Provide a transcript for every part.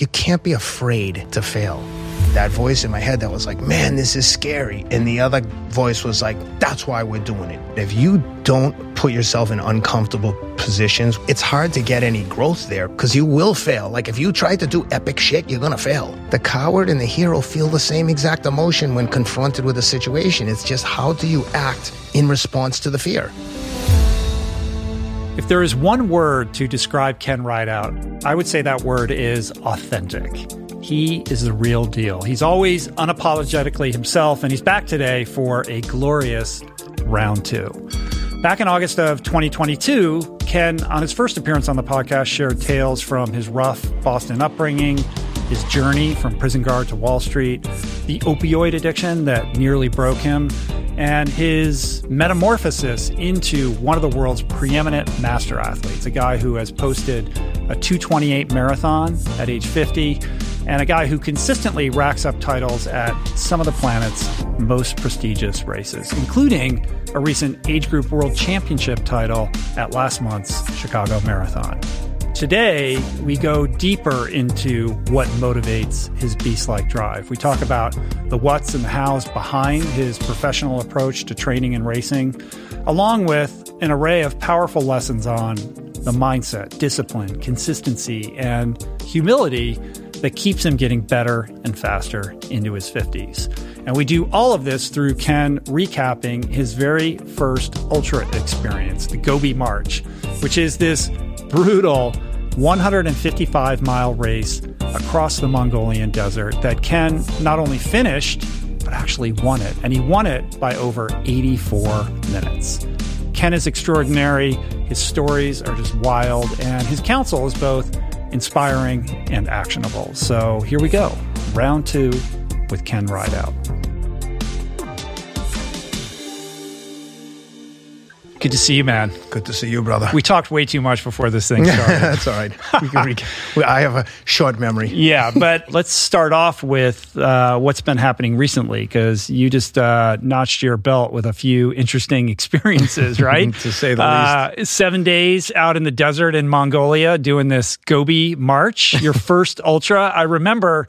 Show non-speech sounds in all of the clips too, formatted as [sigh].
you can't be afraid to fail. That voice in my head that was like, man, this is scary. And the other voice was like, that's why we're doing it. If you don't put yourself in uncomfortable positions, it's hard to get any growth there because you will fail. Like if you try to do epic shit, you're going to fail. The coward and the hero feel the same exact emotion when confronted with a situation. It's just how do you act in response to the fear? If there is one word to describe Ken Rideout, I would say that word is authentic. He is the real deal. He's always unapologetically himself, and he's back today for a glorious round two. Back in August of 2022, Ken, on his first appearance on the podcast, shared tales from his rough Boston upbringing, his journey from prison guard to Wall Street, the opioid addiction that nearly broke him, and his metamorphosis into one of the world's preeminent master athletes, a guy who has posted a 228 marathon at age 50 and a guy who consistently racks up titles at some of the planet's most prestigious races, including a recent age group world championship title at last month's Chicago Marathon. Today, we go deeper into what motivates his beast like drive. We talk about the what's and the how's behind his professional approach to training and racing, along with an array of powerful lessons on the mindset, discipline, consistency, and humility that keeps him getting better and faster into his 50s. And we do all of this through Ken recapping his very first ultra experience, the Gobi March, which is this brutal 155 mile race across the Mongolian desert that Ken not only finished, but actually won it. And he won it by over 84 minutes. Ken is extraordinary. His stories are just wild, and his counsel is both inspiring, and actionable. So here we go. Round two with Ken Rideout. Good to see you, man. Good to see you, brother. We talked way too much before this thing [laughs] started. That's all right. We can re- [laughs] I have a short memory. Yeah, [laughs] but let's start off with uh, what's been happening recently because you just uh, notched your belt with a few interesting experiences, right? to say the uh, least. Seven days out in the desert in Mongolia doing this Gobi March, your first ultra. I remember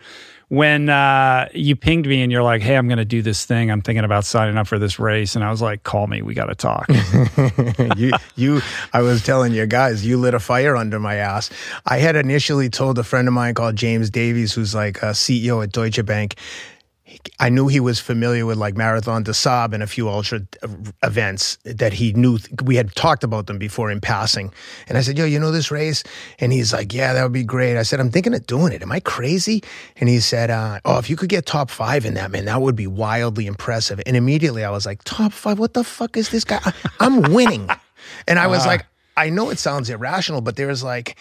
when uh, you pinged me and you're like, "Hey, I'm going to do this thing. I'm thinking about signing up for this race," and I was like, "Call me. We got to talk." [laughs] you, you, I was telling you guys, you lit a fire under my ass. I had initially told a friend of mine called James Davies, who's like a CEO at Deutsche Bank, I knew he was familiar with like Marathon des Sables and a few ultra events that he knew. We had talked about them before in passing. And I said, Yo, you know this race? And he's like, Yeah, that would be great. I said, I'm thinking of doing it. Am I crazy? And he said, uh, Oh, if you could get top five in that, man, that would be wildly impressive. And immediately I was like, Top five? What the fuck is this guy? I'm winning. and I was uh. like, I know it sounds irrational, but there's like,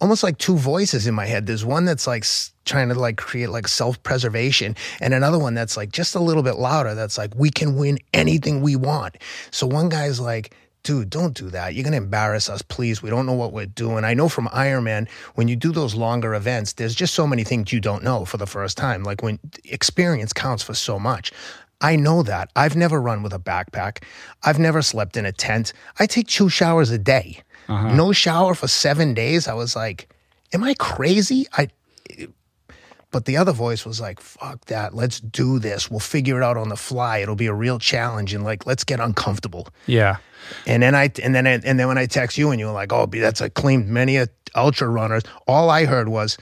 almost like two voices in my head. There's one that's like trying to like create like self-preservation and another one that's like just a little bit louder that's like we can win anything we want. So one guy's like dude, don't do that. You're going to embarrass us, please. We don't know what we're doing. I know from Ironman, when you do those longer events, there's just so many things you don't know for the first time. Like when experience counts for so much. I know that. I've never run with a backpack. I've never slept in a tent. I take two showers a day. Uh-huh. No shower for seven days. I was like, am I crazy? I. But the other voice was like, fuck that. Let's do this. We'll figure it out on the fly. It'll be a real challenge. And like, let's get uncomfortable. Yeah. And then I, and then, I, and then when I text you and you were like, oh, that's a claimed many ultra runners. All I heard was,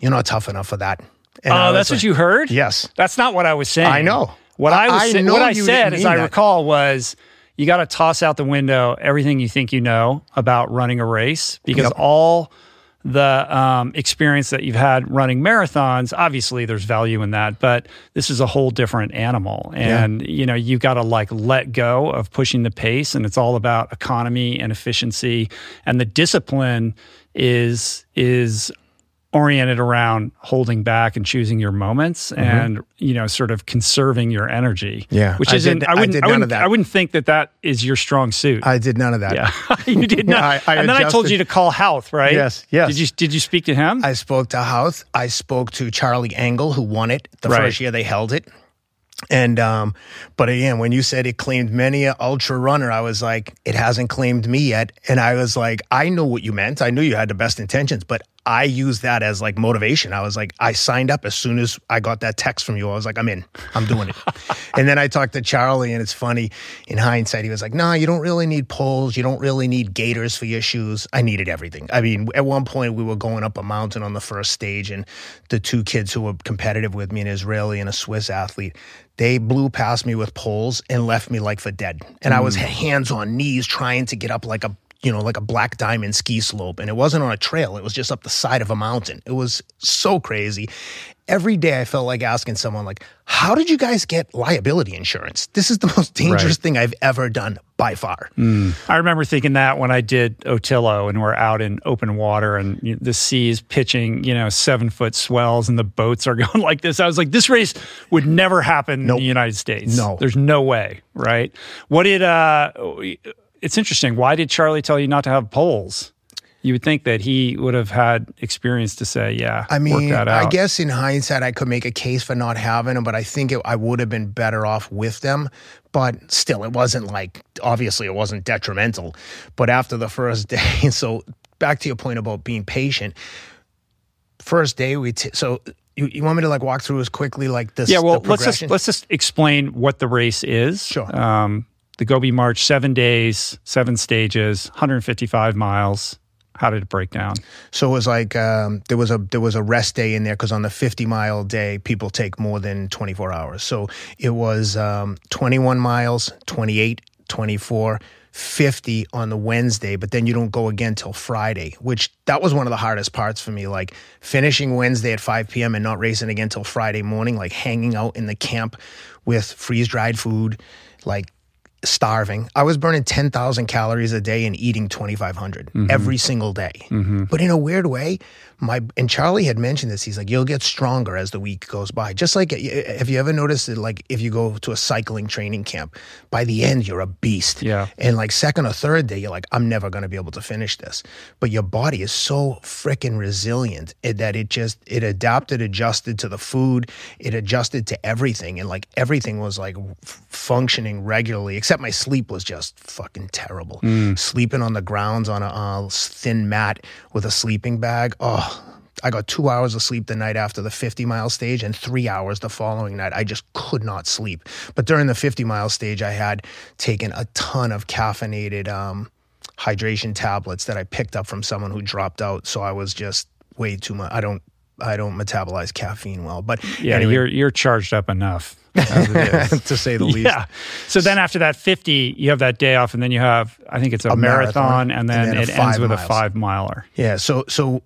you're not tough enough for that. Oh, that's like, what you heard? Yes. That's not what I was saying. I know. What I, I was, I what I said, as I recall, was you got to toss out the window everything you think you know about running a race because yep. all the um, experience that you've had running marathons obviously there's value in that but this is a whole different animal and yeah. you know you got to like let go of pushing the pace and it's all about economy and efficiency and the discipline is is oriented around holding back and choosing your moments mm-hmm. and you know sort of conserving your energy. Yeah which isn't I, wouldn't I, I wouldn't, I wouldn't think that that is your strong suit. I did none of that. Yeah. [laughs] You did [laughs] not. I, I and then I told you to call Hauth right? Yes yes. Did you did you speak to him? I spoke to Hauth. I spoke to Charlie Engle who won it the right. first year they held it. And um, but again, when you said it claimed many a ultra runner, I was like, it hasn't claimed me yet. And I was like, I know what you meant. I knew you had the best intentions, but I used that as like motivation. I was like, I signed up as soon as I got that text from you. I was like, I'm in, I'm doing it. [laughs] and then I talked to Charlie, and it's funny in hindsight, he was like, No, you don't really need poles. You don't really need gaiters for your shoes. I needed everything. I mean, at one point, we were going up a mountain on the first stage, and the two kids who were competitive with me, an Israeli and a Swiss athlete, they blew past me with poles and left me like for dead. And. I was mm. hands on knees trying to get up like a you know, like a black diamond ski slope. And it wasn't on a trail, it was just up the side of a mountain. It was so crazy. Every day I felt like asking someone, like, how did you guys get liability insurance? This is the [laughs] most dangerous right. thing I've ever done by far. Mm. I remember thinking that when I did Otillo and we're out in open water and the sea is pitching, you know, seven foot swells and the boats are [laughs] going like this. I was like, this race would never happen nope. in the United States. No. There's no way, right? What did, uh, it's interesting. Why did Charlie tell you not to have poles? You would think that he would have had experience to say, "Yeah, I mean, I guess in hindsight, I could make a case for not having them, but I think it, I would have been better off with them. But still, it wasn't like obviously it wasn't detrimental. But after the first [laughs] day, so back to your point about being patient. First day, we t- so you, you want me to like walk through as quickly like this? Yeah, well, let's just let's just explain what the race is. Sure. Um, the Gobi March, seven days, seven stages, 155 miles. How did it break down? So it was like um, there was a there was a rest day in there because on the 50 mile day people take more than 24 hours. So it was um, 21 miles, 28, 24. 50 on the Wednesday, but then you don't go again till Friday, which that was one of the hardest parts for me. Like finishing Wednesday at 5 p.m. and not racing again till Friday morning, like hanging out in the camp with freeze dried food, like starving. I was burning 10,000 calories a day and eating 2,500 mm-hmm. every single day. Mm-hmm. But in a weird way, my and Charlie had mentioned this. He's like, you'll get stronger as the week goes by. Just like, have you ever noticed that, like, if you go to a cycling training camp, by the end you're a beast. Yeah. And like second or third day, you're like, I'm never going to be able to finish this. But your body is so freaking resilient that it just it adapted, adjusted to the food, it adjusted to everything, and like everything was like functioning regularly. Except my sleep was just fucking terrible. Mm. Sleeping on the grounds on a uh, thin mat with a sleeping bag. Oh I got two hours of sleep the night after the 50 mile stage and three hours the following night. I just could not sleep. But during the 50 mile stage, I had taken a ton of caffeinated um, hydration tablets that I picked up from someone who dropped out. So I was just way too much. I don't. I don't metabolize caffeine well, but yeah, anyway. you're you're charged up enough. [laughs] to say the least. Yeah. So then after that 50, you have that day off, and then you have, I think it's a, a marathon, marathon, and then, and then it ends with miles. a five miler. Yeah. So so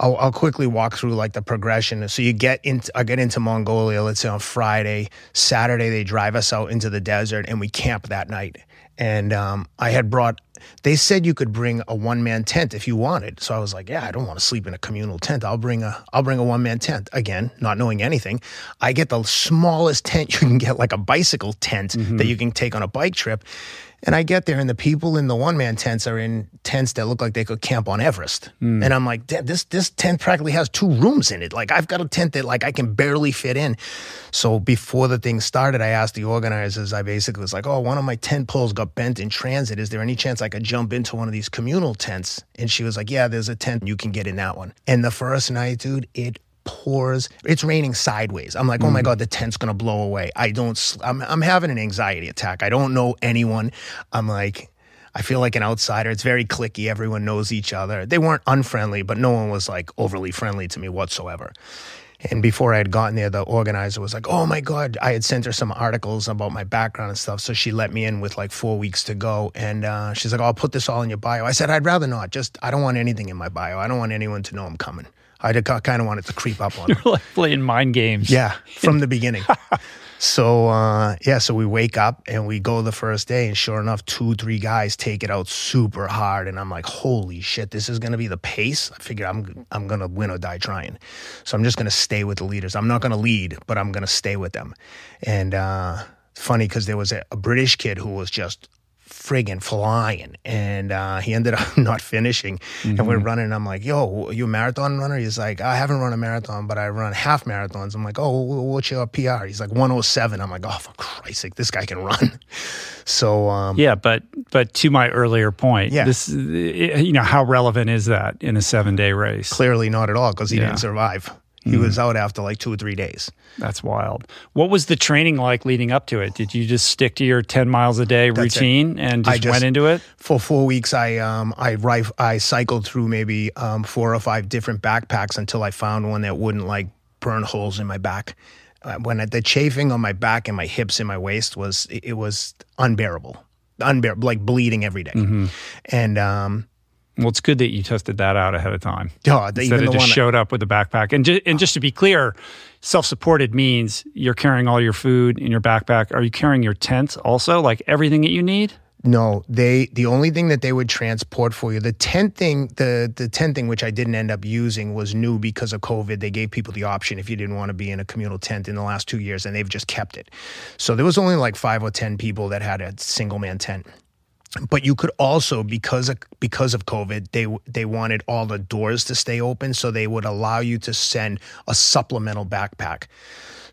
I'll, I'll, quickly walk through like the progression. So you get into, I get into Mongolia, let's say on Friday, Saturday, they drive us out into the desert and we camp that night. And um, I had brought, they said you could bring a one man tent if you wanted. So I was like, yeah, I don't want to sleep in a communal tent. I'll bring a, I'll bring a one man tent. Again, not knowing anything. I get the smallest tent [laughs] you can get, like a bicycle tent mm-hmm. that you can take on a bike trip. And I get there, and the people in the one man tents are in tents that look like they could camp on Everest. Mm. And I'm like, this this tent practically has two rooms in it. Like I've got a tent that like I can barely fit in. So before the thing started, I asked the organizers. I basically was like, oh, one of my tent poles got bent in transit. Is there any chance I could jump into one of these communal tents? And she was like, yeah, there's a tent. You can get in that one. And the first night, dude, it pours. It's raining sideways. I'm like, oh my mm. god, the tent's gonna blow away. I don't. I'm I'm having an anxiety attack. I don't know anyone. I'm like. I feel like an outsider. It's very cliquey. Everyone knows each other. They weren't unfriendly, but no one was like overly friendly to me whatsoever. And before I had gotten there, the organizer was like, "Oh my god!" I had sent her some articles about my background and stuff, so she let me in with like four weeks to go. And uh, she's like, oh, "I'll put this all in your bio." I said, "I'd rather not. Just I don't want anything in my bio. I don't want anyone to know I'm coming." I kind of wanted to creep up on. [laughs] You're like playing mind games. Yeah, from the beginning. [laughs] so uh, yeah, so we wake up and we go the first day, and sure enough, two three guys take it out super hard, and I'm like, holy shit, this is gonna be the pace. I figure I'm I'm gonna win or die trying, so I'm just gonna stay with the leaders. I'm not gonna lead, but I'm gonna stay with them. And uh, funny because there was a, a British kid who was just friggin' flying. And uh, he ended [laughs] up not finishing. Mm-hmm. And we're mm-hmm. running. I'm like, yo, you a marathon runner? He's like, I haven't run a marathon, but I run half marathons. I'm like, oh, what's your PR? He's like, 107. I'm like, oh, for Christ's sake, this guy can run. [laughs] So um, yeah, but but to my earlier point, yeah. this you know how relevant is that in a seven day race? Clearly not at all because he yeah. didn't survive. He mm. was out after like two or three days. That's wild. What was the training like leading up to it? Did you just stick to your ten miles a day That's routine it. and just, just, went into it? For four weeks, I um I I cycled through maybe um, four or five different backpacks until I found one that wouldn't like burn holes in my back. Uh, when I, the chafing on my back and my hips and my waist was it, it was unbearable, unbearable, like bleeding every day. Mm-hmm. and um well, it's good that you tested that out ahead of time. Yeah, the, instead of just showed up with a backpack. And just, and just to be clear, self-supported means you're carrying all your food in your backpack. Are you carrying your tent also, like everything that you need? No, they the only thing that they would transport for you, the tent thing, the the tent thing which I didn't end up using was new because of COVID. They gave people the option if you didn't want to be in a communal tent in the last two years, and they've just kept it. So there was only like five or ten people that had a single man tent but you could also because of because of covid they they wanted all the doors to stay open so they would allow you to send a supplemental backpack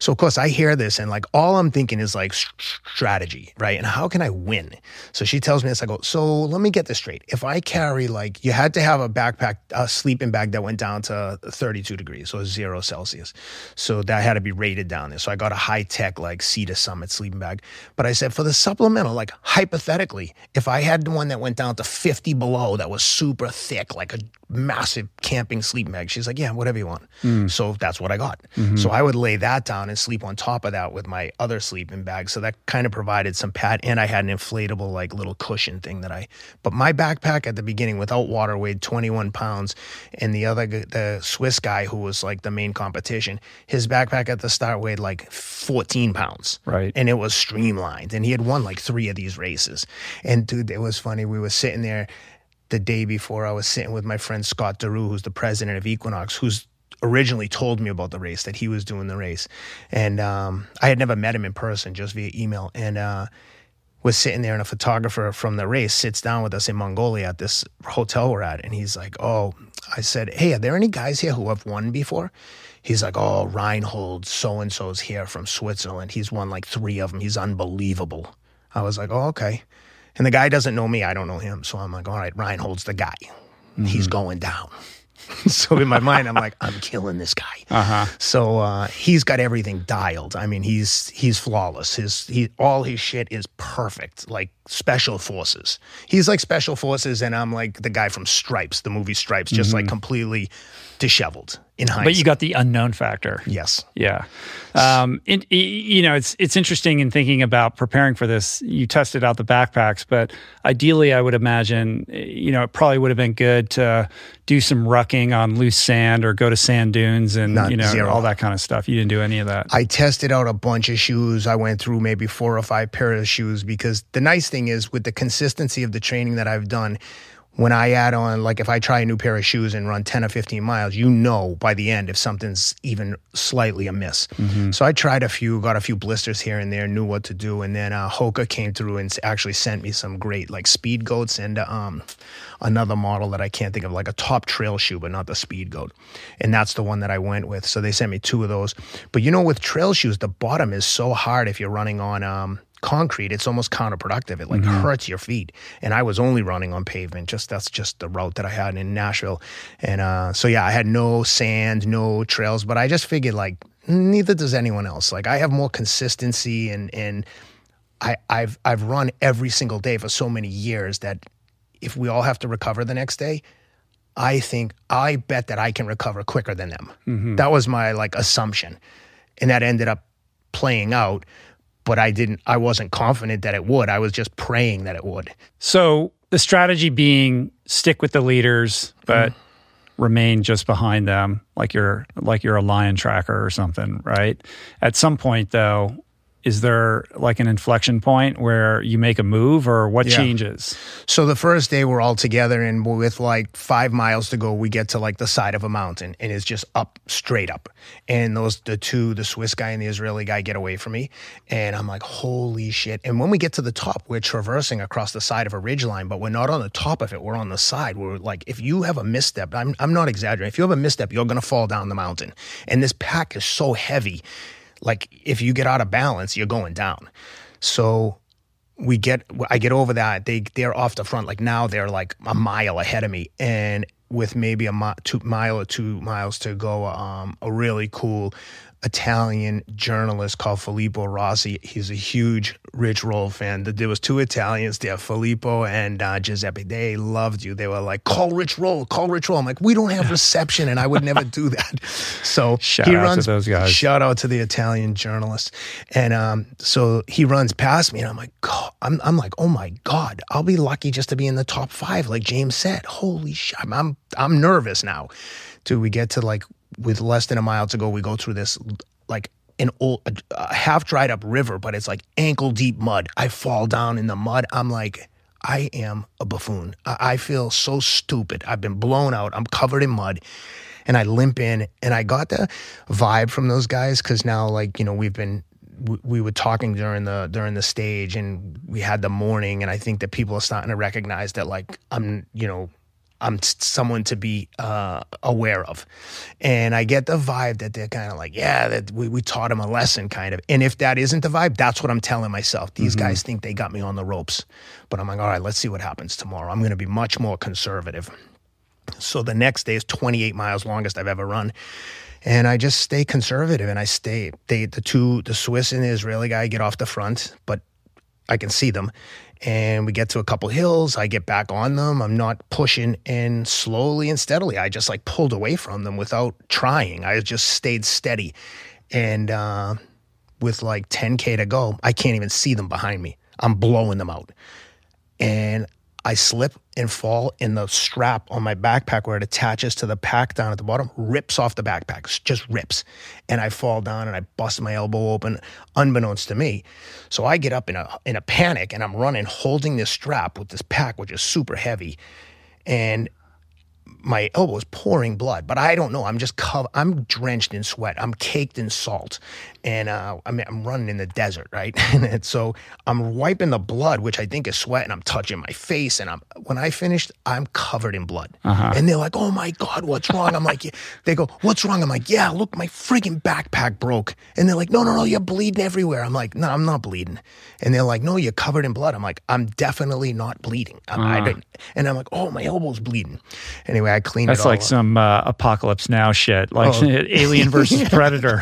so of course I hear this and like all I'm thinking is like strategy, right? And how can I win? So she tells me this. I go, so let me get this straight. If I carry like you had to have a backpack, a sleeping bag that went down to 32 degrees, so zero Celsius. So that had to be rated down there. So I got a high tech like to Summit sleeping bag. But I said for the supplemental, like hypothetically, if I had one that went down to 50 below that was super thick, like a massive camping sleeping bag, she's like, yeah, whatever you want. Mm. So that's what I got. Mm-hmm. So I would lay that down and sleep on top of that with my other sleeping bag. So that kind of provided some pad. And I had an inflatable, like little cushion thing that I, but my backpack at the beginning without water weighed 21 pounds. And the other, the Swiss guy who was like the main competition, his backpack at the start weighed like 14 pounds. Right. And it was streamlined. And he had won like three of these races. And dude, it was funny. We were sitting there the day before I was sitting with my friend Scott Deroux, who's the president of Equinox, who's originally told me about the race that he was doing the race, and um, I had never met him in person, just via email, and uh, was sitting there, and a photographer from the race sits down with us in Mongolia at this hotel we're at, and he's like, "Oh," I said, "Hey, are there any guys here who have won before?" He's like, "Oh, Reinhold, so and so's here from Switzerland. He's won like three of them. He's unbelievable." I was like, "Oh, okay." And the guy doesn't know me. I don't know him. So I'm like, all right, Reinhold's the guy. Mm-hmm. He's going down. [laughs] so in my mind, I'm like, I'm killing this guy. Uh-huh. So uh, he's got everything dialed. I mean, he's he's flawless. His he all his shit is perfect, like special forces. He's like special forces, and I'm like the guy from Stripes, the movie Stripes, just mm-hmm. like completely disheveled in hindsight. But you got the unknown factor. Yes. Yeah. Um, it, you know, it's it's interesting in thinking about preparing for this. You tested out the backpacks, but ideally, I would imagine, you know, it probably would have been good to do some rucking on loose sand or go to sand dunes and Not you know zero. all that kind of stuff. You didn't do any of that. I tested out a bunch of shoes. I went through maybe four or five pairs of shoes because the nice thing is with the consistency of the training that I've done when I add on, like if I try a new pair of shoes and run 10 or 15 miles, you know by the end if something's even slightly amiss. Mm-hmm. So I tried a few, got a few blisters here and there, knew what to do. And then uh, Hoka came through and actually sent me some great like speed goats and um, another model that I can't think of, like a top trail shoe, but not the speed goat. And that's the one that I went with. So they sent me two of those. But you know, with trail shoes, the bottom is so hard if you're running on, um, concrete, it's almost counterproductive. It like mm-hmm. hurts your feet. And I was only running on pavement. Just that's just the route that I had in Nashville. And uh, so yeah, I had no sand, no trails, but I just figured like neither does anyone else. Like I have more consistency and and I, I've I've run every single day for so many years that if we all have to recover the next day, I think I bet that I can recover quicker than them. Mm-hmm. That was my like assumption. And that ended up playing out but I didn't I wasn't confident that it would. I was just praying that it would. So the strategy being stick with the leaders, but mm. remain just behind them, like you're like you're a lion tracker or something, right? At some point though, is there like an inflection point where you make a move or what Yeah. changes? So the first day we're all together and with like five miles to go, we get to like the side of a mountain and it's just up straight up. And those the two, the Swiss guy and the Israeli guy get away from me. And I'm like, holy shit. And when we get to the top, we're traversing across the side of a ridge line, but we're not on the top of it. We're on the side. We're like, if you have a misstep, I'm I'm not exaggerating. If you have a misstep, you're gonna fall down the mountain. And this pack is so heavy. Like if you get out of balance, you're going down. So we get I get over that. They they're off the front. Like now they're like a mile ahead of me. And with maybe a mi- two mile or two miles to go um, a really cool Italian journalist called Filippo Rossi he's a huge Rich Roll fan there was two Italians there Filippo and uh, Giuseppe they loved you they were like call Rich Roll call Rich Roll I'm like we don't have reception and I would never do that [laughs] so Shout he out to runs those guys. Shout out to the Italian journalist. And um, so he runs past me, and I'm like, God, I'm, I'm like, oh my God, I'll be lucky just to be in the top five, like James said. Holy shit, I'm, I'm, I'm nervous now. Till we get to like, with less than a mile to go, we go through this like an old, a, a half dried up river, but it's like ankle deep mud. I fall down in the mud. I'm like, I am a buffoon. I, I feel so stupid. I've been blown out. I'm covered in mud and I limp in and I got the vibe from those guys because now like you know we've been we, we were talking during the during the stage and we had the morning and I think that people are starting to recognize that like I'm you know I'm someone to be uh, aware of, and I get the vibe that they're kind of like, yeah, that we, we taught them a lesson, kind of. And if that isn't the vibe, that's what I'm telling myself. These guys think they got me on the ropes, but I'm like, all right, let's see what happens tomorrow. I'm going to be much more conservative. So the next day is 28 miles, longest I've ever run. And I just stay conservative and I stay. They, the two, the Swiss and the Israeli guy get off the front, but I can see them. And we get to a couple hills. I get back on them. I'm not pushing and slowly and steadily. I just like pulled away from them without trying. I just stayed steady. And uh, with like 10K to go, I can't even see them behind me. I'm blowing them out and I slip and fall, and the strap on my backpack where it attaches to the pack down at the bottom rips off the backpack, just rips. And I fall down and I bust my elbow open, unbeknownst to me. So I get up in a in a panic and I'm running, holding this strap with this pack, which is super heavy, and my elbow is pouring blood, but I don't know. I'm just covered. I'm drenched in sweat. I'm caked in salt, and uh, I mean, I'm running in the desert, right? [laughs] and so I'm wiping the blood, which I think is sweat, and I'm touching my face. And I'm when I finished, I'm covered in blood. And they're like, "Oh my god, what's wrong?" I'm like, yeah. [laughs] "They go, what's wrong?" I'm like, "Yeah, look, my freaking backpack broke." And they're like, "No, no, no, you're bleeding everywhere." I'm like, "No, I'm not bleeding." And they're like, "No, you're covered in blood." I'm like, "I'm definitely not bleeding." I, I didn't. And I'm like, "Oh, my elbow's bleeding." Anyway, I cleaned That's it all like up. some uh, apocalypse now shit, like Oh. [laughs] Alien versus Predator.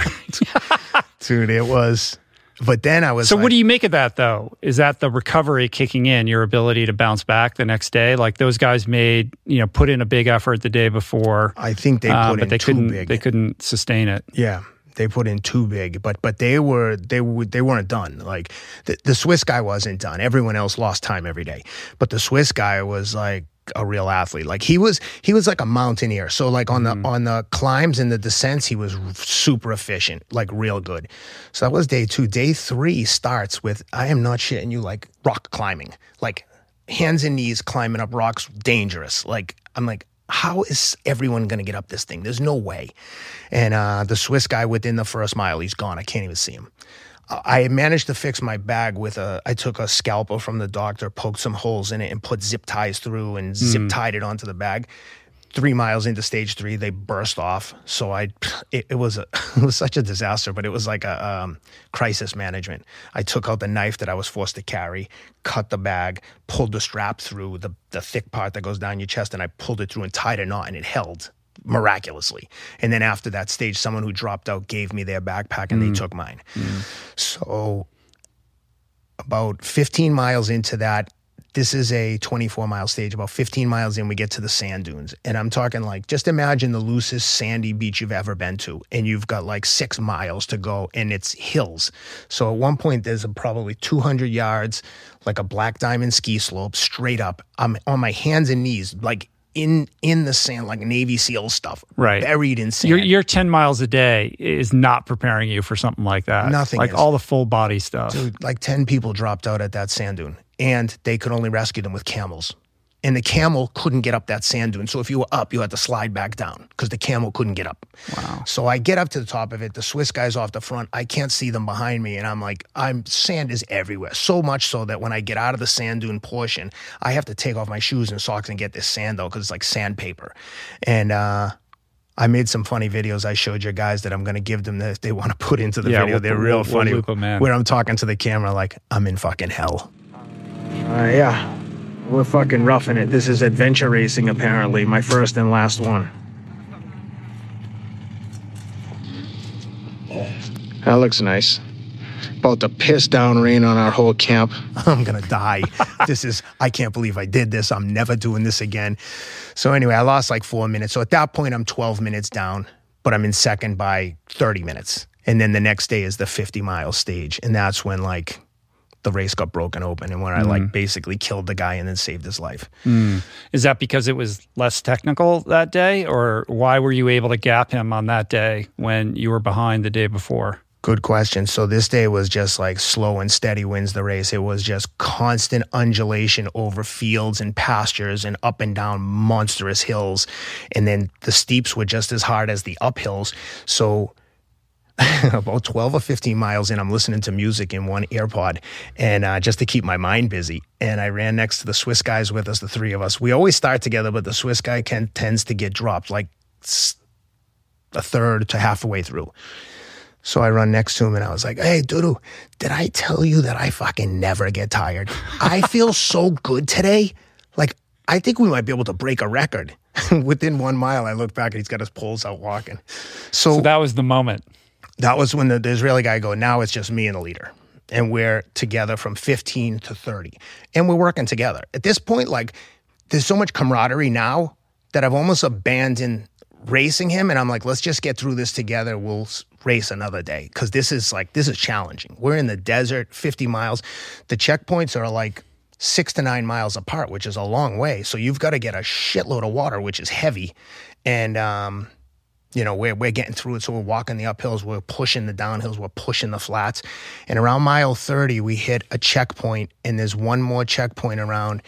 [laughs] dude it was but then i was So, like, what do you make of that, though? Is that the recovery kicking in, your ability to bounce back the next day? Like those guys made, you know, put in a big effort the day before, i think they uh, put but in they too couldn't. big They couldn't sustain it. yeah they put in too big but but they were they were they weren't done like the, the swiss guy wasn't done everyone else lost time every day but the swiss guy was like a real athlete. Like he was he was like a mountaineer. So like on the on the climbs and the descents he was super efficient like real good. So that was day two. Day three starts with i am not shitting you like rock climbing. Like hands and knees climbing up rocks dangerous. Like i'm like how is everyone going to get up this thing? There's no way. And uh, the swiss guy within the first mile he's gone. I can't even see him i managed to fix my bag with a i took a scalpel from the doctor poked some holes in it and put zip ties through and zip tied it onto the bag three miles into stage three, they burst off. So I, it, it was a, [laughs] it was such a disaster, but it was like a um, crisis management. I took out the knife that I was forced to carry, cut the bag, pulled the strap through the the thick part that goes down your chest, and I pulled it through and tied a knot, and it held miraculously. And then after that stage, someone who dropped out gave me their backpack, and they mm. took mine. Mm. So about 15 miles into that this is a 24 mile stage. About 15 miles in we get to the sand dunes. And i'm talking like just imagine the loosest sandy beach you've ever been to. And you've got like six miles to go and it's hills. So at one point there's a probably 200 yards like a black diamond ski slope straight up. I'm on my hands and knees like in in the sand like Navy SEAL stuff, Right. Buried in sand. Your, your 10 miles a day is not preparing you for something like that. Nothing Like is. all the full body stuff. Dude, like 10 people dropped out at that sand dune and they could only rescue them with camels. And the camel couldn't get up that sand dune. So if you were up, you had to slide back down because the camel couldn't get up. Wow. So I get up to the top of it. The Swiss guys off the front. I can't see them behind me. And I'm like, I'm sand is everywhere. So much so that when I get out of the sand dune portion, I have to take off my shoes and socks and get this sand out because it's like sandpaper. And, uh, I made some funny videos. I showed your guys that I'm going to give them that they want to put into the Yeah, video. we'll- They're we'll- real we'll funny. loop 'em in. Where I'm talking to the camera like I'm in fucking hell. Uh, yeah, we're fucking roughing it. This is adventure racing, apparently. My first and last one. That looks nice. About to piss down rain on our whole camp. [laughs] I'm gonna die. this is, I can't believe I did this. I'm never doing this again. So, anyway, I lost like four minutes. So, at that point, I'm 12 minutes down, but I'm in second by 30 minutes. And then the next day is the 50 mile stage. And that's when like the race got broken open and when I like mm. basically killed the guy and then saved his life. Mm. Is that because it was less technical that day, or why were you able to gap him on that day when you were behind the day before? Good question. So this day was just like slow and steady wins the race. It was just constant undulation over fields and pastures and up and down monstrous hills. And then the steeps were just as hard as the uphills. So [laughs] about 12 or 15 miles in, I'm listening to music in one AirPod and uh, just to keep my mind busy. And I ran next to the Swiss guys with us, the three of us. We always start together, but the Swiss guy can, tends to get dropped like a third to halfway through. So I run next to him and I was like, hey, Dudu, did I tell you that I fucking never get tired? I [laughs] feel so good today. Like, I think we might be able to break a record. [laughs] Within one mile, I look back and he's got his poles out walking. So, So that was the moment. That was when the, the Israeli guy go, now it's just me and the leader. And we're together from 15 to 30. And we're working together. At this point, like, there's so much camaraderie now that I've almost abandoned racing him. And I'm like, let's just get through this together. We'll race another day. Cause this is like, this is challenging. We're in the desert, 50 miles. The checkpoints are like six to nine miles apart, which is a long way. So you've got to get a shitload of water, which is heavy. And, um, you know, we're, we're getting through it. So we're walking the uphills, we're pushing the downhills, we're pushing the flats. And around mile 30, we hit a checkpoint, and there's one more checkpoint around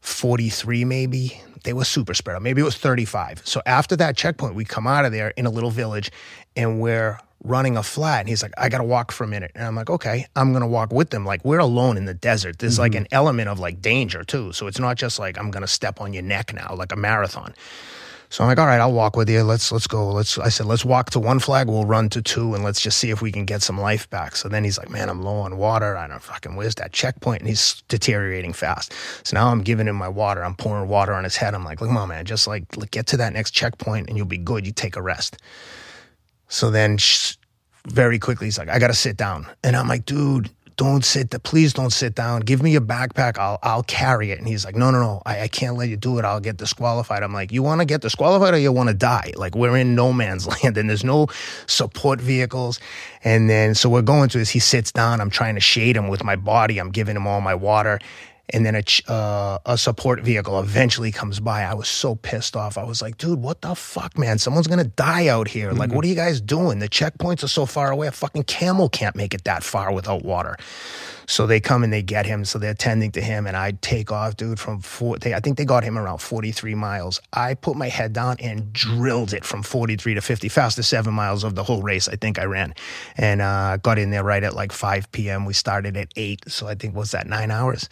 43, maybe. They were super spread out. Maybe it was 35. So after that checkpoint, we come out of there in a little village and we're running a flat. And he's like, I got to walk for a minute. And I'm like, okay, I'm going to walk with them. Like, we're alone in the desert. There's like mm-hmm. an element of like danger too. So it's not just like, I'm going to step on your neck now, like a marathon. So I'm like, all right, I'll walk with you. Let's let's go. Let's I said, let's walk to one flag, we'll run to two, and let's just see if we can get some life back. So then he's like, Man, I'm low on water. I don't fucking where's that checkpoint? And he's deteriorating fast. So now I'm giving him my water. I'm pouring water on his head. I'm like, look, on, man, just like get to that next checkpoint and you'll be good. You take a rest. So then sh- very quickly he's like, I gotta sit down. And I'm like, dude, don't sit. Please don't sit down. Give me your backpack. I'll I'll carry it. And he's like, No, no, no. I, I can't let you do it. I'll get disqualified. I'm like, You wanna get disqualified or you wanna die? Like we're in no man's [laughs] land and there's no support vehicles. And then so we're going to this. He sits down. I'm trying to shade him with my body. I'm giving him all my water. And then a, uh, a support vehicle eventually comes by. I was so pissed off. I was like, dude, what the fuck, man? Someone's to die out here. Like, what are you guys doing? The checkpoints are so far away. A fucking camel can't make it that far without water. So they come and they get him. So they're tending to him. And I take off, dude, from four. They, I think they got him around 43 miles. I put my head down and drilled it from 43 to 50, fastest seven miles of the whole race. I think I ran and uh, got in there right at like 5 p.m. We started at 8. So I think, was that nine hours?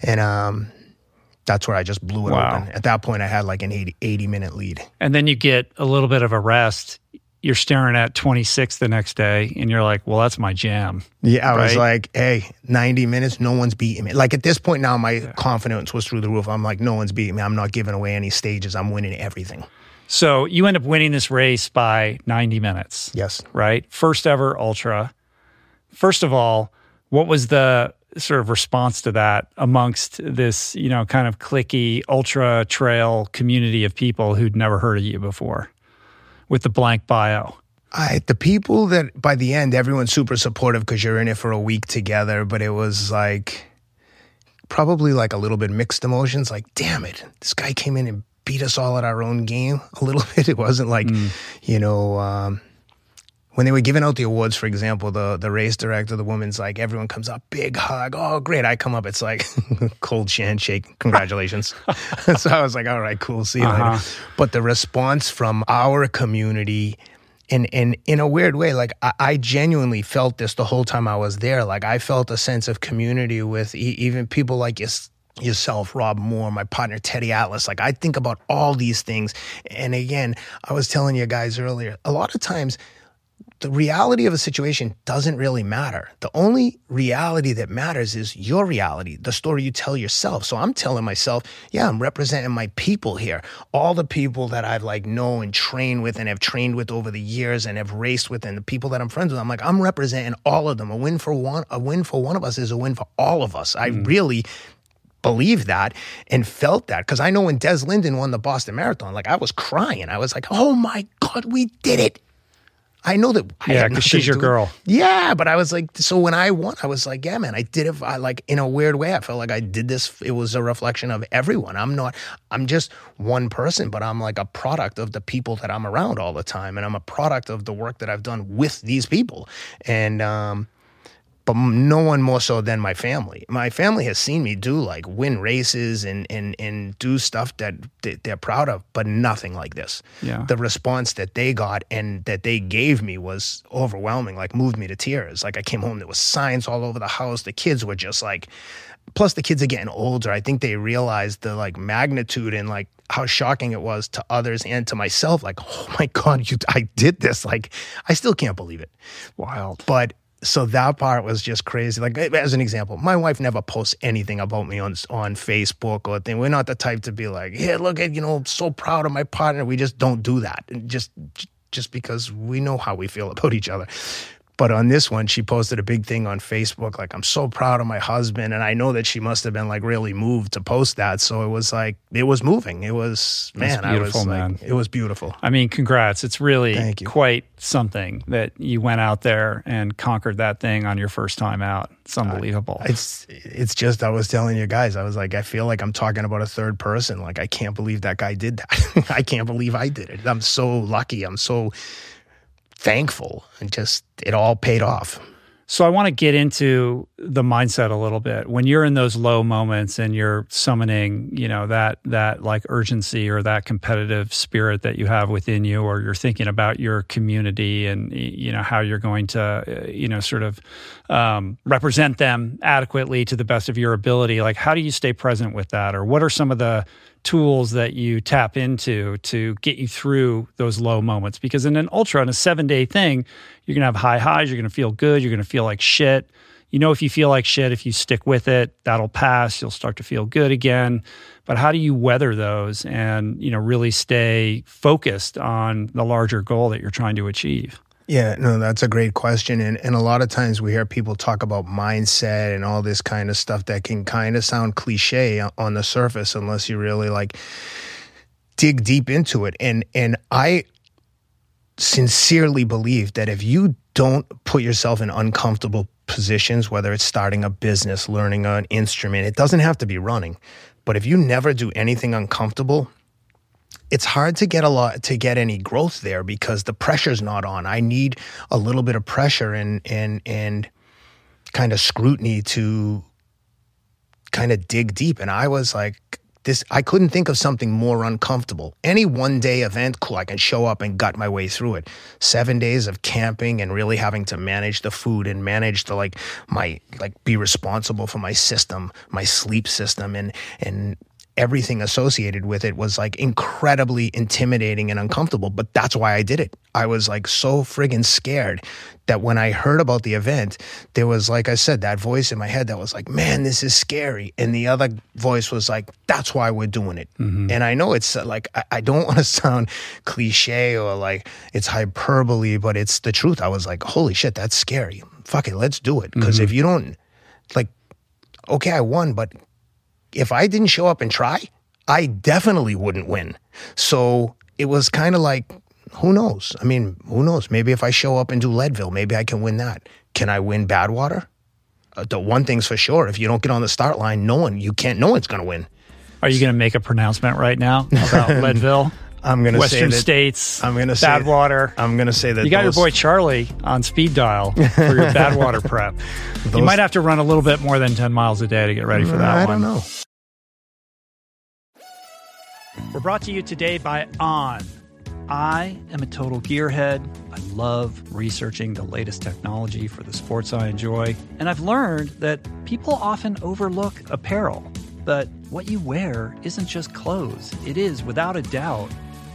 And um, that's where I just blew it Wow. open. At that point, I had like an 80, 80 minute lead. And then you get a little bit of a rest. You're staring at 26 the next day, and you're like, well, that's my jam. Yeah, I was like, hey, 90 minutes, no one's beating me. Like at this point now, my confidence was through the roof. I'm like, no one's beating me. I'm not giving away any stages. I'm winning everything. So you end up winning this race by 90 minutes. Yes. right? First ever ultra. First of all, what was the sort of response to that amongst this, you know, kind of cliquey ultra trail community of people who'd never heard of you before with the blank bio? I, the people that by the end, everyone's super supportive because you're in it for a week together, but it was like probably like a little bit mixed emotions. Like, damn it, this guy came in and beat us all at our own game [laughs] a little bit. It wasn't like, mm. you know, um, when they were giving out the awards, for example, the the race director, the woman's like, everyone comes up, big hug, oh great. I come up, it's like [laughs] cold handshake, congratulations. [laughs] so I was like, all right, cool, see you uh-huh. later. But the response from our community, and and in a weird way, like I, I, genuinely felt this the whole time I was there. Like I felt a sense of community with e- even people like you yourself, Rob Moore, my partner Teddy Atlas. Like I think about all these things. And again, I was telling you guys earlier, a lot of times the reality of a situation doesn't really matter. The only reality that matters is your reality, the story you tell yourself. So I'm telling myself, yeah, I'm representing my people here. All the people that I've like know and trained with and have trained with over the years and have raced with and the people that I'm friends with. I'm like, I'm representing all of them. A win for one, a win for one of us is a win for all of us. I mm. really believed that and felt that because I know when Des Linden won the Boston Marathon, like I was crying. I was like, "Oh my God, we did it!" I know that. Yeah, because she's your girl. Yeah, but I was like, so when I won, I was like, yeah, man, I did it. I like in a weird way. I felt like I did this. It was a reflection of everyone. I'm not. I'm just one person, but I'm like a product of the people that I'm around all the time, and I'm a product of the work that I've done with these people. And um, but no one more so than my family. My family has seen me do like win races and and and do stuff that they're proud of, but nothing like this. Yeah. The response that they got and that they gave me was overwhelming. Like moved me to tears. Like I came home, there was signs all over the house. The kids were just like. Plus, the kids are getting older. I think they realized the like magnitude and like how shocking it was to others and to myself. Like, [laughs] oh my god, you! I did this. Like, I still can't believe it. Wild. But so that part was just crazy. Like as an example, my wife never posts anything about me on on Facebook or thing. We're not the type to be like, "Yeah, look at you know, I'm so proud of my partner." We just don't do that. Just just because we know how we feel about each other. But on this one, she posted a big thing on Facebook, like, I'm so proud of my husband. And I know that she must have been like really moved to post that. So it was like, it was moving. It was, man, That's beautiful, was man. like, it was beautiful. I mean, congrats. It's really quite something that you went out there and conquered that thing on your first time out. It's unbelievable. Uh, it's, it's just, I was telling you guys, I was like, I feel like I'm talking about a third person. Like, I can't believe that guy did that. [laughs] I can't believe I did it. I'm so lucky. I'm so, thankful and just it all paid off. So I want to get into the mindset a little bit. When you're in those low moments and you're summoning, you know, that that like urgency or that competitive spirit that you have within you or you're thinking about your community and you know how you're going to uh, you know sort of um, represent them adequately to the best of your ability, like how do you stay present with that or what are some of the tools that you tap into to get you through those low moments. Because in an ultra, in a seven day thing, you're going to have high highs, you're going to feel good, you're going to feel like shit. You know, if you feel like shit, if you stick with it, that'll pass. You'll start to feel good again. But how do you weather those and, you know, really stay focused on the larger goal that you're trying to achieve? Yeah, no, that's a great question. And and a lot of times we hear people talk about mindset and all this kind of stuff that can kind of sound cliche on the surface unless you really like dig deep into it. And and I sincerely believe that if you don't put yourself in uncomfortable positions, whether it's starting a business, learning an instrument, it doesn't have to be running. But if you never do anything uncomfortable, it's hard to get a lot to get any growth there because the pressure's not on. I need a little bit of pressure and and and kind of scrutiny to kind of dig deep. And I was like, this I couldn't think of something more uncomfortable. Any one day event, cool, I can show up and gut my way through it. Seven days of camping and really having to manage the food and manage the like my like be responsible for my system, my sleep system and and everything associated with it was like incredibly intimidating and uncomfortable. But that's why I did it. I was like so friggin' scared that when I heard about the event, there was, like I said, that voice in my head that was like, man, this is scary. And the other voice was like, that's why we're doing it. Mm-hmm. And I know it's uh, like, I, I don't [laughs] want to sound cliche or like it's hyperbole, but it's the truth. I was like, holy shit, that's scary. Fuck it, let's do it. Because mm-hmm. if you don't, like, okay, I won, but if I didn't show up and try, I definitely wouldn't win. So it was kind of like, who knows? I mean, who knows? Maybe if I show up and do Leadville, maybe I can win that. Can I win Badwater? Uh, the one thing's for sure: if you don't get on the start line, no one you can't. No one's going to win. Are you going to make a pronouncement right now about [laughs] Leadville? I'm going to say Western that, states. I'm going to say Badwater. I'm going to say that You got your boy Charlie on speed dial for your Badwater [laughs] prep. you might have to run a little bit more than 10 miles a day to get ready for that I one. don't know. We're brought to you today by On. I am a total gearhead. I love researching the latest technology for the sports I enjoy. And I've learned that people often overlook apparel. But what you wear isn't just clothes, it is, without a doubt,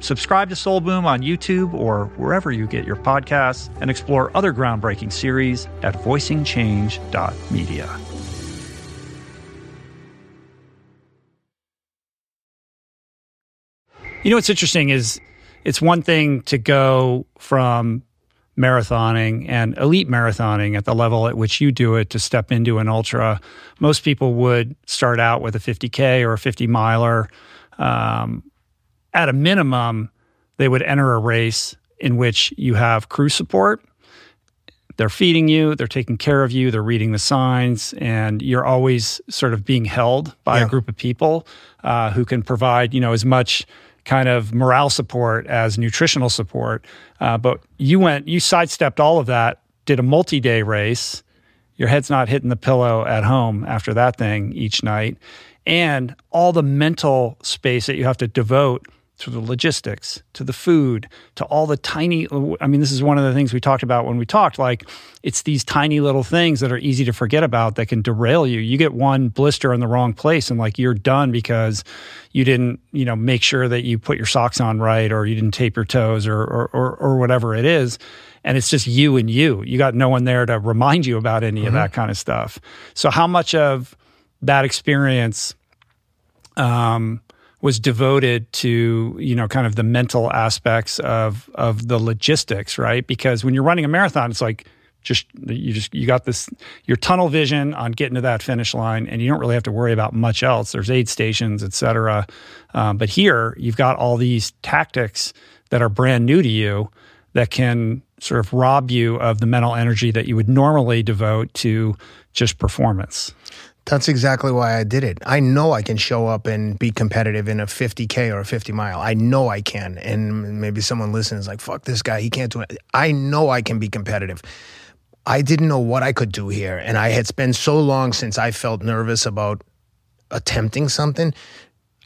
Subscribe to Soul Boom on YouTube or wherever you get your podcasts and explore other groundbreaking series at voicingchange.media. You know what's interesting is it's one thing to go from marathoning and elite marathoning at the level at which you do it to step into an ultra. Most people would start out with a 50K or a 50 miler. Um, at a minimum, they would enter a race in which you have crew support. They're feeding you, they're taking care of you, they're reading the signs, and you're always sort of being held by Yeah. a group of people uh, who can provide, you know, as much kind of morale support as nutritional support. Uh, but you went, you sidestepped all of that, did a multi day race. Your head's not hitting the pillow at home after that thing each night. And all the mental space that you have to devote to the logistics, to the food, to all the tiny. I mean, this is one of the things we talked about when we talked. Like, it's these tiny little things that are easy to forget about that can derail you. You get one blister in the wrong place, and like you're done because you didn't, you know, make sure that you put your socks on right, or you didn't tape your toes, or or or, or whatever it is. And it's just you and you. You got no one there to remind you about any mm-hmm. of that kind of stuff. So, how much of that experience? Um, was devoted to you know kind of the mental aspects of of the logistics, right? Because when you're running a marathon, it's like just you just you got this your tunnel vision on getting to that finish line, and you don't really have to worry about much else. There's aid stations, et cetera. Um, but here you've got all these tactics that are brand new to you that can sort of rob you of the mental energy that you would normally devote to just performance. That's exactly why I did it. I know I can show up and be competitive in a 50K or a 50 mile. I know I can. And maybe someone listens like, fuck this guy. He can't do it. I know I can be competitive. I didn't know what I could do here. And I had spent so long since I felt nervous about attempting something.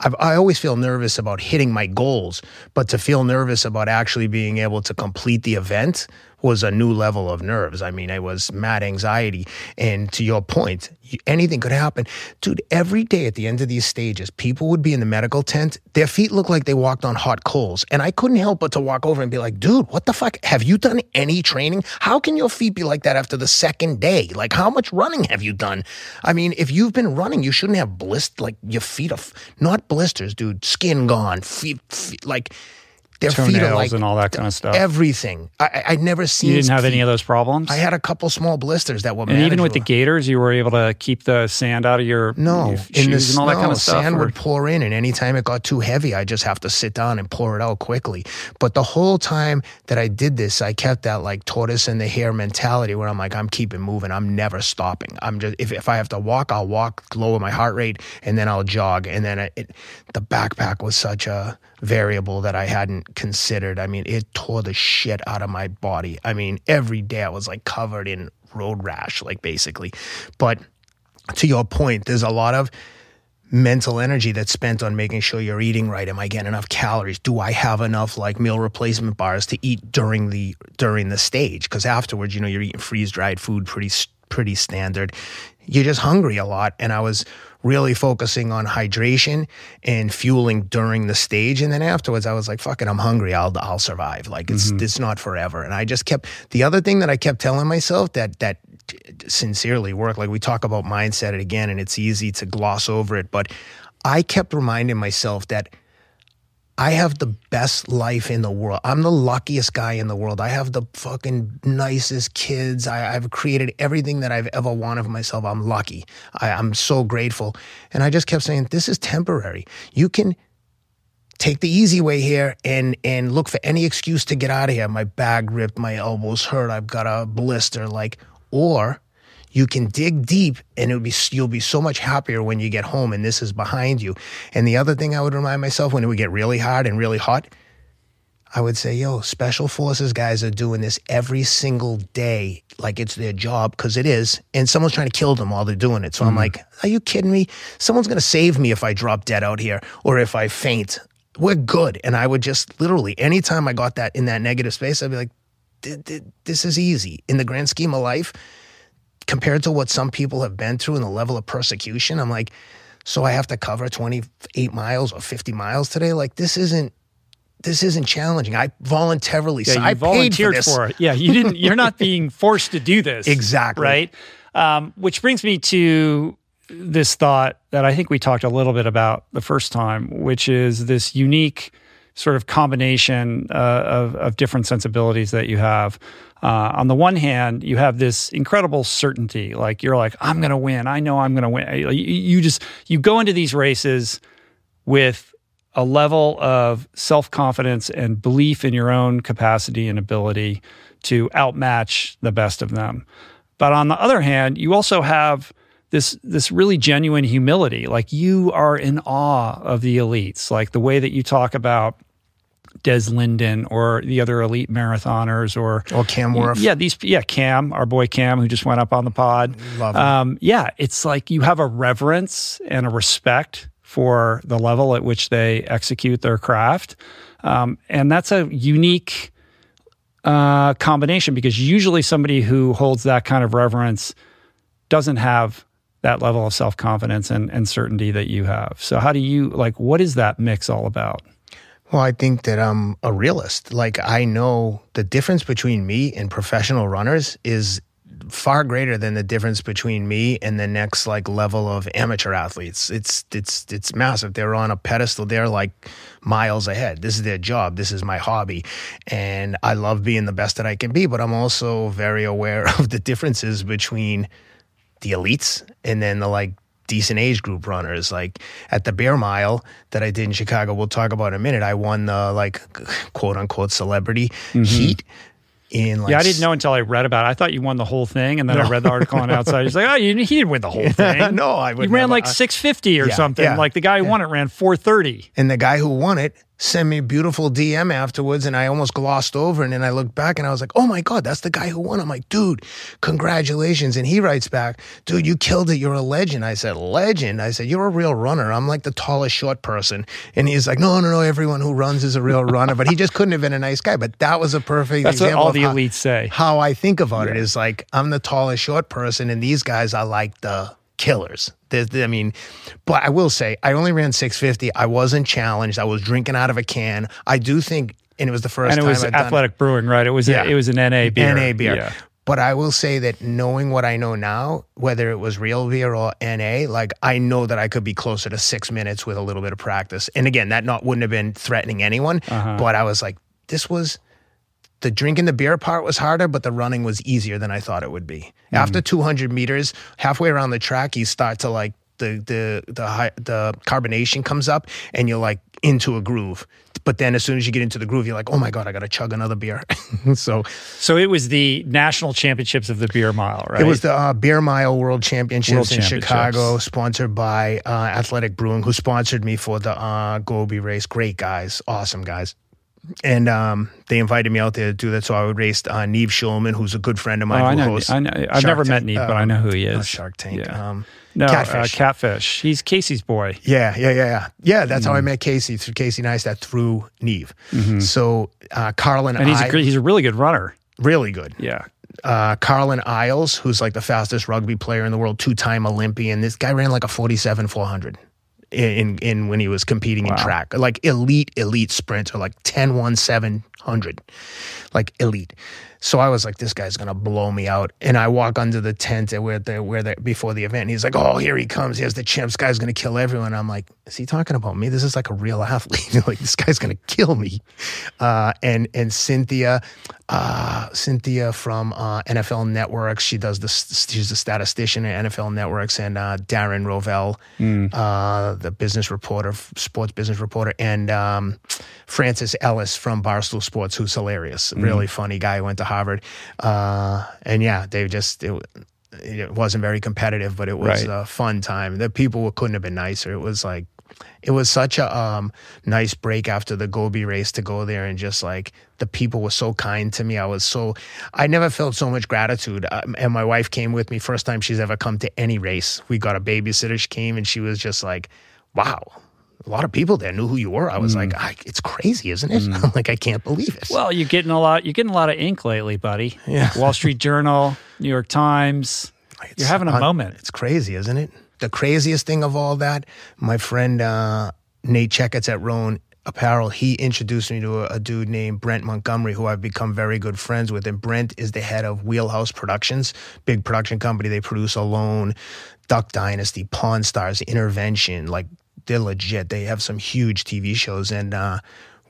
I've, i always feel nervous about hitting my goals, but to feel nervous about actually being able to complete the event was a new level of nerves. I mean, it was mad anxiety. And to your point, anything could happen. Dude, every day at the end of these stages, people would be in the medical tent. Their feet looked like they walked on hot coals. And I couldn't help but to walk over and be like, dude, what the fuck? Have you done any training? How can your feet be like that after the second day? Like, how much running have you done? I mean, if you've been running, you shouldn't have blisters, like your feet are, not blisters, dude, skin gone, feet, feet like, their feet are like and all that kind of stuff. Everything. I, I'd never seen. You didn't have feet. any of those problems. I had a couple small blisters that were. And even with the gaiters, you were able to keep the sand out of your no your in the and all that kind of stuff. Sand or? would pour in, and anytime it got too heavy, I just have to sit down and pour it out quickly. But the whole time that I did this, I kept that like tortoise in the hare mentality, where I'm like, I'm keeping moving. I'm never stopping. I'm just if if I have to walk, I'll walk, lower my heart rate, and then I'll jog. And then it, it the backpack was such a variable that I hadn't considered. I mean, it tore the shit out of my body. I mean, every day I was like covered in road rash, like basically. But to your point, there's a lot of mental energy that's spent on making sure you're eating right. Am I getting enough calories? Do I have enough like meal replacement bars to eat during the during the stage? Because afterwards, you know, you're eating freeze dried food pretty pretty standard. You're just hungry a lot, and I was really focusing on hydration and fueling during the stage. And then afterwards, I was like, fuck it, I'm hungry. I'll, I'll survive. Like it's, mm-hmm. it's not forever. And I just kept, the other thing that I kept telling myself that, that sincerely worked, like we talk about mindset again, and it's easy to gloss over it, but I kept reminding myself that I have the best life in the world. I'm the luckiest guy in the world. I have the fucking nicest kids. I, have created everything that I've ever wanted for myself. I'm lucky. I, I'm so grateful. And I just kept saying, this is temporary. You can take the easy way here and and look for any excuse to get out of here. My back ripped, my elbows hurt, I've got a blister, like, or you can dig deep and it'll be you'll be so much happier when you get home and this is behind you. And the other thing I would remind myself when it would get really hard and really hot, I would say, yo, special forces guys are doing this every single day like it's their job because it is. And someone's trying to kill them while they're doing it. So mm-hmm. I'm like, are you kidding me? Someone's going to save me if I drop dead out here or if I faint. We're good. And I would just literally, anytime I got that in that negative space, I'd be like, this is easy. In the grand scheme of life, compared to what some people have been through and the level of persecution, I'm like, so I have to cover 28 miles or 50 miles today. Like this isn't this isn't challenging. I voluntarily yeah, so I volunteered for, for, it. Yeah, you didn't. You're not being [laughs] forced to do this. Exactly. Right. Um, which brings me to this thought that I think we talked a little bit about the first time, which is this unique sort of combination uh, of, of different sensibilities that you have. Uh, on the one hand, you have this incredible certainty, like you're like, I'm going to win. I know I'm going to win. You, you just you go into these races with a level of self confidence and belief in your own capacity and ability to outmatch the best of them. But on the other hand, you also have this this really genuine humility. Like you are in awe of the elites, like the way that you talk about Des Linden or the other elite marathoners or or Cam Wurf. Yeah, these yeah Cam, our boy Cam, who just went up on the pod. Love him. Um, yeah, it's like you have a reverence and a respect for the level at which they execute their craft, um, and that's a unique uh, combination because usually somebody who holds that kind of reverence doesn't have that level of self confidence and, and certainty that you have. So, how do you like? What is that mix all about? Well, I think that I'm a realist. Like I know the difference between me and professional runners is far greater than the difference between me and the next like level of amateur athletes. It's it's it's massive. They're on a pedestal. They're like miles ahead. This is their job. This is my hobby. And I love being the best that I can be, but I'm also very aware [laughs] of the differences between the elites and then the like decent age group runners. Like at the Beer Mile that I did in Chicago, we'll talk about in a minute. I won the like quote unquote celebrity mm-hmm. heat. In like Yeah, I didn't know until I read about it. I thought you won the whole thing, and then I read the article on outside. He's like, "Oh, you, he didn't win the whole [laughs] thing. No, I He ran never- like six fifty or Yeah, something. yeah, like the guy who won it ran four thirty. And the guy who won it sent me a beautiful DM afterwards, and I almost glossed over. And then I looked back and I was like, oh my God, that's the guy who won. I'm like, dude, congratulations. And he writes back, dude, you killed it. You're a legend. I said, legend? I said, you're a real runner. I'm like the tallest short person. And he's like, no, no, no, everyone who runs is a real [laughs] runner. But he just couldn't have been a nice guy. But that was a perfect That's what example all of the how- elites say. how I think about it is like I'm the tallest short person, and these guys are like the killers. There's, I mean, but I will say I only ran 650. I wasn't challenged. I was drinking out of a can. I do think, and it was the first And it was I'd done Athletic Brewing, right? It was Yeah. a, it was an NA beer. NA beer. Yeah. But I will say that knowing what I know now, whether it was real beer or NA, like I know that I could be closer to six minutes with a little bit of practice. And again, that not wouldn't have been threatening anyone, Uh-huh. but I was like, this was the drinking the beer part was harder, but the running was easier than I thought it would be. Hmm. After 200 meters, halfway around the track, you start to like the the the high, the carbonation comes up, and you're like into a groove. But then as soon as you get into the groove, you're like, oh my god, I got to chug another beer. [laughs] so So it was the national championships of the beer mile, right? it was the uh, Beer Mile World Championships World in Championships. Chicago, sponsored by uh, Athletic Brewing, who sponsored me for the uh, Gobi race. Great guys, awesome guys. And um, they invited me out there to do that, so I would race uh, Nev Schulman, who's a good friend of Oh, mine. I know, hosts I know, I've Shark never met Tank, Nev, but uh, I know who he is. Shark Tank. Yeah. Um, no, Catfish. Uh, catfish. He's Casey's boy. Yeah, yeah, yeah, yeah. Yeah, that's Mm. how I met Casey through Casey Neistat through Nev. So uh, Carlin, Mm-hmm. And he's I, a he's a really good runner. really good. Yeah. uh, Carlin Isles, who's like the fastest rugby player in the world, two time Olympian. This guy ran like a 47 400 in, in, when he was competing in track. Like elite, elite sprinter, like 10 1 700, like elite. So I was like, this guy's gonna blow me out. And I walk under the tent at where the where the before the event. And he's like, oh, here he comes. Here's the champ. This guy's gonna kill everyone. I'm like, is he talking about me? This is like a real [laughs] athlete. [laughs] like this guy's gonna kill me. Uh, and and Cynthia, uh, Cynthia from uh, NFL Networks. She does this. She's a statistician at NFL Networks, and uh, Darren Rovell, uh, the business reporter, sports business reporter, and um, Francis Ellis from Barstool Sports, who's hilarious, really funny guy. Went to Harvard, uh, and yeah, they just. It, it wasn't very competitive, but it was Right. a fun time. The people couldn't have been nicer. It was like, it was such a um, nice break after the Gobi race to go there and just like the people were so kind to me. I was so, I never felt so much gratitude. Um, and my wife came with me first time she's ever come to any race. We got a babysitter. She came and she was just like, wow. A lot of people there knew who you were. I was like, I, it's crazy, isn't it? I'm [laughs] like, I can't believe it. Well, you're getting a lot. You're getting a lot of ink lately, buddy. Yeah. Wall Street Journal, New York Times. It's You're having a un- moment. It's crazy, isn't it? The craziest thing of all that, my friend uh, Nate Checketts at Rhone Apparel, he introduced me to a, a dude named Brent Montgomery, who I've become very good friends with. And Brent is the head of Wheelhouse Productions, big production company. They produce Alone, Duck Dynasty, Pawn Stars, Intervention. Like they're legit. They have some huge TV shows, and uh,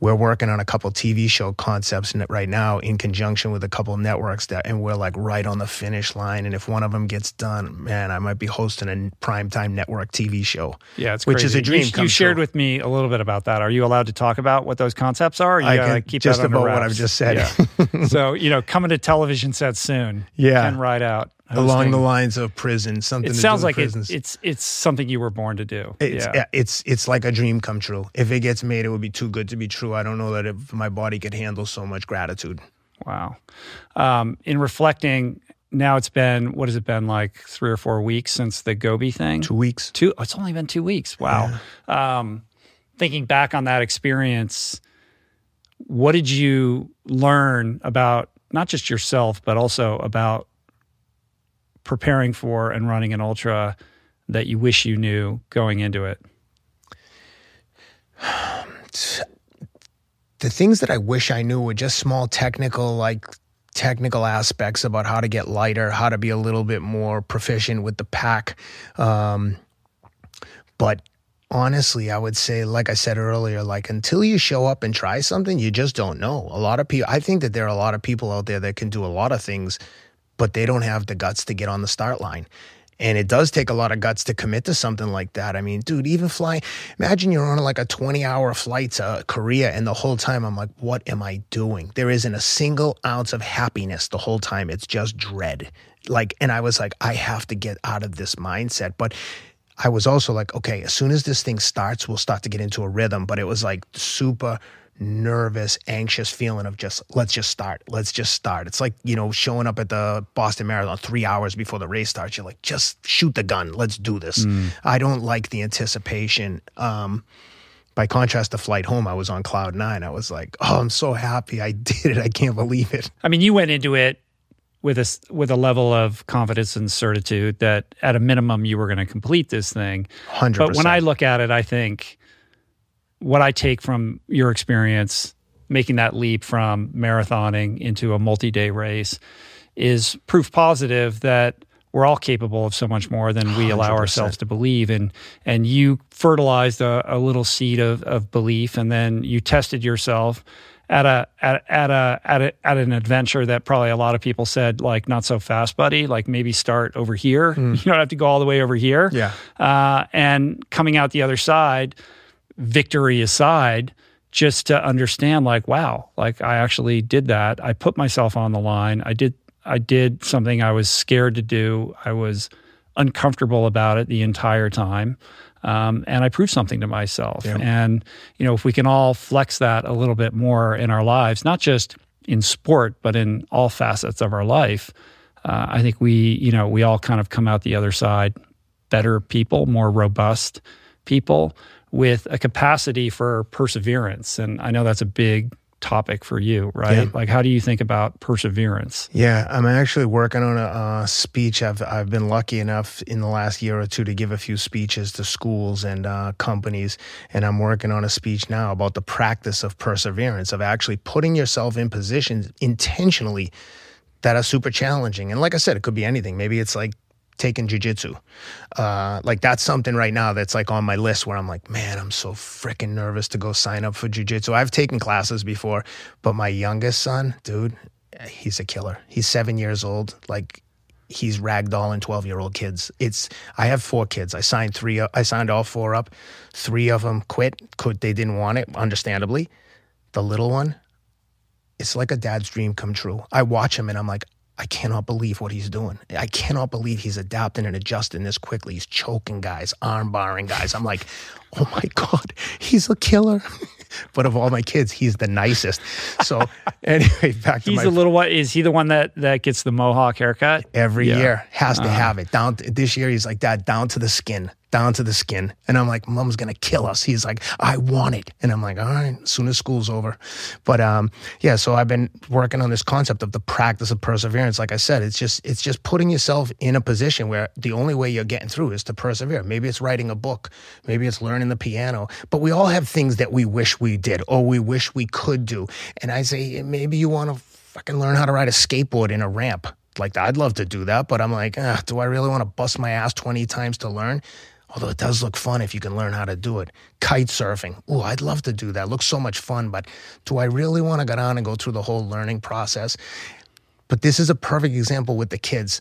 we're working on a couple TV show concepts right now in conjunction with a couple networks that, and we're like right on the finish line. And if one of them gets done, man, I might be hosting a primetime network TV show. Yeah, it's which is a dream. You, you shared true. with me a little bit about that. Are you allowed to talk about what those concepts are? Or you I gotta keep just about what? I've just said. Yeah. [laughs] so you know, coming to television sets soon. Yeah. and Rideout. along hosting. the lines of prison. Something. It sounds like it, it's it's something you were born to do. It's, yeah. yeah, it's it's like a dream come true. If it gets made, it would be too good to be true. I don't know that if my body could handle so much gratitude. Wow. Um, in reflecting, now it's been what has it been like three or four weeks since the Gobi thing? Two weeks. Two. oh, it's only been two weeks. Wow. Um, thinking back on that experience, what did you learn about not just yourself, but also about preparing for and running an ultra that you wish you knew going into it? [sighs] the things that I wish I knew were just small technical, like technical aspects about how to get lighter, how to be a little bit more proficient with the pack. Um, but honestly, I would say, like I said earlier, like until you show up and try something, you just don't know. A lot of people, I think that there are a lot of people out there that can do a lot of things, but they don't have the guts to get on the start line. And it does take a lot of guts to commit to something like that. I mean, dude, even flying, imagine you're on like a 20 hour flight to Korea, and the whole time I'm like, what am I doing? There isn't a single ounce of happiness the whole time. It's just dread. Like, and I was like, I have to get out of this mindset. But I was also like, okay, as soon as this thing starts, we'll start to get into a rhythm. But it was like super nervous, anxious feeling of just let's just start. Let's just start. It's like, you know, showing up at the Boston Marathon three hours before the race starts. You're like, just shoot the gun. Let's do this. I don't like the anticipation. Um, by contrast to flight home, I was on cloud nine. I was like, oh, I'm so happy I [laughs] did it. I can't believe it. I mean, you went into it with a with a level of confidence and certitude that at a minimum you were going to complete this thing. 100%. But when I look at it, I think what I take from your experience making that leap from marathoning into a multi-day race is proof positive that we're all capable of so much more than we allow 100%. ourselves to believe and and you fertilized a, a little seed of, of belief and then you tested yourself at a at, at a at a at an adventure that probably a lot of people said like not so fast buddy. Like maybe start over here. [laughs] You don't have to go all the way over here. Yeah. uh, and coming out the other side victory aside just to understand like wow like i actually did that. I put myself on the line. I did i did something i was scared to do. I was uncomfortable about it the entire time. Um, and i proved something to myself. Yeah. and you know if we can all flex that a little bit more in our lives not just in sport but in all facets of our life uh, i think we you know we all kind of come out the other side better people more robust people with a capacity for perseverance. And I know that's a big topic for you, right? Yeah. Like, how do you think about perseverance? Yeah, I'm actually working on a uh, speech. I've I've been lucky enough in the last year or two to give a few speeches to schools and uh, companies, and I'm working on a speech now about the practice of perseverance, of actually putting yourself in positions intentionally that are super challenging. And like I said, it could be anything. Maybe it's like taking jujitsu. Uh, like that's something right now that's like on my list where I'm like, man, I'm so freaking nervous to go sign up for jujitsu. I've taken classes before, but my youngest son, dude, he's a killer. He's seven years old. Like he's ragdolling 12 year old kids. It's, I have four kids. I signed three, I signed all four up. Three of them quit. Quit. They didn't want it, understandably. The little one, it's like a dad's dream come true. I watch him and I'm like, I cannot believe what he's doing. I cannot believe he's adapting and adjusting this quickly. He's choking guys, arm barring guys. I'm like, oh my God, he's a killer. [laughs] but of all my kids, he's the nicest. So [laughs] anyway, back to He's my the little what is he the one that that gets the mohawk haircut? every Yeah. year. Has to Uh-huh. have it. Down to, this year he's like dad down to the skin. Down to the skin. And i'm like mom's gonna kill us. He's like i want it. And i'm like all right as soon as school's over. But um yeah so i've been working on this concept of the practice of perseverance. Like i said it's just it's just putting yourself in a position where the only way you're getting through is to persevere. Maybe it's writing a book. Maybe it's learning the piano. But we all have things that we wish we did or we wish we could do and i say maybe you want to fucking learn how to ride a skateboard in a ramp like I'd love to do that, but I'm like, ah, do I really want to bust my ass 20 times to learn? Although it does look fun if you can learn how to do it. Kite surfing. Ooh, I'd love to do that. Looks so much fun, but do I really want to get on and go through the whole learning process? But this is a perfect example with the kids.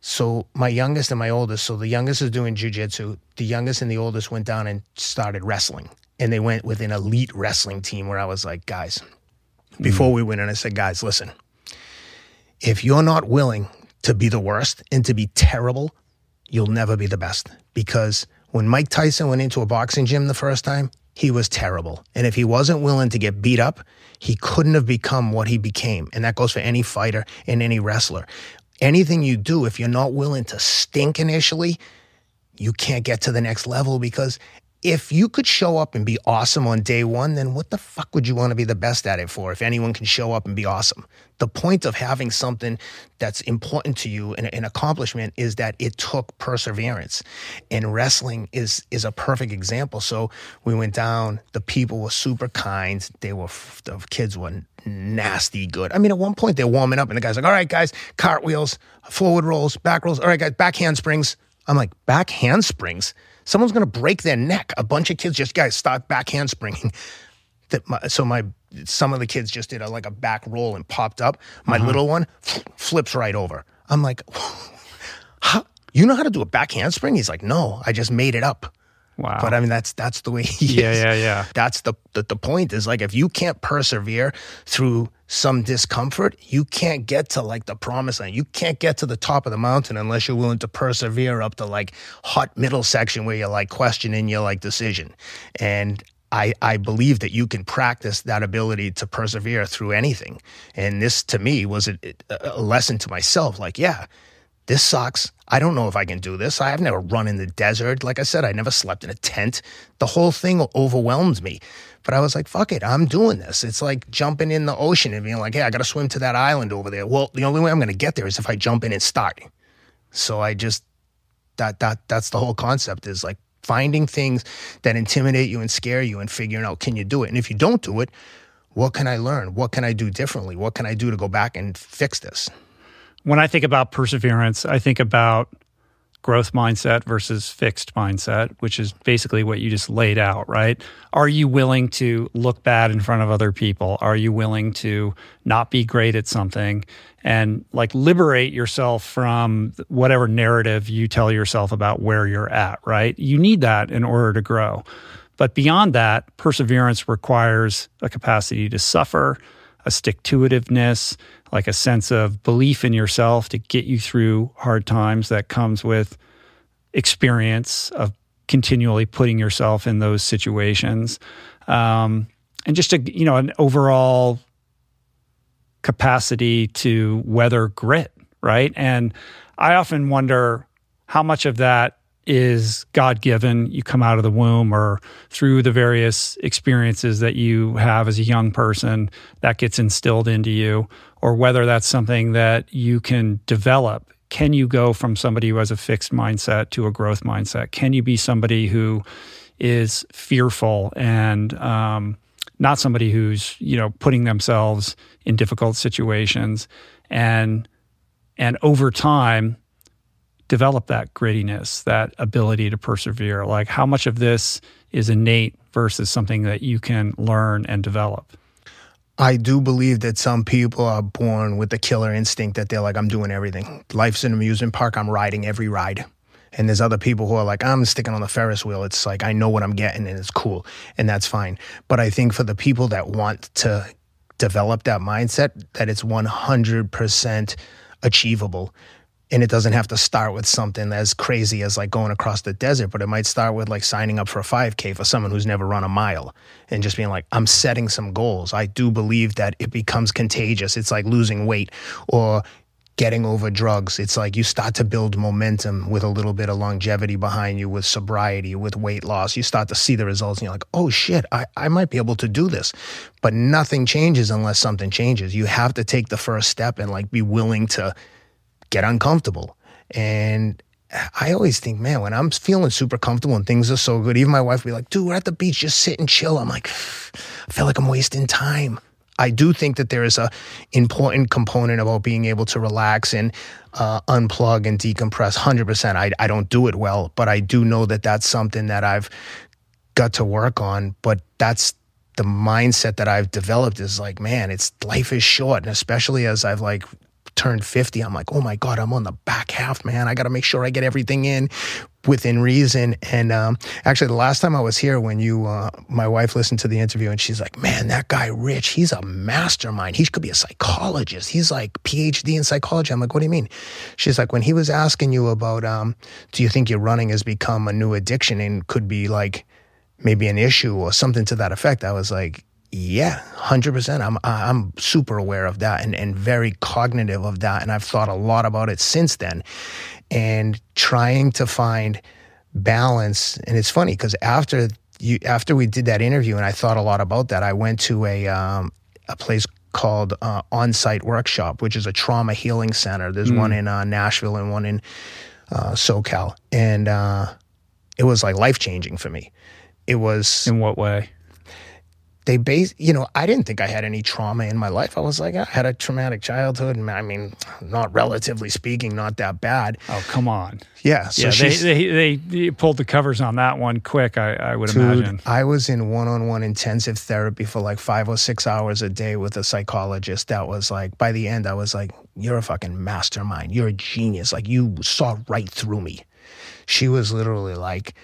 So my youngest and my oldest, so the youngest is doing jujitsu. The youngest and the oldest went down and started wrestling. And they went with an elite wrestling team where I was like, guys, before we went in, I said, guys, listen, if you're not willing to be the worst and to be terrible, you'll never be the best. Because when Mike Tyson went into a boxing gym the first time, he was terrible. And if he wasn't willing to get beat up, he couldn't have become what he became. And that goes for any fighter and any wrestler. Anything you do, if you're not willing to stink initially, you can't get to the next level because if you could show up and be awesome on day one, then what the fuck would you want to be the best at it for if anyone can show up and be awesome? The point of having something that's important to you and an accomplishment is that it took perseverance. And wrestling is is a perfect example. So we went down, the people were super kind. They were the kids were nasty good. I mean, at one point they're warming up and the guy's like, all right, guys, cartwheels, forward rolls, back rolls. All right, guys, back handsprings. I'm like, back handsprings? Someone's going to break their neck. A bunch of kids just guys start back handspringing. [laughs] That my, so my some of the kids just did a, like a back roll and popped up. My uh-huh. little one flips right over. I'm like, [laughs] huh? you know how to do a back handspring? He's like, no, I just made it up. Wow. But I mean, that's that's the way he yeah, is. Yeah, yeah, That's the, the the point is like if you can't persevere through some discomfort, you can't get to like the promised land. You can't get to the top of the mountain unless you're willing to persevere up to like hot middle section where you're like questioning your like decision. And I, I believe that you can practice that ability to persevere through anything. And this to me was a, a lesson to myself. Like, yeah, this sucks. I don't know if I can do this. I have never run in the desert. Like I said, I never slept in a tent. The whole thing overwhelmed me. But I was like, fuck it, I'm doing this. It's like jumping in the ocean and being like, hey, I got to swim to that island over there. Well, the only way I'm going to get there is if I jump in and start. So I just, that, that, that's the whole concept is like finding things that intimidate you and scare you and figuring out, can you do it? And if you don't do it, what can I learn? What can I do differently? What can I do to go back and fix this? When I think about perseverance, I think about growth mindset versus fixed mindset, which is basically what you just laid out, right? Are you willing to look bad in front of other people? Are you willing to not be great at something and like liberate yourself from whatever narrative you tell yourself about where you're at, right? You need that in order to grow. But beyond that, perseverance requires a capacity to suffer, a stick to itiveness, like a sense of belief in yourself to get you through hard times that comes with experience of continually putting yourself in those situations. Um, and just a, you know, an overall capacity to weather grit, right? And I often wonder how much of that is God given. You come out of the womb or through the various experiences that you have as a young person that gets instilled into you, or whether that's something that you can develop. Can you go from somebody who has a fixed mindset to a growth mindset? Can you be somebody who is fearful and um, not somebody who's you know putting themselves in difficult situations and and over time develop that grittiness, that ability to persevere? Like, how much of this is innate versus something that you can learn and develop? I do believe that some people are born with the killer instinct that they're like, I'm doing everything. Life's an amusement park. I'm riding every ride. And there's other people who are like, I'm sticking on the Ferris wheel. It's like, I know what I'm getting and it's cool. And that's fine. But I think for the people that want to develop that mindset, that it's 100% achievable and it doesn't have to start with something as crazy as like going across the desert, but it might start with like signing up for a 5K for someone who's never run a mile and just being like, I'm setting some goals. I do believe that it becomes contagious. It's like losing weight or getting over drugs. It's like you start to build momentum with a little bit of longevity behind you, with sobriety, with weight loss. You start to see the results and you're like, oh shit, I, I might be able to do this. But nothing changes unless something changes. You have to take the first step and like be willing to get uncomfortable. And I always think, man, when I'm feeling super comfortable and things are so good, even my wife be like, dude, we're at the beach, just sit and chill. I'm like, I feel like I'm wasting time. I do think that there is a important component about being able to relax and uh, unplug and decompress. Hundred percent. I I don't do it well, but I do know that that's something that I've got to work on. But that's the mindset that I've developed. Is like, man, it's life is short, and especially as I've like turned 50, I'm like, oh my God, I'm on the back half, man. I got to make sure I get everything in. within reason. And um, actually, the last time I was here, when you, uh, my wife listened to the interview, and she's like, "Man, that guy Rich, he's a mastermind. He could be a psychologist. He's like PhD in psychology." I'm like, "What do you mean?" She's like, "When he was asking you about, um, do you think your running has become a new addiction and could be like maybe an issue or something to that effect?" I was like. Yeah, hundred percent. I'm I'm super aware of that and, and very cognitive of that, and I've thought a lot about it since then and trying to find balance. And it's funny because after you after we did that interview, and I thought a lot about that, I went to a um, a place called uh, On-Site Workshop, which is a trauma healing center. There's mm. one in uh, Nashville and one in uh, SoCal, and uh, it was like life changing for me. It was in what way? They base you know i didn't think i had any trauma in my life. I was like i had a traumatic childhood and i mean not relatively speaking not that bad. Oh come on. Yeah so yeah, they, they, they, pulled the covers on that one quick i, I would dude, imagine. I was in one-on-one intensive therapy for like five or six hours a day with a psychologist that was like by the end i was like you're a fucking mastermind. You're a genius. Like you saw right through me. She was literally like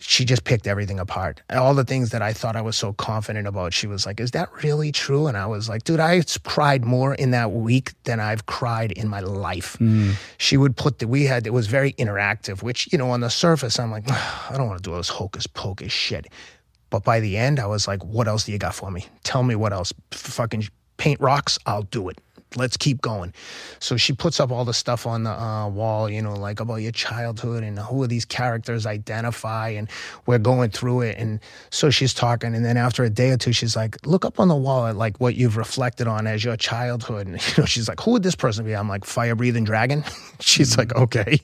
she just picked everything apart. All the things that I thought I was so confident about, she was like, Is that really true? And I was like, Dude, I cried more in that week than I've cried in my life. Mm. She would put the, we had, it was very interactive, which, you know, on the surface, I'm like, I don't want to do all this hocus pocus shit. But by the end, I was like, What else do you got for me? Tell me what else. F- fucking paint rocks, I'll do it let's keep going. So she puts up all the stuff on the uh, wall, you know, like about your childhood and who are these characters identify, and we're going through it. And so she's talking, and then after a day or two, she's like, look up on the wall at like what you've reflected on as your childhood. And [laughs] you know, she's like, who would this person be? I'm like, fire breathing dragon. [laughs] she's like, mm-hmm. okay.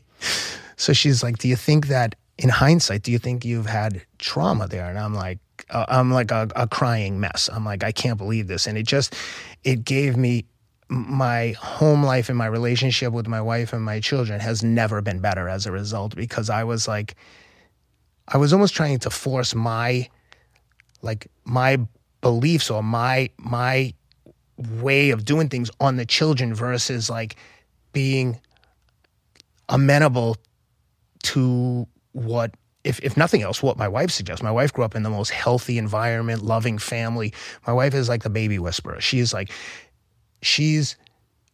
So she's like, do you think that in hindsight, do you think you've had trauma there? And I'm like, uh, I'm like a, a crying mess. I'm like, I can't believe this. And it just, it gave me my home life and my relationship with my wife and my children has never been better as a result because I was like, I was almost trying to force my, like my beliefs or my my way of doing things on the children versus like being amenable to what if, if nothing else, what my wife suggests. My wife grew up in the most healthy environment, loving family. My wife is like the baby whisperer. She's like, she's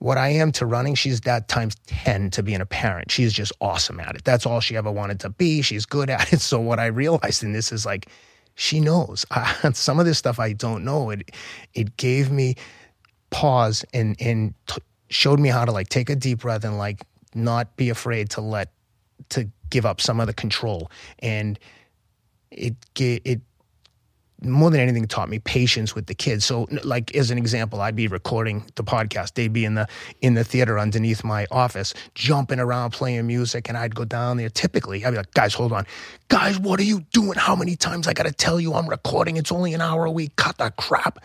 what I am to running, she's that times 10 to being a parent. She's just awesome at it. That's all she ever wanted to be. She's good at it. [laughs] So, what I realized in this is like, she knows. Uh, [laughs] some of this stuff I don't know. It, it gave me pause and, and t- showed me how to like take a deep breath and like not be afraid to let, to give up some of the control. And it, it more than anything taught me patience with the kids. So like as an example, I'd be recording the podcast. They'd be in the in the theater underneath my office, jumping around playing music, and I'd go down there. Typically, I'd be like, guys, hold on. Guys, what are you doing? How many times I gotta tell you I'm recording? It's only an hour a week. Cut that crap.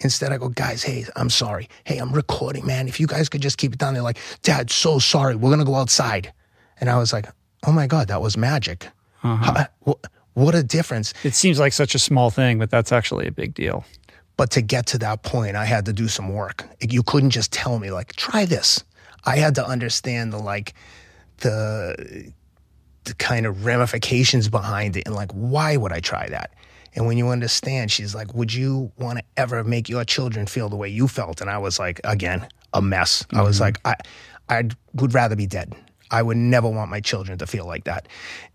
Instead, I go, guys, hey, I'm sorry. Hey, I'm recording, man. If you guys could just keep it down there, like, Dad, so sorry. We're gonna go outside. And I was like, oh my God, that was magic. Uh-huh. How, what a difference. It seems like such a small thing, but that's actually a big deal. But to get to that point, I had to do some work. You couldn't just tell me, like, try this. I had to understand the, like, the, the kind of ramifications behind it and, like, why would I try that? And when you understand, she's like, Would you want to ever make your children feel the way you felt? And I was like, again, a mess. Mm-hmm. I was mm-hmm. like, I, I would rather be dead. I would never want my children to feel like that.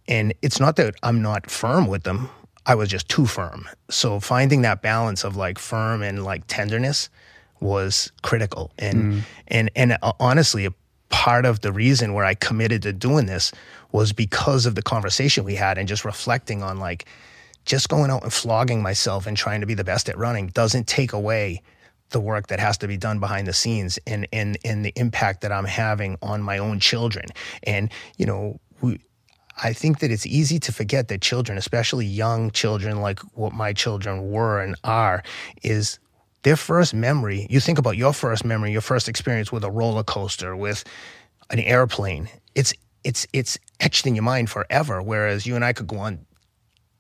And it's not that I'm not firm with them. I was just too firm. So finding that balance of like firm and like tenderness was critical. And mm. and and uh, honestly, a part of the reason where I committed to doing this was because of the conversation we had and just reflecting on like just going out and flogging myself and trying to be the best at running doesn't take away the work that has to be done behind the scenes and and and the impact that I'm having on my own children. And you know, we, I think that it's easy to forget that children, especially young children like what my children were and are, is their first memory. You think about your first memory, your first experience with a roller coaster, with an airplane. It's it's it's etched in your mind forever. Whereas you and I could go on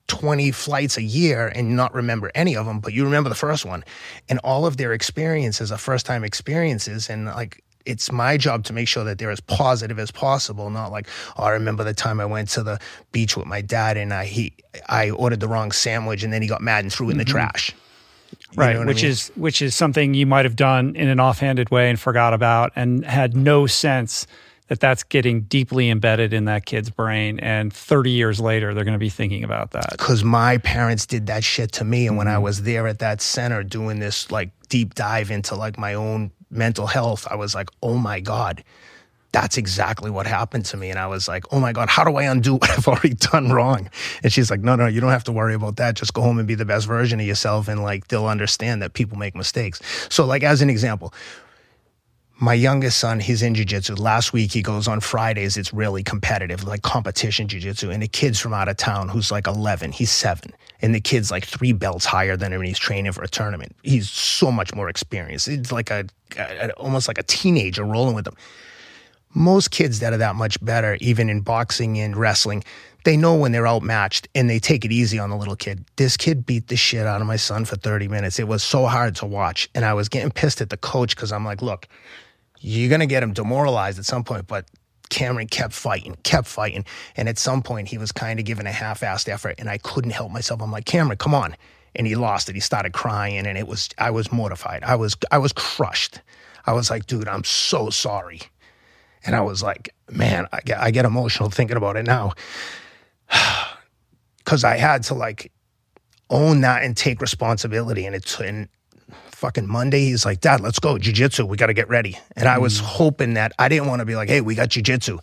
20 flights a year and not remember any of them, but you remember the first one. And all of their experiences are first time experiences. And like it's my job to make sure that they're as positive as possible, not like, oh, I remember the time I went to the beach with my dad and I he I ordered the wrong sandwich and then he got mad and threw it in the Mm-hmm. trash. You right what I which mean? is which is something you might have done in an offhanded way and forgot about and had no sense that that's getting deeply embedded in that kid's brain and 30 years later they're going to be thinking about that. Because my parents did that shit to me and when Mm-hmm. i was there at that center doing this like deep dive into like my own mental health i was like oh my god that's exactly what happened to me. And i was like oh my god how do i undo what i've [laughs] already done wrong? And she's like no no you don't have to worry about that. Just go home and be the best version of yourself and like they'll understand that people make mistakes. So like as an example my youngest son, he's in jujitsu. Last week, he goes on Fridays. It's really competitive, like competition jujitsu. And the kid's from out of town who's like 11, he's seven. And the kid's like three belts higher than him, and he's training for a tournament. He's so much more experienced. It's like a, a almost like a teenager rolling with him. Most kids that are that much better, even in boxing and wrestling, they know when they're outmatched and they take it easy on the little kid. This kid beat the shit out of my son for 30 minutes. It was so hard to watch. And I was getting pissed at the coach because I'm like, look, you're going to get him demoralized at some point. But Cameron kept fighting, kept fighting. And at some point, he was kind of giving a half assed effort, and I couldn't help myself. I'm like, Cameron, come on. And he lost it. He started crying, and it was, I was mortified. I was, I was crushed. I was like, dude, I'm so sorry. And I was like, man, I get, I get emotional thinking about it now. [sighs] Cause I had to like own that and take responsibility. And it's, and fucking Monday, he's like, Dad, let's go. Jiu-jitsu. We got to get ready. And I was mm. hoping that I didn't want to be like, hey, we got jiu-jitsu.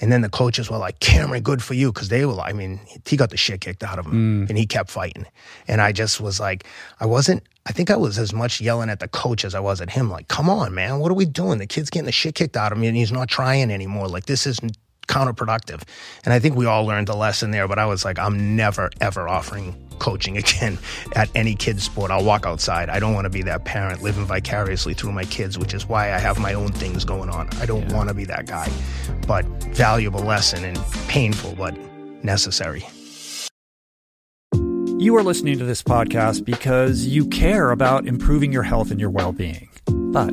And then the coaches were like, Cameron, good for you. Cause they were, like I mean, he got the shit kicked out of him mm. and he kept fighting. And I just was like, I wasn't, I think I was as much yelling at the coach as I was at him. Like, come on, man, what are we doing? The kid's getting the shit kicked out of him and he's not trying anymore. Like, this is counterproductive. And I think we all learned a lesson there, but I was like, I'm never, ever offering coaching [laughs] again at any kid's sport. I'll walk outside. I don't want to be that parent living vicariously through my kids, which is why I have my own things going on. I don't want to be that guy. But valuable lesson and painful, but necessary. You are listening to this podcast because you care about improving your health and your well being. But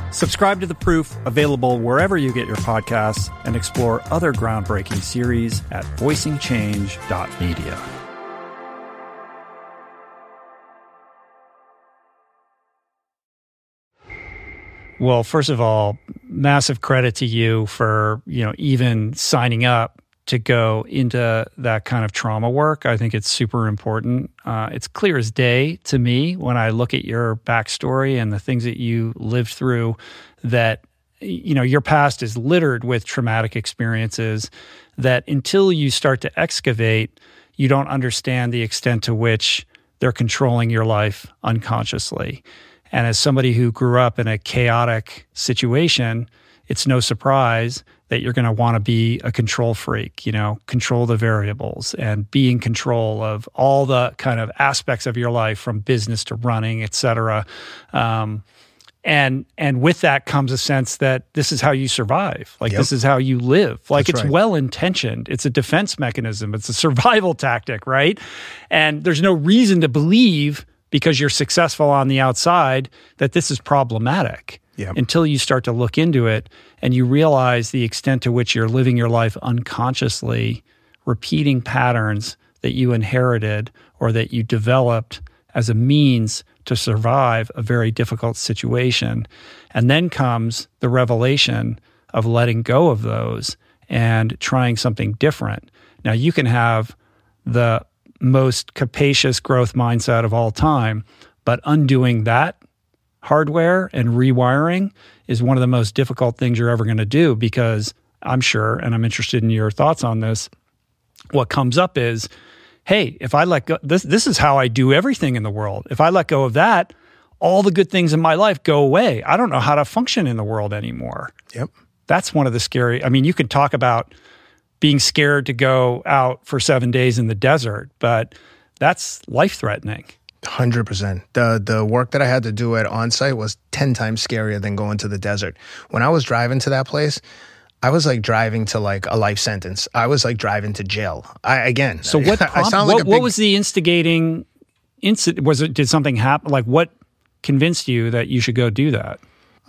Subscribe to The Proof, available wherever you get your podcasts, and explore other groundbreaking series at voicingchange.media. Well, first of all, massive credit to you for, you know, even signing up to go into that kind of trauma work. I think it's super important. Uh, it's clear as day to me when I look at your backstory and the things that you lived through that, you know, your past is littered with traumatic experiences that until you start to excavate, you don't understand the extent to which they're controlling your life unconsciously. And as somebody who grew up in a chaotic situation, it's no surprise that you're going to want to be a control freak, you know, control the variables and be in control of all the kind of aspects of your life from business to running, et cetera. Um, and and with that comes a sense that this is how you survive like yep. this is how you live like That's it's right. well intentioned it's a defense mechanism it's a survival tactic right and there's no reason to believe because you're successful on the outside that this is problematic yep. until you start to look into it and you realize the extent to which you're living your life unconsciously repeating patterns that you inherited or that you developed as a means to survive a very difficult situation. And then comes the revelation of letting go of those and trying something different. Now, you can have the most capacious growth mindset of all time, but undoing that hardware and rewiring is one of the most difficult things you're ever going to do because I'm sure, and I'm interested in your thoughts on this. What comes up is hey, if I let go, this, this is how I do everything in the world. If I let go of that, all the good things in my life go away. I don't know how to function in the world anymore. Yep. That's one of the scary. I mean, you can talk about being scared to go out for seven days in the desert, but that's life threatening. Hundred percent. The the work that I had to do at onsite was ten times scarier than going to the desert. When I was driving to that place, I was like driving to like a life sentence. I was like driving to jail. I again. So what? Prompt, [laughs] I sound like what, big, what was the instigating incident? Was it did something happen? Like what convinced you that you should go do that?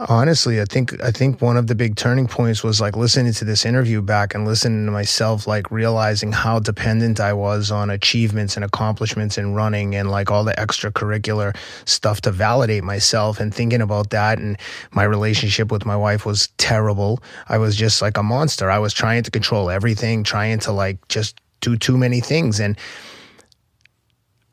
Honestly, I think I think one of the big turning points was like listening to this interview back and listening to myself, like realizing how dependent I was on achievements and accomplishments in running and like all the extracurricular stuff to validate myself and thinking about that. And my relationship with my wife was terrible. I was just like a monster. I was trying to control everything, trying to like just do too many things. And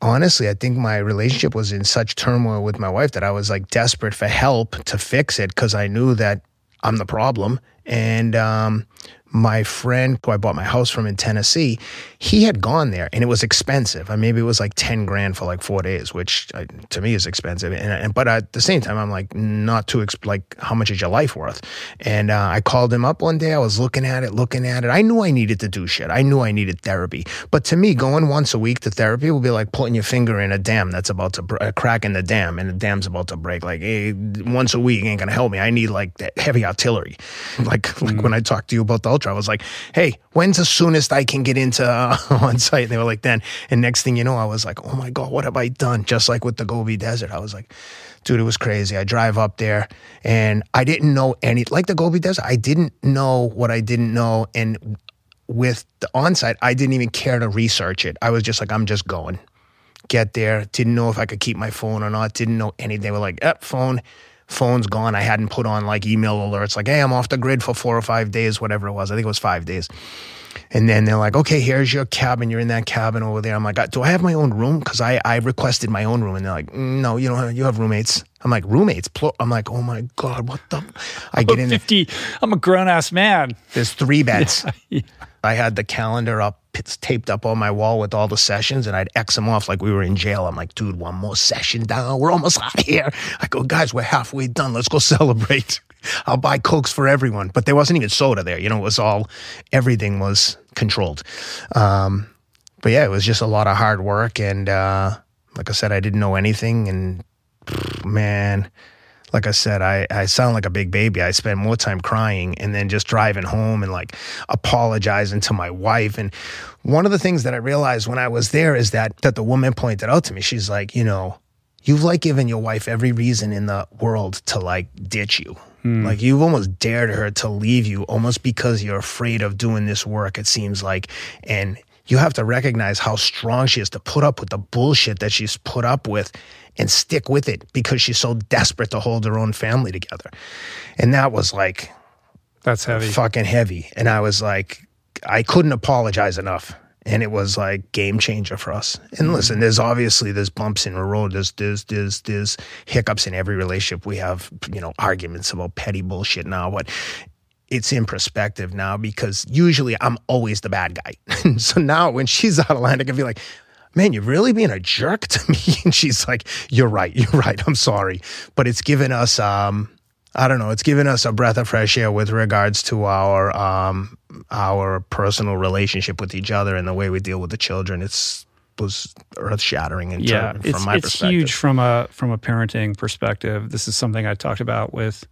honestly, I think my relationship was in such turmoil with my wife that I was like desperate for help to fix it because I knew that I'm the problem. And um, my friend who I bought my house from in Tennessee, he had gone there and it was expensive. I mean, maybe it was like 10 grand for like four days, which uh, to me is expensive. And, and, but at the same time, I'm like, not too, exp- like, how much is your life worth? And uh, I called him up one day. I was looking at it, looking at it. I knew I needed to do shit. I knew I needed therapy. But to me, going once a week to therapy will be like putting your finger in a dam that's about to, a crack in the dam and the dam's about to break. Like, hey, once a week ain't going to help me. I need like heavy artillery. [laughs] Like, like mm. when I talked to you about the ultra, I was like, hey, when's the soonest I can get into uh, [laughs] on site? And they were like, then. And next thing you know, I was like, oh my God, what have I done? Just like with the Gobi Desert. I was like, dude, it was crazy. I drive up there and I didn't know any, like the Gobi Desert, I didn't know what I didn't know. And with the onsite, I didn't even care to research it. I was just like, I'm just going. Get there, didn't know if I could keep my phone or not, didn't know anything. They were like, eh, phone phone's gone. I hadn't put on like email alerts, like, hey, I'm off the grid for four or five days, whatever it was. I think it was five days. And then they're like, okay, here's your cabin. You're in that cabin over there. I'm like, uh, do I have my own room? Because I, I requested my own room. And they're like, mm, no, you don't have, you have roommates. I'm like, roommates? I'm like, oh my God, what the? I get in 50, I'm a grown ass man. There's three beds. [laughs] yeah. I had the calendar up, taped up on my wall with all the sessions, and I'd X them off like we were in jail. I'm like, dude, one more session down. We're almost out of here. I go, guys, we're halfway done. Let's go [laughs] celebrate. I'll buy Cokes for everyone. But there wasn't even soda there. You know, it was all, everything was controlled. Um, but yeah, it was just a lot of hard work. And uh, like I said, I didn't know anything. And man, like I said, I, I sound like a big baby. I spend more time crying and then just driving home and like apologizing to my wife. And one of the things that I realized when I was there is that that the woman pointed out to me. She's like, you know, you've like given your wife every reason in the world to like ditch you. Hmm. Like you've almost dared her to leave you almost because you're afraid of doing this work, it seems like. And you have to recognize how strong she is to put up with the bullshit that she's put up with and stick with it because she's so desperate to hold her own family together. And that was like, that's heavy. Fucking heavy. And I was like, I couldn't apologize enough. And it was like game changer for us. And mm-hmm. listen, there's obviously there's bumps in the road. There's there's there's there's hiccups in every relationship. We have you know arguments about petty bullshit now, but it's in perspective now because usually I'm always the bad guy. [laughs] so now when she's out of line, I can be like, man, you're really being a jerk to me. [laughs] And she's like, you're right. You're right. I'm sorry. But it's given us, um, I don't know, it's given us a breath of fresh air with regards to our, um, our personal relationship with each other and the way we deal with the children. It's, was earth shattering and yeah, from it's, my it's perspective. huge from a from a parenting perspective. This is something I talked about with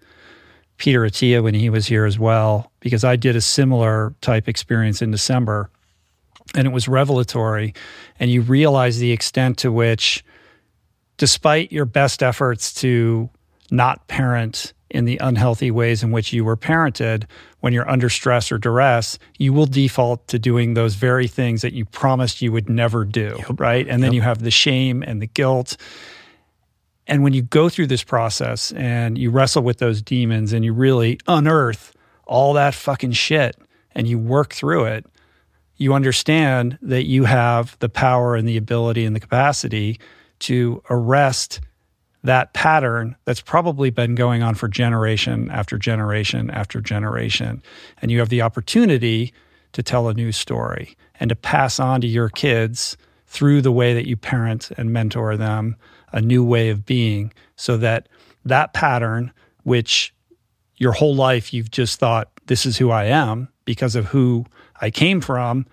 Peter Attia when he was here as well, because I did a similar type experience in December and it was revelatory. And you realize the extent to which, despite your best efforts to not parent in the unhealthy ways in which you were parented, when you're under stress or duress, you will default to doing those very things that you promised you would never do, yep. right? And then yep. you have the shame and the guilt. And when you go through this process and you wrestle with those demons and you really unearth all that fucking shit and you work through it, you understand that you have the power and the ability and the capacity to arrest that pattern that's probably been going on for generation after generation after generation. And you have the opportunity to tell a new story and to pass on to your kids through the way that you parent and mentor them a new way of being so that that pattern, which your whole life you've just thought, this is who I am because of who I came from,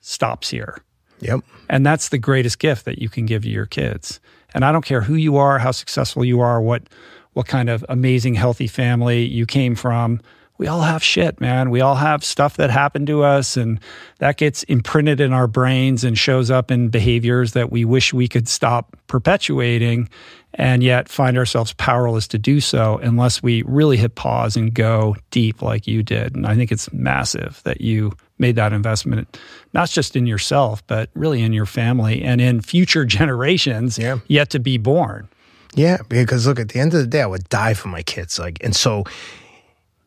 stops here. Yep. And that's the greatest gift that you can give to your kids. And I don't care who you are, how successful you are, what what kind of amazing healthy family you came from. We all have shit, man. We all have stuff that happened to us and that gets imprinted in our brains and shows up in behaviors that we wish we could stop perpetuating and yet find ourselves powerless to do so unless we really hit pause and go deep like you did. And I think it's massive that you made that investment, not just in yourself, but really in your family and in future [laughs] generations yeah. yet to be born. Yeah, because look, at the end of the day, I would die for my kids. Like, and so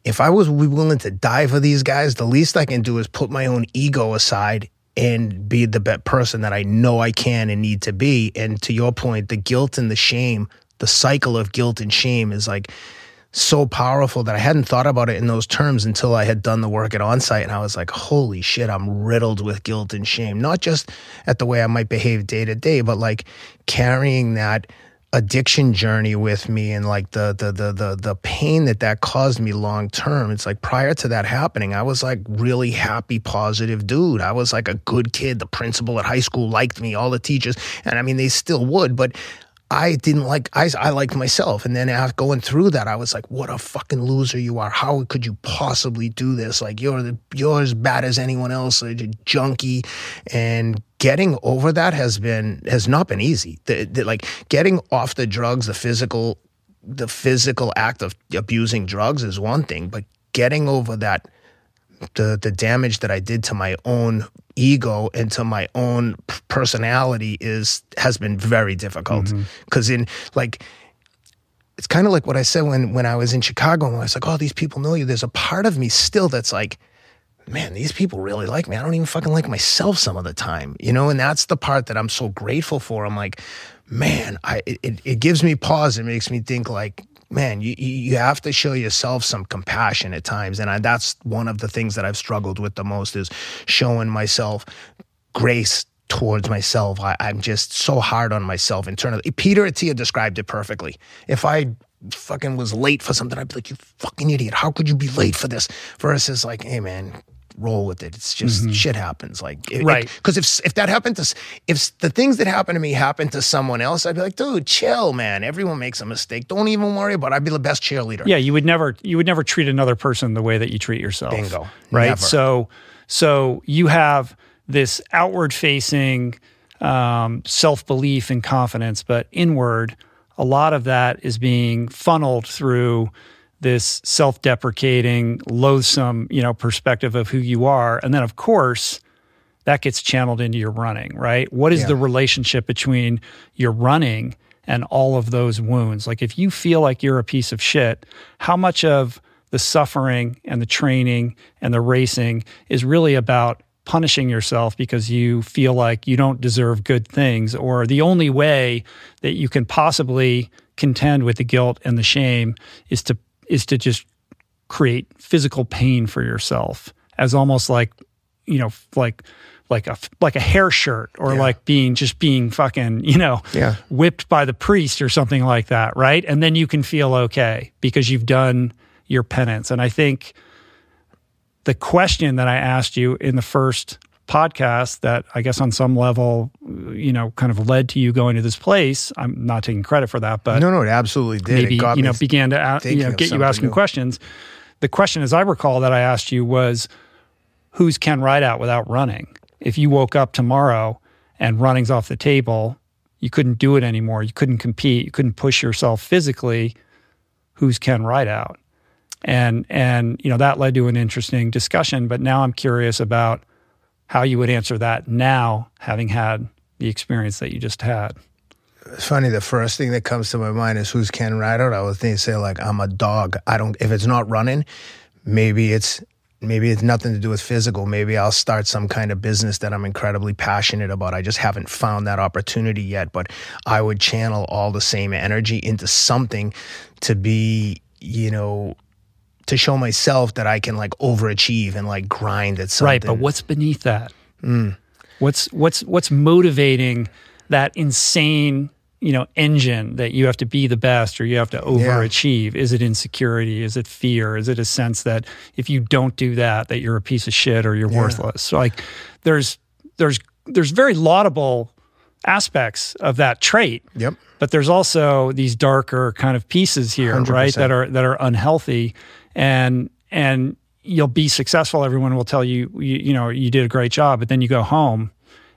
if I was willing to die for these guys, the least I can do is put my own ego aside and be the best person that I know I can and need to be. And to your point, the guilt and the shame, the cycle of guilt and shame is like so powerful that I hadn't thought about it in those terms until I had done the work at onsite. And I was like, holy shit, I'm riddled with guilt and shame, not just at the way I might behave day to day, but like carrying that addiction journey with me and like the the the the the pain that that caused me long term. It's like prior to that happening i was like really happy positive dude. I was like a good kid. The principal at high school liked me all the teachers and i mean they still would but I didn't like I I liked myself, and then after going through that, I was like, "What a fucking loser you are! How could you possibly do this? Like you're the, you're as bad as anyone else, a junkie." And getting over that has been has not been easy. The, the, like getting off the drugs, the physical the physical act of abusing drugs is one thing, but getting over that the the damage that I did to my own ego and to my own personality is has been very difficult because mm-hmm. in like it's kind of like what I said when when I was in Chicago and I was like, oh, these people know you. There's a part of me still that's like, man, these people really like me. I don't even fucking like myself some of the time, you know. And that's the part that I'm so grateful for. I'm like, man, I it, it gives me pause. It makes me think like, man, you you have to show yourself some compassion at times, and I, that's one of the things that I've struggled with the most is showing myself grace towards myself. I, am just so hard on myself internally. Peter Attia described it perfectly. If I fucking was late for something, I'd be like, "You fucking idiot! How could you be late for this?" Versus like, "Hey, man." Roll with it. It's just mm-hmm. shit happens. Like, it, right? Because if if that happened to if the things that happened to me happened to someone else, I'd be like, dude, chill, man. Everyone makes a mistake. Don't even worry about. it. I'd be the best cheerleader. Yeah, you would never you would never treat another person the way that you treat yourself. Bingo. Right. Never. So so you have this outward facing um, self belief and confidence, but inward. A lot of that is being funneled through this self-deprecating, loathsome, you know, perspective of who you are. And then of course, that gets channeled into your running, right? What is yeah. the relationship between your running and all of those wounds? Like if you feel like you're a piece of shit, how much of the suffering and the training and the racing is really about punishing yourself because you feel like you don't deserve good things or the only way that you can possibly contend with the guilt and the shame is to is to just create physical pain for yourself as almost like, you know, like like a like a hair shirt or Yeah. like being just being fucking you know Yeah. whipped by the priest or something like that right and then you can feel okay because you've done your penance and i think the question that i asked you in the first podcast that i guess on some level you know kind of led to you going to this place i'm not taking credit for that but no, no, it absolutely did. maybe it got you me know began to a- you know get you asking new. questions. The question, as I recall, that I asked you was, "Who's Ken Rideout without running?" If you woke up tomorrow and running's off the table, you couldn't do it anymore. You couldn't compete. You couldn't push yourself physically. Who's Ken Rideout? And and you know that led to an interesting discussion. But now I'm curious about how you would answer that now, having had the experience that you just had. It's funny. The first thing that comes to my mind is who's Ken Rideout. I would think say like I'm a dog. I don't. If it's not running, maybe it's maybe it's nothing to do with physical. Maybe I'll start some kind of business that I'm incredibly passionate about. I just haven't found that opportunity yet. But I would channel all the same energy into something to be, you know, to show myself that I can like overachieve and like grind at something. Right, but what's beneath that? Mm. What's what's what's motivating that insane you know engine that you have to be the best or you have to overachieve? Is it insecurity? Is it fear? Is it a sense that if you don't do that, that you're a piece of shit or you're worthless? So like, there's there's there's very laudable aspects of that trait Yep. but there's also these darker kind of pieces here, right? 100%. That are that are unhealthy, and and you'll be successful. Everyone will tell you, you, you know, you did a great job, but then you go home,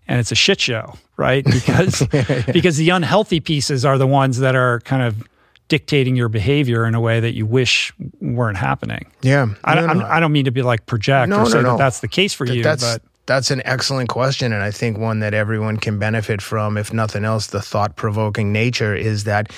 and it's a shit show, right? [laughs] Because because the unhealthy pieces are the ones that are kind of dictating your behavior in a way that you wish weren't happening. Yeah. I, No, don't, no, I don't mean to be like project No, or say no. that that's the case for you, that's but that's an excellent question and i think one that everyone can benefit from if nothing else the thought-provoking nature is that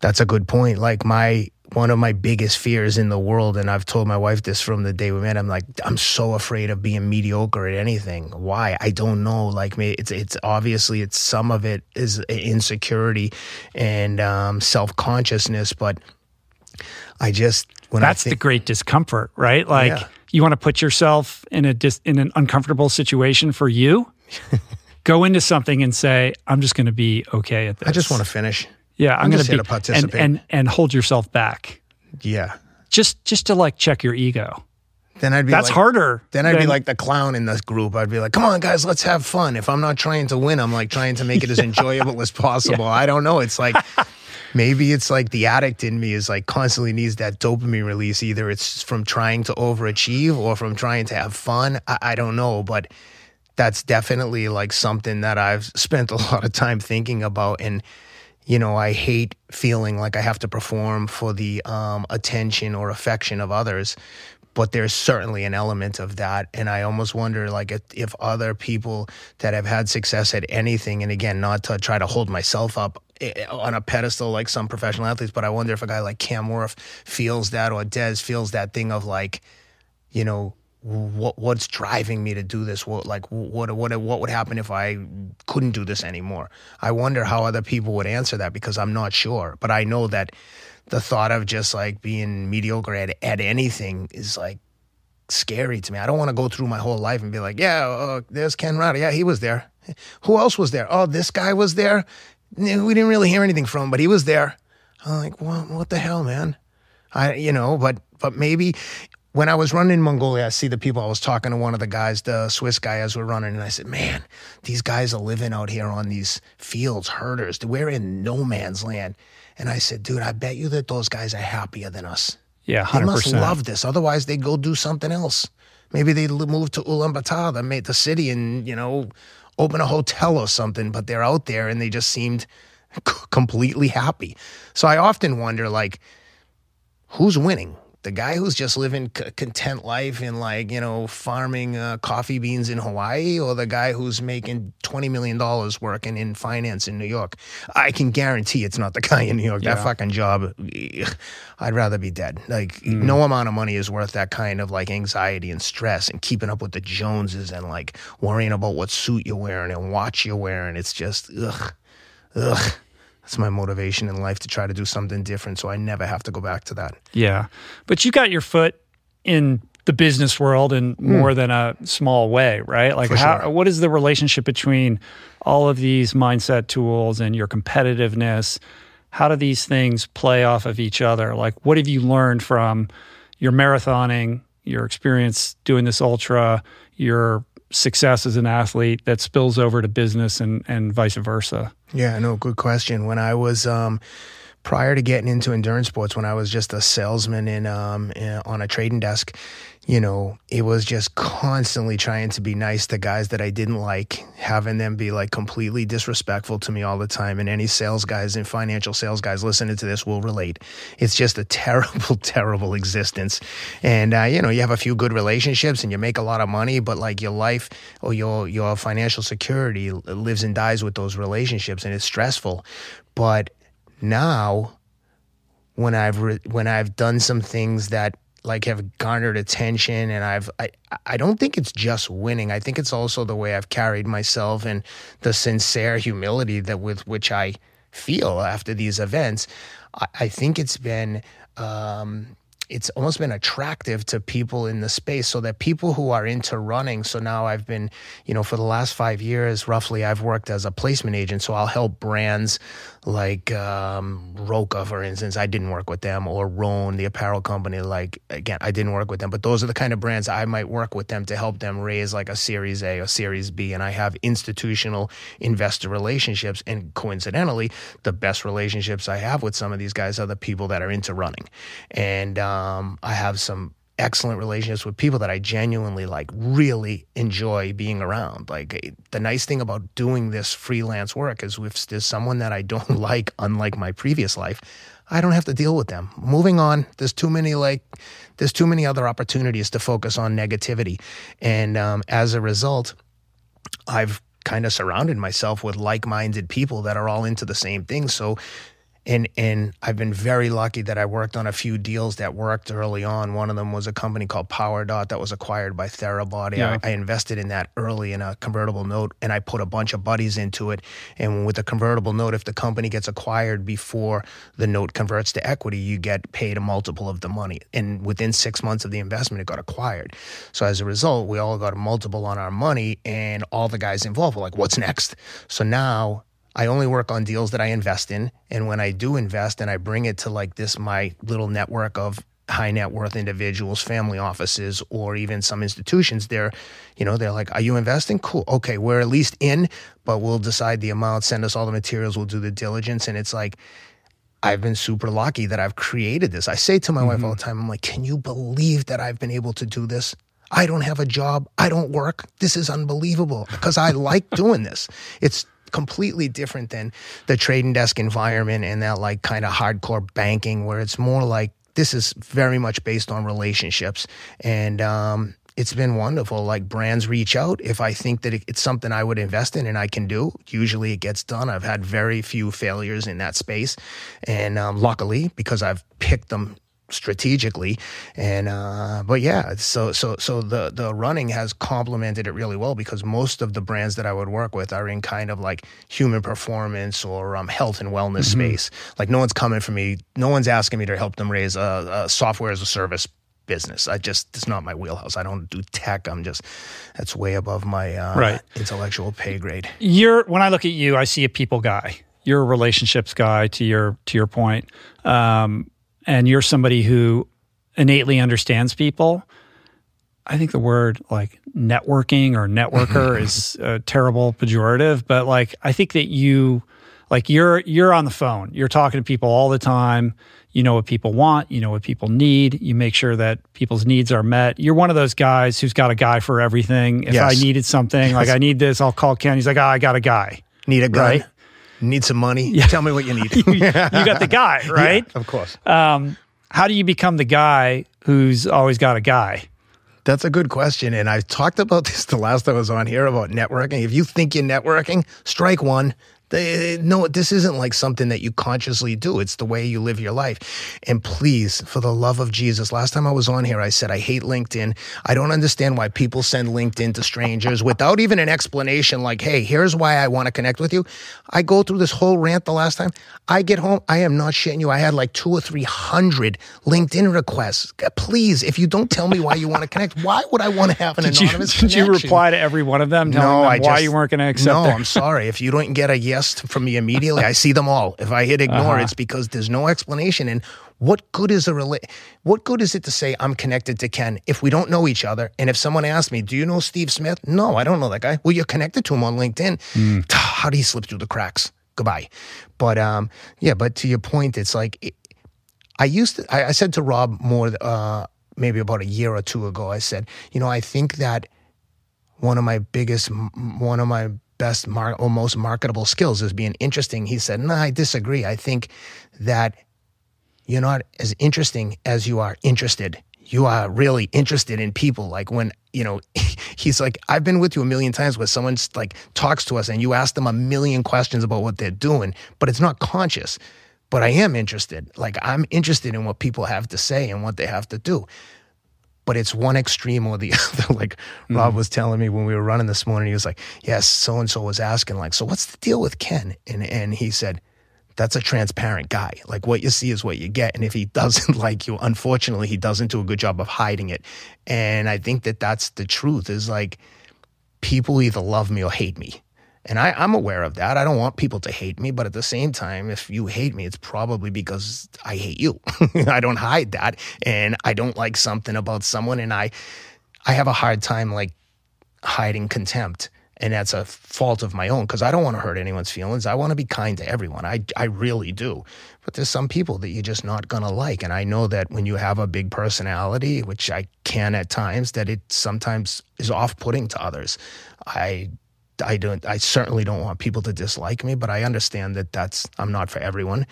that's a good point like my one of my biggest fears in the world and i've told my wife this from the day we met i'm like i'm so afraid of being mediocre at anything why i don't know like me it's it's obviously it's some of it is insecurity and um, self-consciousness but i just when that's the great discomfort, right? Like Yeah. you want to put yourself in a dis- in an uncomfortable situation for you. [laughs] Go into something and say, "I'm just going to be okay at this." i just want to finish yeah, I'm, I'm going to be to participate. and, and and hold yourself back, yeah just just to like check your ego. then i'd be That's like, harder. Then I'd be like the clown in this group. I'd be like, "Come on, guys, let's have fun." If I'm not trying to win, I'm like trying to make it as [laughs] enjoyable as possible. I don't know. It's like [laughs] maybe it's like the addict in me is like constantly needs that dopamine release. Either it's from trying to overachieve or from trying to have fun. I, I don't know, but that's definitely like something that I've spent a lot of time thinking about and you know, I hate feeling like I have to perform for the um, attention or affection of others, but there's certainly an element of that, and I almost wonder like if, if other people that have had success at anything, and again, not to try to hold myself up eh, on a pedestal like some professional athletes, but I wonder if a guy like Cam Worth feels that or Dez feels that thing of like, you know, what what's driving me to do this? What like what what what would happen if I couldn't do this anymore? I wonder how other people would answer that because I'm not sure. But I know that the thought of just like being mediocre at at anything is like scary to me. I don't want to go through my whole life and be like, yeah, uh, there's Ken Rideout. Yeah, he was there. Who else was there? Oh, this guy was there. We didn't really hear anything from, him, but he was there. I'm like, well, what the hell, man? I, you know, but but maybe when I was running in Mongolia, I see the people. I was talking to one of the guys, the Swiss guy, as we're running, and I said, "Man, these guys are living out here on these fields, herders. We're in no man's land." And I said, "Dude, I bet you that those guys are happier than us. yeah, 100%. They must love this. Otherwise, they'd go do something else. Maybe they'd move to Ulaanbaatar, the ma- the city, and you know, open a hotel or something. But they're out there, and they just seemed [laughs] completely happy. So I often wonder, like, who's winning? The guy who's just living c- content life in like you know farming uh, coffee beans in Hawaii, or the guy who's making twenty million dollars working in finance in New York? I can guarantee it's not the guy in New York. That fucking job, I'd rather be dead. Like no amount of money is worth that kind of like anxiety and stress and keeping up with the Joneses and like worrying about what suit you're wearing and watch you're wearing. It's just ugh, ugh. That's my motivation in life to try to do something different, so I never have to go back to that. Yeah. But you got your foot in the business world in hmm. more than a small way, right? Like, how, sure. what is the relationship between all of these mindset tools and your competitiveness? How do these things play off of each other? Like, what have you learned from your marathoning, your experience doing this ultra, your success as an athlete that spills over to business and, and vice versa? Yeah, no, good question. When I was um, prior to getting into endurance sports, when I was just a salesman in, um, in on a trading desk, you know, it was just constantly trying to be nice to guys that I didn't like, having them be like completely disrespectful to me all the time. And any sales guys and financial sales guys listening to this will relate. It's just a [laughs] terrible, terrible existence. And uh, you know, you have a few good relationships and you make a lot of money, but like your life or your your financial security lives and dies with those relationships, and it's stressful. But now when I've re- when I've done some things that like have garnered attention and I've I I don't think it's just winning. I think it's also the way I've carried myself and the sincere humility that with which I feel after these events. I, I think it's been um it's almost been attractive to people in the space so that people who are into running so now i've been you know for the last five years roughly i've worked as a placement agent so i'll help brands like um, Roka for instance i didn't work with them or Rhone the apparel company like again i didn't work with them. But those are the kind of brands i might work with them to help them raise like a series a or series b and i have institutional investor relationships. And coincidentally the best relationships i have with some of these guys are the people that are into running. And um, I have some excellent relationships with people that I genuinely like really enjoy being around. Like eh, the nice thing about doing this freelance work is if there's someone that I don't [laughs] like, unlike my previous life, I don't have to deal with them. Moving on, there's too many like there's too many other opportunities to focus on negativity. And um, as a result, I've kind of surrounded myself with like-minded people that are all into the same thing. So and and I've been very lucky that I worked on a few deals that worked early on. One of them was a company called PowerDot that was acquired by Therabody. Yeah. I, I invested in that early in a convertible note, and I put a bunch of buddies into it. And with a convertible note, if the company gets acquired before the note converts to equity, you get paid a multiple of the money. And within six months of the investment, it got acquired. So as a result, we all got a multiple on our money, and all the guys involved were like, "What's next?" So now I only work on deals that I invest in. And when I do invest and I bring it to like this, my little network of high net worth individuals, family offices, or even some institutions, they're, you know, they're like, are you investing? Cool. Okay. We're at least in, but we'll decide the amount, send us all the materials, we'll do the diligence. And it's like, I've been super lucky that I've created this. I say to my wife all mm-hmm. the time, I'm like, can you believe that I've been able to do this? I don't have a job. I don't work. This is unbelievable because I like doing this. It's completely different than the trading desk environment and that like kind of hardcore banking where it's more like this is very much based on relationships and um it's been wonderful. Like brands reach out if I think that it's something I would invest in and I can do. Usually it gets done. I've had very few failures in that space, and um, luckily because I've picked them strategically. And uh but yeah so so so the the running has complemented it really well because most of the brands that I would work with are in kind of like human performance or um health and wellness space. Like no one's coming for me. No one's asking me to help them raise a, a software as a service business. I just it's not my wheelhouse. I don't do tech. I'm just that's way above my uh Right. intellectual pay grade. You're when I look at you, I see a people guy. You're a relationships guy to your to your point. Um, and you're somebody who innately understands people. I think the word like networking or networker mm-hmm. is a terrible pejorative, but like I think that you like you're you're on the phone. You're talking to people all the time. You know what people want, you know what people need. You make sure that people's needs are met. You're one of those guys who's got a guy for everything. If Yes. I needed something, like I need this, I'll call Ken. He's like, oh, I got a guy. need a gun Right. Need some money [laughs] tell me what you need [laughs] you, you got the guy, [laughs] right? of course Um, how do you become the guy who's always got a guy? That's a good question. And I talked about this the last I was on here about networking. If you think you're networking, strike one. They, no, this isn't like something that you consciously do. It's the way you live your life. And please, for the love of Jesus, last time I was on here, I said, I hate LinkedIn. I don't understand why people send LinkedIn to strangers without even an explanation like, hey, here's why I want to connect with you. I go through this whole rant the last time. I get home, I am not shitting you. I had like two or 300 LinkedIn requests. Please, if you don't tell me why you want to connect, why would I want to have an did anonymous you, [laughs] Did you reply to every one of them telling No, them I why just- you weren't going to accept No, their- I'm sorry. If you don't get a yes from me immediately, I see them all. If I hit [laughs] ignore, Uh-huh. it's because there's no explanation. And what good is a rela- What good is it to say I'm connected to Ken if we don't know each other? And if someone asks me, "Do you know Steve Smith?" No, I don't know that guy. Well, you're connected to him on LinkedIn. How do you slip through the cracks? Goodbye. But um, yeah. But to your point, it's like it, I used to. I, I said to Rob more, uh, maybe about a year or two ago. I said, you know, I think that one of my biggest, one of my best mar- or most marketable skills is being interesting. He said, no, I disagree. I think that you're not as interesting as you are interested. You are really interested in people. Like when, you know, [laughs] he's like, I've been with you a million times where someone's like talks to us and you ask them a million questions about what they're doing, but it's not conscious. But I am interested. Like I'm interested in what people have to say and what they have to do but it's one extreme or the [laughs] other. Like Rob mm-hmm. was telling me when we were running this morning, he was like, "Yes, so and so was asking, like, so what's the deal with Ken?" And and he said, "That's a transparent guy. Like what you see is what you get. And if he [laughs] doesn't like you, unfortunately, he doesn't do a good job of hiding it. And I think that that's the truth. Is like people either love me or hate me." And I, I'm aware of that. I don't want people to hate me, but at the same time, if you hate me, it's probably because I hate you. [laughs] I don't hide that, and I don't like something about someone, and I, I have a hard time like hiding contempt, and that's a fault of my own because I don't want to hurt anyone's feelings. I want to be kind to everyone. I, I really do. But there's some people that you're just not gonna like, and I know that when you have a big personality, which I can at times, that it sometimes is off-putting to others. I I don't. I certainly don't want people to dislike me, but I understand that that's I'm not for everyone.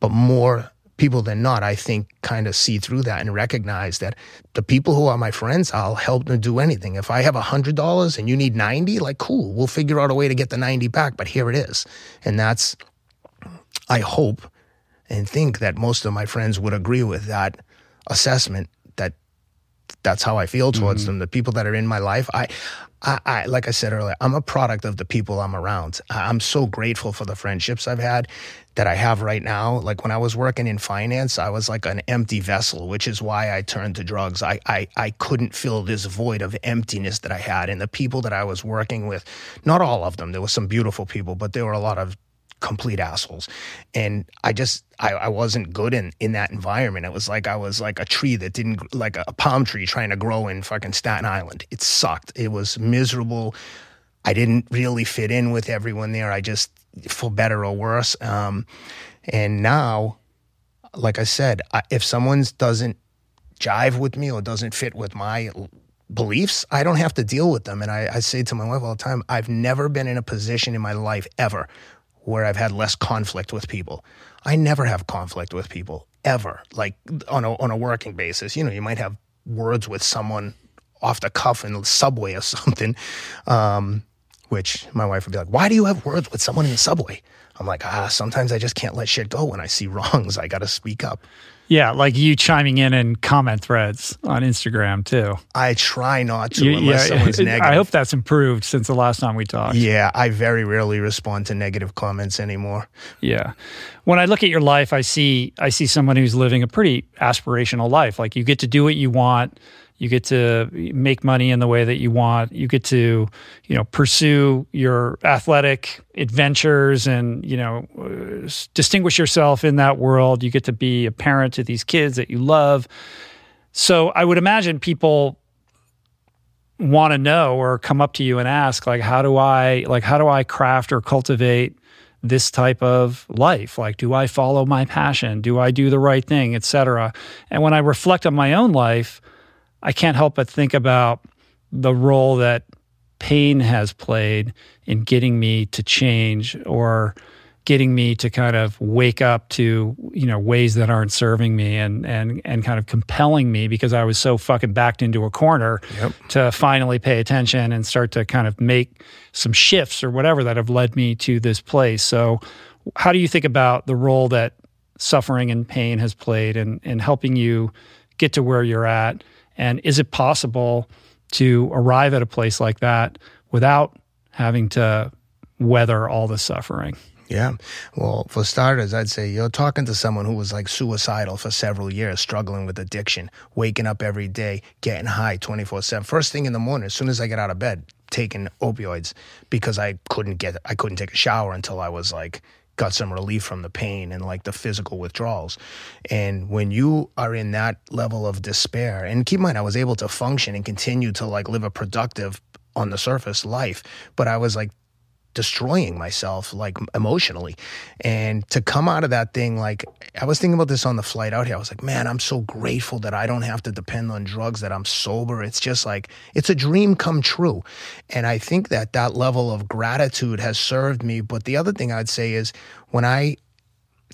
But more people than not, I think, kind of see through that and recognize that the people who are my friends, I'll help them do anything. If I have a hundred dollars and you need ninety, like cool, we'll figure out a way to get the ninety back. But here it is, and that's. I hope and think that most of my friends would agree with that assessment. That that's how I feel towards mm-hmm. them. The people that are in my life, I, I, I, like I said earlier, I'm a product of the people I'm around. I'm so grateful for the friendships I've had that I have right now. Like when I was working in finance, I was like an empty vessel, which is why I turned to drugs. I, I, I couldn't fill this void of emptiness that I had. And the people that I was working with, not all of them, there were some beautiful people, but there were a lot of complete assholes. And I just I, I wasn't good in in that environment. It was like I was like a tree that didn't like a, palm tree trying to grow in fucking Staten Island. It sucked. It was miserable. I didn't really fit in with everyone there. I just for better or worse. Um, and now, like I said, I, if someone doesn't jive with me or doesn't fit with my beliefs, I don't have to deal with them. And I, I say to my wife all the time, I've never been in a position in my life ever where I've had less conflict with people. I never have conflict with people ever, like on a on a working basis. You know, you might have words with someone off the cuff in the subway or [laughs] something, um, which my wife would be like, "Why do you have words with someone in the subway?" I'm like, ah, sometimes I just can't let shit go when I see [laughs] wrongs. I got to speak up. Yeah, like you chiming in in comment threads on Instagram too. I try not to You- unless someone's negative. [laughs] I hope that's improved since the last time we talked. Yeah, I very rarely respond to negative comments anymore. Yeah. When I look at your life, I see I see someone who's living a pretty aspirational life. Like you get to do what you want, you get to make money in the way that you want, you get to, you know, pursue your athletic adventures and, you know, uh, distinguish yourself in that world. You get to be a parent to these kids that you love. So I would imagine people want to know or come up to you and ask like how do I like how do I craft or cultivate this type of life like do I follow my passion do I do the right thing etc and when I reflect on my own life I can't help but think about the role that pain has played in getting me to change or getting me to kind of wake up to you know ways that aren't serving me and and and kind of compelling me because I was so fucking backed into a corner Yep. to finally pay attention and start to kind of make some shifts or whatever that have led me to this place. So how do you think about the role that suffering and pain has played in in helping you get to where you're at and is it possible to arrive at a place like that without having to weather all the suffering? Yeah. Well, for starters, I'd say you're talking to someone who was like suicidal for several years, struggling with addiction, waking up every day, getting high 24 7. First thing in the morning, as soon as I get out of bed, taking opioids because I couldn't get, I couldn't take a shower until I was like, got some relief from the pain and like the physical withdrawals. And when you are in that level of despair, and keep in mind, I was able to function and continue to like live a productive on the surface life, but I was like destroying myself like emotionally. And to come out of that thing like i was thinking about this on the flight out here. I was like man i'm so grateful that i don't have to depend on drugs that i'm sober. It's just like it's a dream come true. And i think that that level of gratitude has served me. But the other thing i'd say is when i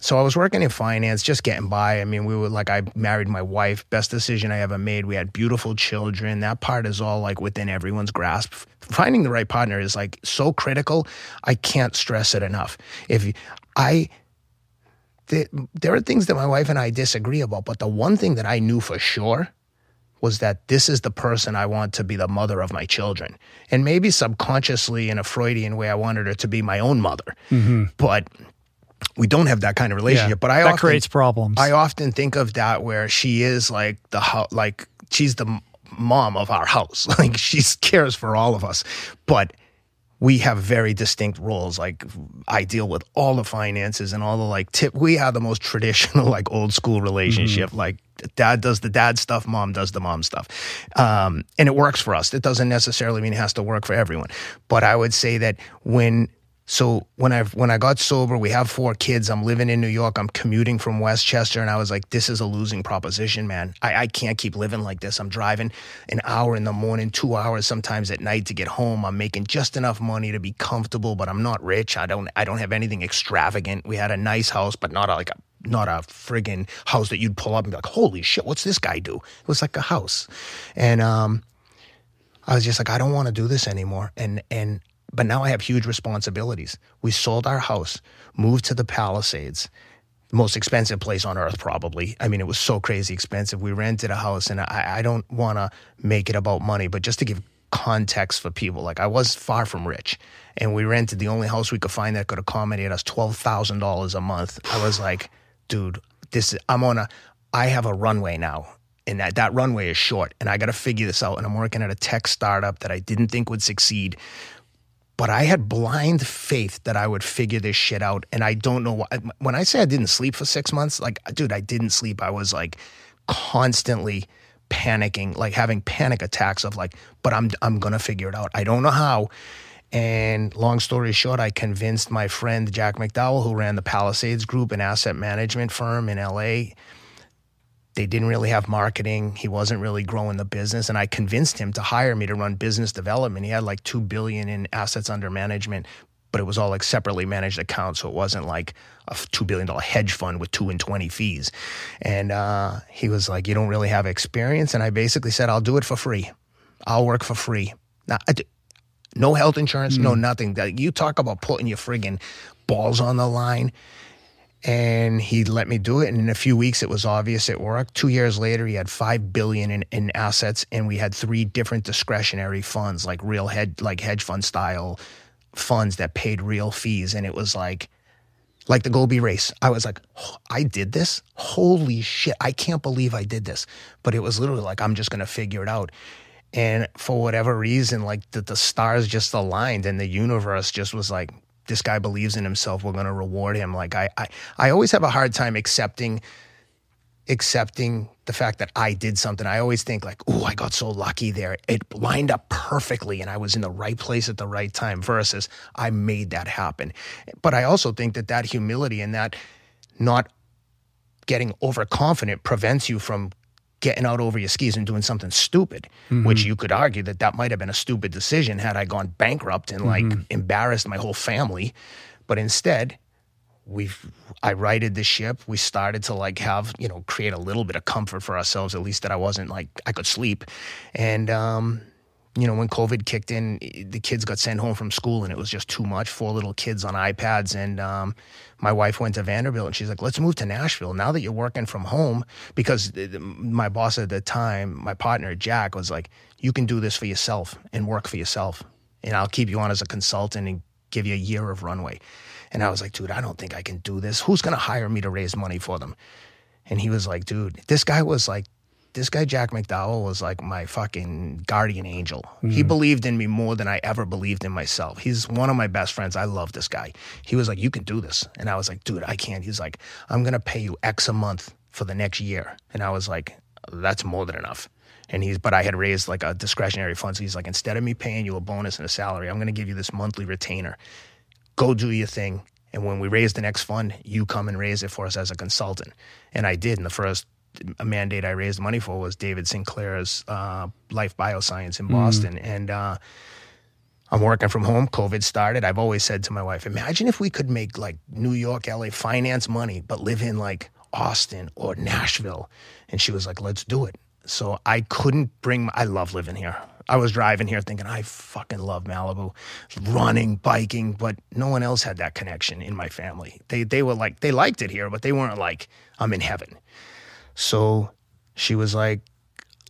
so I was working in finance, just getting by. I mean, we were like, I married my wife, best decision I ever made. We had beautiful children. That part is all like within everyone's grasp. Finding the right partner is like so critical. I can't stress it enough. If you- I, there, there are things that my wife and I disagree about, but the one thing that I knew for sure was that this is the person I want to be the mother of my children. And maybe subconsciously in a Freudian way, I wanted her to be my own mother. Mm-hmm. But we don't have that kind of relationship. but I that often, creates problems. I often think of that where she is like the like she's the mom of our house. [laughs] Like she cares for all of us, but we have very distinct roles. Like I deal with all the finances and all the like tip. We have the most [laughs] traditional like old school relationship. Like dad does the dad stuff, mom does the mom stuff, um, and it works for us. It doesn't necessarily mean it has to work for everyone, but I would say that when so when I when I got sober, we have four kids. I'm living in New York. I'm commuting from Westchester, and I was like, "This is a losing proposition, man. I, I can't keep living like this. I'm driving an hour in the morning, two hours sometimes at night to get home. I'm making just enough money to be comfortable, but I'm not rich. I don't I don't have anything extravagant. We had a nice house, but not a, like a not a friggin' house that you'd pull up and be like, "Holy shit, what's this guy do?" It was like a house, and um, I was just like, I don't want to do this anymore. And and but now I have huge responsibilities. We sold our house, moved to the Palisades, most expensive place on earth, probably. I mean, it was so crazy expensive. We rented a house, and I, I don't want to make it about money, but just to give context for people, like I was far from rich, and we rented the only house we could find that could accommodate us twelve thousand dollars a month. I was like, dude, this is, I'm on a, I have a runway now and that, that runway is short and I got to figure this out. And I'm working at a tech startup that I didn't think would succeed. But I had blind faith that I would figure this shit out. And I don't know why. When I say I didn't sleep for six months, like, dude, I didn't sleep. I was like constantly panicking, like having panic attacks of like, but I'm, I'm going to figure it out. I don't know how. And long story short, I convinced my friend Jack McDowell, who ran the Palisades Group, an asset management firm in LA. They didn't really have marketing. He wasn't really growing the business, and I convinced him to hire me to run business development. He had like two billion in assets under management, but it was all like separately managed accounts, so it wasn't like a two billion dollar hedge fund with two and twenty fees. And uh, he was like, "You don't really have experience," and I basically said, "I'll do it for free. I'll work for free." Now, no health insurance, no nothing. That you talk about putting your friggin' balls on the line. And he let me do it, and in a few weeks, it was obvious it worked. Two years later, he had five billion in, in assets, and we had three different discretionary funds, like real head, like hedge fund style funds that paid real fees, and it was like, like the Gobi race. I was like, "Oh, I did this. Holy shit! I can't believe I did this. But it was literally like I'm just gonna figure it out. And for whatever reason, like the, the stars just aligned, and the universe just was like, this guy believes in himself. We're gonna reward him. Like I, I, I always have a hard time accepting accepting the fact that I did something. I always think like, "Oh, I got so lucky there. It lined up perfectly and I was in the right place at the right time." Versus I made that happen. But I also think that that humility and that not getting overconfident prevents you from getting out over your skis and doing something stupid, which you could argue that that might have been a stupid decision had I gone bankrupt and like embarrassed my whole family. But instead, we've I righted the ship. We started to like have you know create a little bit of comfort for ourselves, at least that I wasn't like I could sleep, and um, you know, when COVID kicked in, the kids got sent home from school and it was just too much. Four little kids on iPads. And um, my wife went to Vanderbilt and she's like, let's move to Nashville now that you're working from home. Because my boss at the time, my partner, Jack, was like, you can do this for yourself and work for yourself. And I'll keep you on as a consultant and give you a year of runway. And I was like, dude, I don't think I can do this. Who's going to hire me to raise money for them? And he was like, dude, this guy was like this guy Jack McDowell was like my fucking guardian angel. Mm. He believed in me more than I ever believed in myself. He's one of my best friends. I love this guy. He was like, "You can do this," and I was like, "Dude, I can't." He's like, "I'm gonna pay you X a month for the next year," and I was like, "That's more than enough." And he's, but I had raised like a discretionary fund. So he's like, instead of me paying you a bonus and a salary, I'm going to give you this monthly retainer. Go do your thing. And when we raise the next fund, you come and raise it for us as a consultant. And I did in the first mandate I raised money for was David Sinclair's uh, Life Bioscience in mm. Boston, and uh, I'm working from home. COVID started. I've always said to my wife, imagine if we could make like New York, LA finance money, but live in like Austin or Nashville. And she was like, let's do it. So I couldn't bring. My, I love living here. I was driving here thinking I fucking love Malibu, running, biking, but no one else had that connection in my family. They they were like they liked it here, but they weren't like I'm in heaven. So she was like,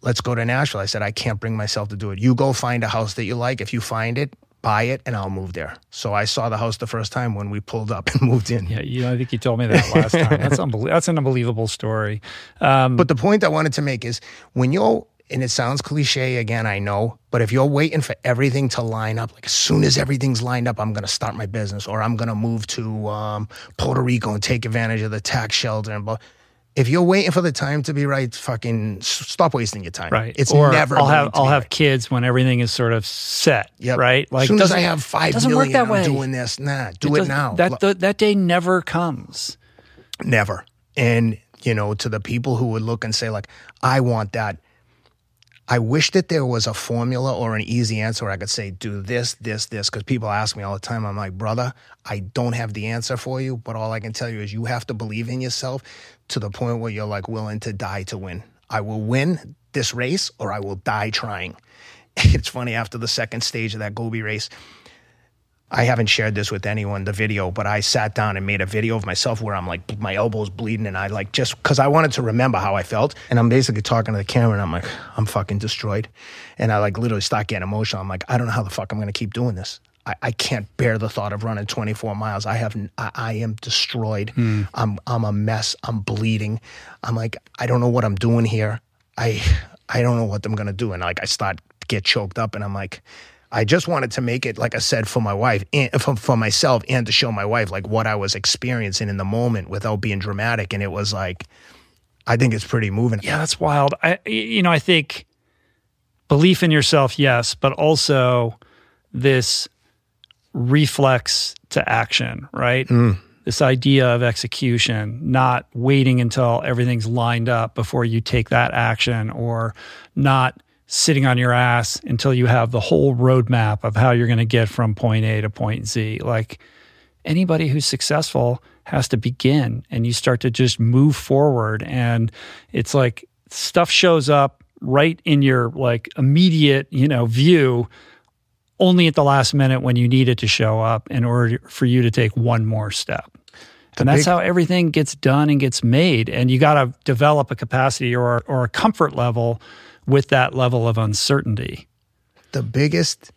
let's go to Nashville. I said, I can't bring myself to do it. You go find a house that you like. If you find it, buy it, and I'll move there. So I saw the house the first time when we pulled up [laughs] and moved in. Yeah, you know, I think you told me that last time. [laughs] That's, that's an unbelievable story. Um, but the point I wanted to make is when you're, and it sounds cliche again, I know, but if you're waiting for everything to line up, like as soon as everything's lined up, I'm going to start my business or I'm going to move to um, Puerto Rico and take advantage of the tax shelter and blah if you're waiting for the time to be right, fucking stop wasting your time. Right. It's or never. I'll have I'll have right. kids when everything is sort of set. Yep. Right. Like as soon as I have five doesn't million, work that I'm way. doing this. Nah, do it, it now. That the, that day never comes. Never. And you know, to the people who would look and say like, I want that. I wish that there was a formula or an easy answer where I could say, do this, this, this. Because people ask me all the time. I'm like, brother, I don't have the answer for you, but all I can tell you is you have to believe in yourself to the point where you're like willing to die to win. I will win this race or I will die trying. [laughs] It's funny, after the second stage of that Gobi race, I haven't shared this with anyone, the video, but I sat down and made a video of myself where I'm like, my elbow's bleeding, and I like just because I wanted to remember how I felt. And I'm basically talking to the camera, and I'm like, I'm fucking destroyed. And I like literally start getting emotional. I'm like, I don't know how the fuck I'm gonna keep doing this. I, I can't bear the thought of running 24 miles. I have, I, I am destroyed. Mm. I'm, I'm a mess. I'm bleeding. I'm like, I don't know what I'm doing here. I, I don't know what I'm gonna do. And like, I start get choked up, and I'm like I just wanted to make it, like I said, for my wife, and for, for myself, and to show my wife like what I was experiencing in the moment without being dramatic. And it was like, I think it's pretty moving. Yeah, that's wild. I, you know, I think belief in yourself, yes, but also this reflex to action, right? Mm. This idea of execution, not waiting until everything's lined up before you take that action, or not sitting on your ass until you have the whole roadmap of how you're going to get from point A to point Z. Like anybody who's successful has to begin and you start to just move forward. And it's like stuff shows up right in your like immediate, you know, view only at the last minute when you need it to show up in order for you to take one more step. The and that's big, how everything gets done and gets made. And you got to develop a capacity or, or a comfort level with that level of uncertainty. The biggest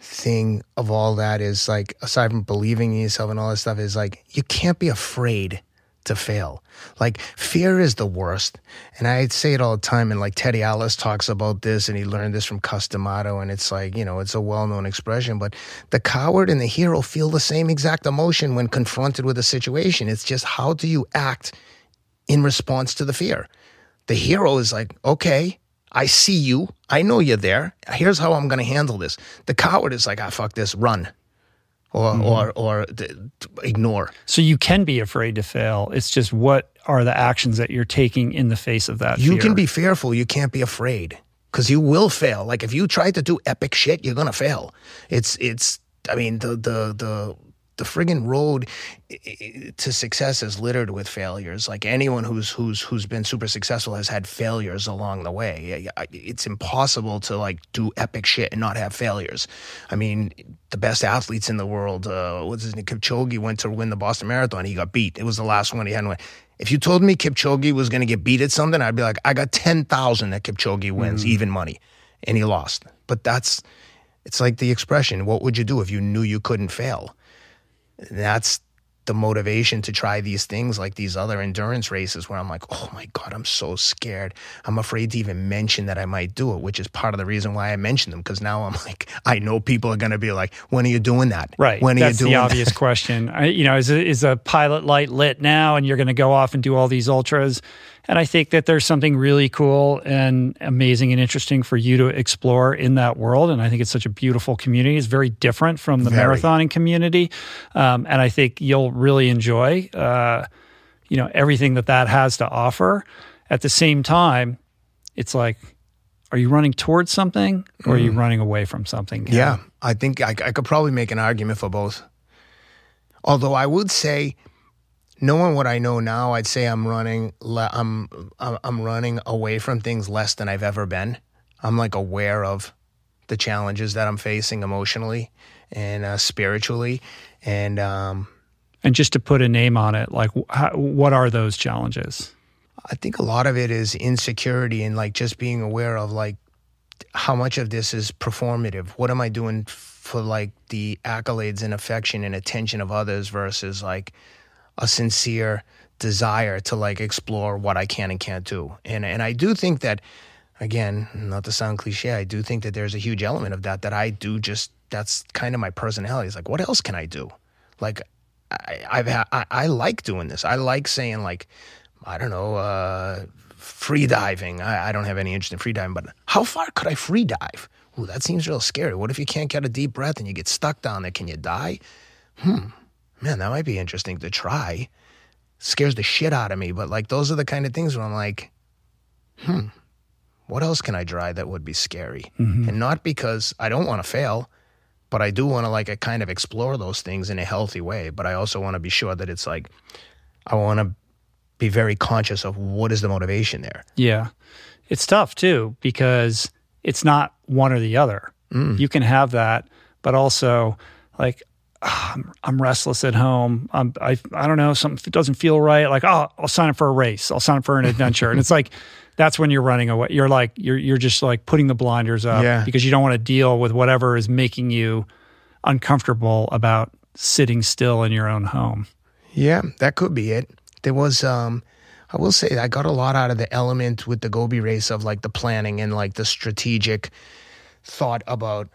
thing of all that is like, aside from believing in yourself and all this stuff, is like, you can't be afraid to fail. Like fear is the worst. And I say it all the time. And like Teddy Atlas talks about this and he learned this from Cus D'Amato. And it's like, you know, it's a well known expression. But the coward and the hero feel the same exact emotion when confronted with a situation. It's just how do you act in response to the fear? The hero is like, okay, I see you. I know you're there. Here's how I'm going to handle this. The coward is like, ah, fuck this, run. Or, mm-hmm. or, or ignore. So you can be afraid to fail. It's just what are the actions that you're taking in the face of that? You fear? can be fearful. You can't be afraid because you will fail. Like if you try to do epic shit, you're gonna fail. It's it's. I mean the the the the friggin' road to success is littered with failures. Like anyone who's who's who's been super successful has had failures along the way. It's impossible to like do epic shit and not have failures. I mean, the best athletes in the world, uh, what's his name? Kipchoge went to win the Boston Marathon. He got beat. It was the last one he hadn't won. If you told me Kipchoge was going to get beat at something, I'd be like, I got ten thousand that Kipchoge wins, mm even money, and he lost. But that's it's like the expression, what would you do if you knew you couldn't fail? That's the motivation to try these things like these other endurance races where I'm like, oh my God, I'm so scared. I'm afraid to even mention that I might do it, which is part of the reason why I mentioned them. Cause now I'm [laughs] like, I know people are going to be like, when are you doing that? Right. When are That's you doing it? That's the obvious question. I, you know, is is a pilot light lit now and you're going to go off and do all these ultras? And I think that there's something really cool and amazing and interesting for you to explore in that world. And I think it's such a beautiful community. It's very different from the very. marathoning community. Um, and I think you'll really enjoy, uh, you know, everything that that has to offer. At the same time, it's like, are you running towards something or are you mm. running away from something? Yeah, I think I, I could probably make an argument for both. Although I would say knowing what I know now, I'd say I'm running. I'm I'm running away from things less than I've ever been. I'm like aware of the challenges that I'm facing emotionally and uh, spiritually, and um, and just to put a name on it, like how, what are those challenges? I think a lot of it is insecurity and like just being aware of like how much of this is performative. What am I doing for like the accolades and affection and attention of others versus like a sincere desire to like explore what I can and can't do. And and I do think that again, not to sound cliche, I do think that there's a huge element of that that I do just that's kind of my personality. It's like what else can I do? Like I, I've I, I like doing this. I like saying like I don't know, uh, free diving. I, I don't have any interest in free diving, but how far could I free dive? Ooh, that seems real scary. What if you can't get a deep breath and you get stuck down there? Can you die? Hmm man, that might be interesting to try. Scares the shit out of me, but like those are the kind of things where I'm like, hmm, what else can I try that would be scary? Mm-hmm. And not because I don't want to fail, but I do want to like kind of explore those things in a healthy way. But I also want to be sure that it's like I want to be very conscious of what is the motivation there. Yeah. It's tough too because it's not one or the other. Mm. You can have that, but also like I'm, I'm restless at home. I'm, I, I don't know, something doesn't feel right. Like, oh, I'll sign up for a race. I'll sign up for an [laughs] adventure. and it's like, that's when you're running away. You're like, you're, you're just like putting the blinders up yeah. because you don't want to deal with whatever is making you uncomfortable about sitting still in your own home. Yeah, that could be it. There was, um, I will say, I got a lot out of the element with the Gobi race of like the planning and like the strategic thought about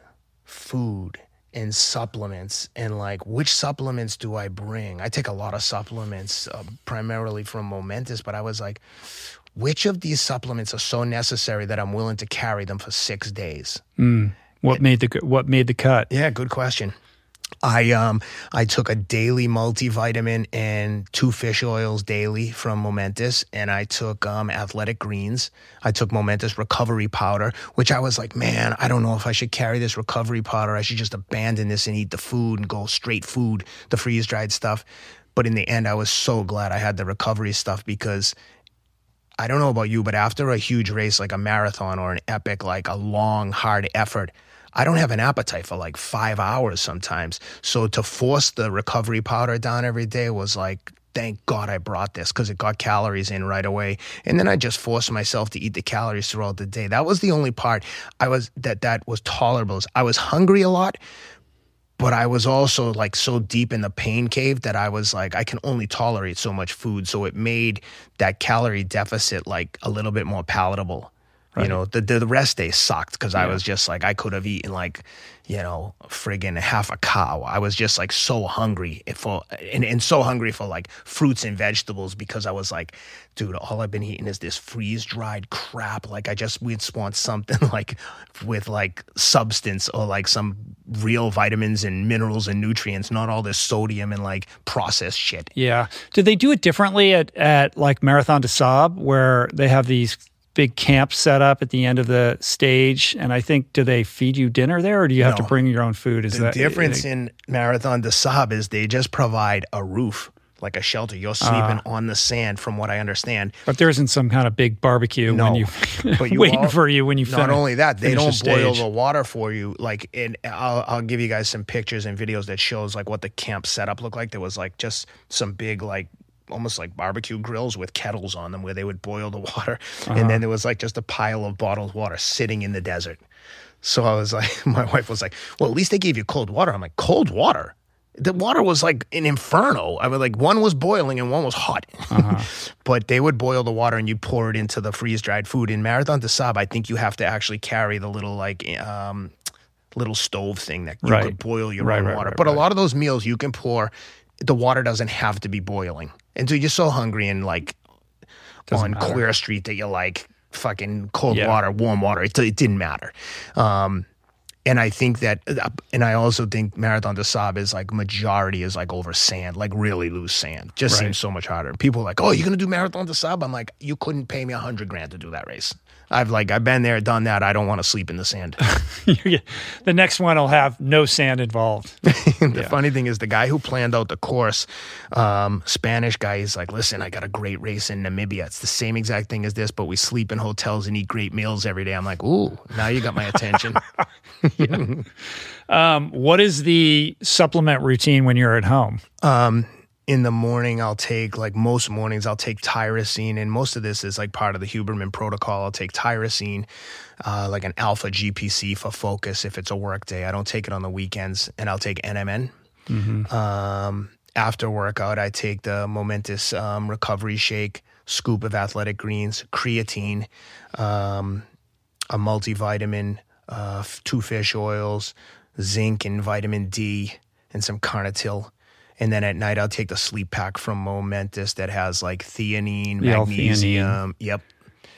food and supplements and like which supplements do I bring? I take a lot of supplements, uh, primarily from Momentous, but I was like, which of these supplements are so necessary that I'm willing to carry them for six days? Mm. What made the what made the cut? Yeah, good question. I um I took a daily multivitamin and two fish oils daily from Momentous, and I took um, Athletic Greens. I took Momentous recovery powder, which I was like, man, I don't know if I should carry this recovery powder. I should just abandon this and eat the food and go straight food, the freeze dried stuff. But in the end, I was so glad I had the recovery stuff because I don't know about you, but after a huge race like a marathon or an epic, like a long, hard effort, I don't have an appetite for like five hours sometimes. So to force the recovery powder down every day was like, thank God I brought this because it got calories in right away. And then I just forced myself to eat the calories throughout the day. That was the only part I was that that was tolerable. I was hungry a lot, but I was also like so deep in the pain cave that I was like, I can only tolerate so much food. So it made that calorie deficit like a little bit more palatable. Right. You know, the, the rest day sucked because yeah. I was just like, I could have eaten like, you know, friggin' half a cow. I was just like so hungry for, and, and so hungry for like fruits and vegetables because I was like, dude, all I've been eating is this freeze dried crap. Like, I just we'd want something [laughs] like with like substance or like some real vitamins and minerals and nutrients, not all this sodium and like processed shit. Yeah. Did they do it differently at, at like Marathon des Sables where they have these big camp set up at the end of the stage. And I think, do they feed you dinner there, or do you have to bring your own food? Is The that difference in Marathon des Sables is they just provide a roof, like a shelter. You're sleeping Ah. on the sand, from what I understand. But there isn't some kind of big barbecue when you, [laughs] But you [laughs] waiting all- for you when you finish, Not only that, they don't boil the water for you. Like, and I'll, I'll give you guys some pictures and videos that shows like what the camp setup looked like. There was like just some big like almost like barbecue grills with kettles on them where they would boil the [laughs] water, Uh-huh. and then there was like just a pile of bottled water sitting in the desert. So I was like, [laughs] my wife was like, "Well, at least they gave you cold water." I'm like, "Cold water." The water was like an inferno. I was like, one was boiling and one was hot. [laughs] but they would boil the water and you'd pour it into the freeze dried food. In Marathon des Sables, I think you have to actually carry the little like um, little stove thing that you Right. could boil your Right, own right, water. but a lot of those meals you can pour. The water doesn't have to be boiling, and so you're so hungry and like Doesn't on matter. Queer Street that you like fucking cold Yeah. water, warm water. It, it didn't matter. Um, and I think that, and I also think Marathon des Sables is like majority is like over sand, like really loose sand. Just Right. seems so much harder. People are like, oh, you're gonna do Marathon des Sables? I'm like, you couldn't pay me a hundred grand to do that race. I've like I've been there, done that. I don't want to sleep in the sand. [laughs] the next one will have no sand involved. [laughs] the funny thing is, the guy who planned out the course, um, Spanish guy, he's like, "Listen, I got a great race in Namibia. It's the same exact thing as this, but we sleep in hotels and eat great meals every day." I'm like, "Ooh, now you got my attention." [laughs] Um, what is the supplement routine when you're at home? In the morning, I'll take like most mornings, I'll take tyrosine, and most of this is like part of the Huberman protocol. I'll take tyrosine, uh, like an alpha GPC for focus if it's a work day. I don't take it on the weekends, and I'll take NMN. Um, after workout, I take the momentous um, recovery shake, scoop of athletic greens, creatine, um, a multivitamin, uh, two fish oils, zinc and vitamin D, and some carnitine. And then at night, I'll take the sleep pack from Momentous that has like theanine, The L-theanine. magnesium. Yep.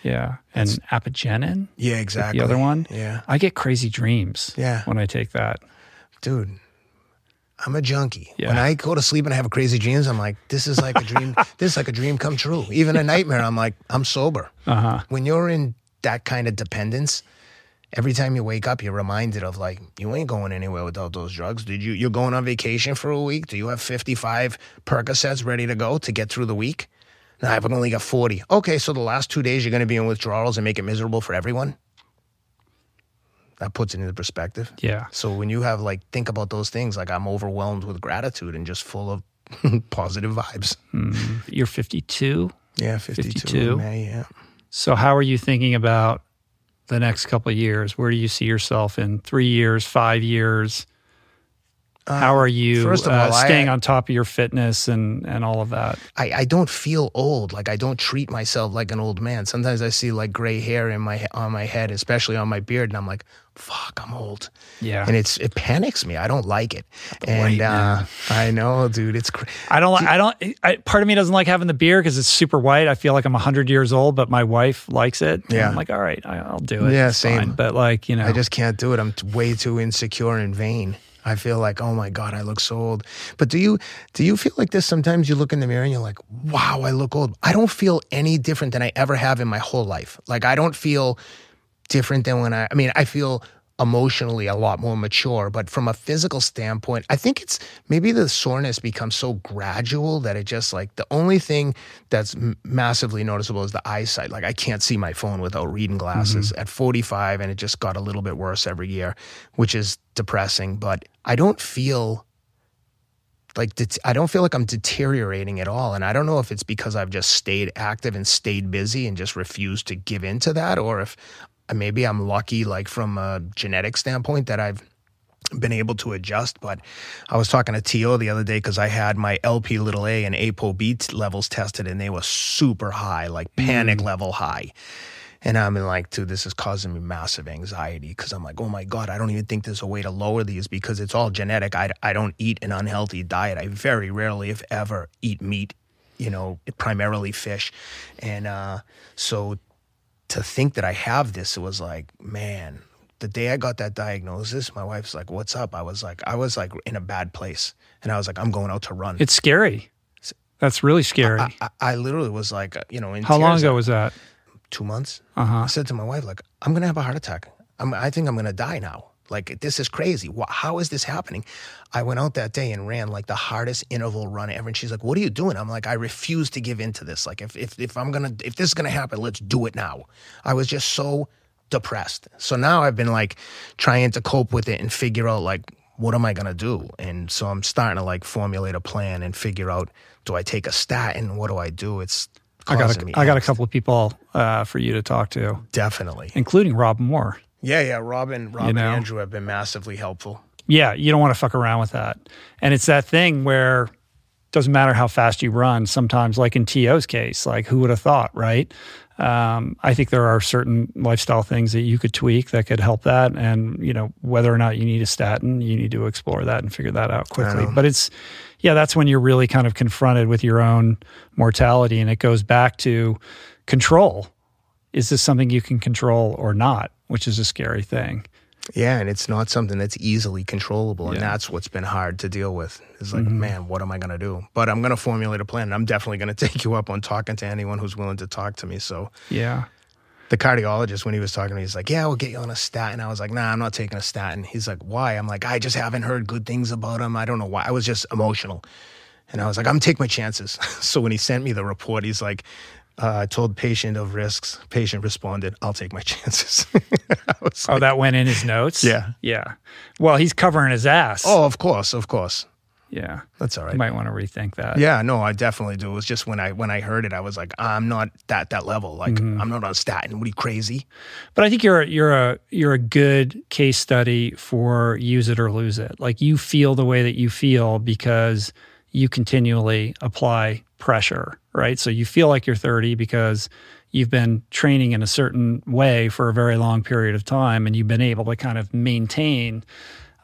Yeah, and apigenin. Yeah, exactly. The other one. Yeah. I get crazy dreams. Yeah. when I take that. Dude, I'm a junkie. Yeah. When I go to sleep and I have crazy dreams, I'm like, this is like a dream. [laughs] this is like a dream come true. Even a nightmare, I'm like, I'm sober. Uh huh. When you're in that kind of dependence, every time you wake up, you're reminded of like, you ain't going anywhere without those drugs. Did you? You're going on vacation for a week. Do you have 55 Percocets ready to go to get through the week? No, I've only got 40. Okay, so the last two days you're going to be in withdrawals and make it miserable for everyone. That puts it into perspective. Yeah. So when you have like think about those things, like I'm overwhelmed with gratitude and just full of [laughs] positive vibes. Mm-hmm. You're 52. Yeah, 52, 52. in May, yeah. So how are you thinking about the next couple of years? Where do you see yourself in three years, five years? How are you first of uh, all, I- staying on top of your fitness and, and all of that? I, I don't feel old. Like I don't treat myself like an old man. Sometimes I see like gray hair in my on my head, especially on my beard, and I'm like, "Fuck, I'm old." Yeah. And it's it panics me. I don't like it. And uh. I know, dude. It's cr- I don't like. I don't. I, part of me doesn't like having the beer because it's super white. I feel like I'm hundred years old, but my wife likes it. Yeah. I'm like, all right, I, I'll do it. Yeah, It's same. fine. But like, you know, I just can't do it. I'm way too insecure and vain. I feel like, oh my god, I look so old. But do you do you feel like this? Sometimes you look in the mirror and you're like, wow, I look old. I don't feel any different than I ever have in my whole life. Like I don't feel different than when I. I mean, I feel emotionally a lot more mature, but from a physical standpoint, I think it's maybe the soreness becomes so gradual that it just like the only thing that's massively noticeable is the eyesight. Like I can't see my phone without reading glasses mm-hmm. at 45, and it just got a little bit worse every year, which is depressing. But I don't feel like I don't feel like I'm deteriorating at all, and I don't know if it's because I've just stayed active and stayed busy and just refused to give in to that, or if maybe I'm lucky, like from a genetic standpoint, that I've been able to adjust. But I was talking to To the other day because I had my LP little A and ApoB levels tested, and they were super high, like panic level high. And I'm like, dude, this is causing me massive anxiety because I'm like, oh my God, I don't even think there's a way to lower these because it's all genetic. I, I don't eat an unhealthy diet. I very rarely, if ever, eat meat, you know, primarily fish. And uh, so to think that I have this, it was like, man, the day I got that diagnosis, my wife's like, what's up? I was like, I was like in a bad place. And I was like, I'm going out to run. it's scary. That's really scary. I, I, I literally was like, uh, you know, in How long ago was that? two months. Uh-huh. I said to my wife, like, I'm gonna have a heart attack. I'm, I think I'm gonna die now. Like this is crazy. How is this happening? I went out that day and ran like the hardest interval run ever. And she's like, "What are you doing?" I'm like, "I refuse to give in to this. Like if if if I'm gonna if this is gonna happen, let's do it now." I was just so depressed. So now I've been like trying to cope with it and figure out like what am I gonna do? And so I'm starting to like formulate a plan and figure out do I take a statin? What do I do? It's I got a, I got a couple of people uh, for you to talk to, definitely. including Rob Moore. Yeah, yeah. Robin, Rob know? and Andrew have been massively helpful. Yeah, you don't want to fuck around with that. And it's that thing where doesn't matter how fast you run. Sometimes, like in To's case, like who would have thought, right? Um, I think there are certain lifestyle things that you could tweak that could help that. And you know, whether or not you need a statin, you need to explore that and figure that out quickly. But it's yeah, that's when you're really kind of confronted with your own mortality, and it goes back to control. Is this something you can control or not? Which is a scary thing. Yeah, and it's not something that's easily controllable, and Yeah. that's what's been hard to deal with. It's like, Mm-hmm. man, what am I going to do? But I'm going to formulate a plan. And I'm definitely going [laughs] to take you up on talking to anyone who's willing to talk to me. So Yeah. the cardiologist, when he was talking to me, he's like, "Yeah, we'll get you on a statin." I was like, "Nah, I'm not taking a statin." He's like, "Why?" I'm like, "I just haven't heard good things about him. I don't know why." I was just emotional, and I was like, "I'm taking my chances." [laughs] so when he sent me the report, he's like. Uh, I told patient of risks. Patient responded, "I'll take my [laughs] chances." [laughs] Oh, that went in his notes? Yeah. Yeah. Well, he's covering his ass. Oh, of course, of course. yeah. That's all right. You might want to rethink that. Yeah, no, I definitely do. It was just when I when I heard it, I was like, I'm not that that level. Like, Mm-hmm. I'm not on statin. What are you crazy? But I think you're you're a you're a good case study for use it or lose it. Like you feel the way that you feel because you continually apply pressure, right? So you feel like you're 30 because you've been training in a certain way for a very long period of time and you've been able to kind of maintain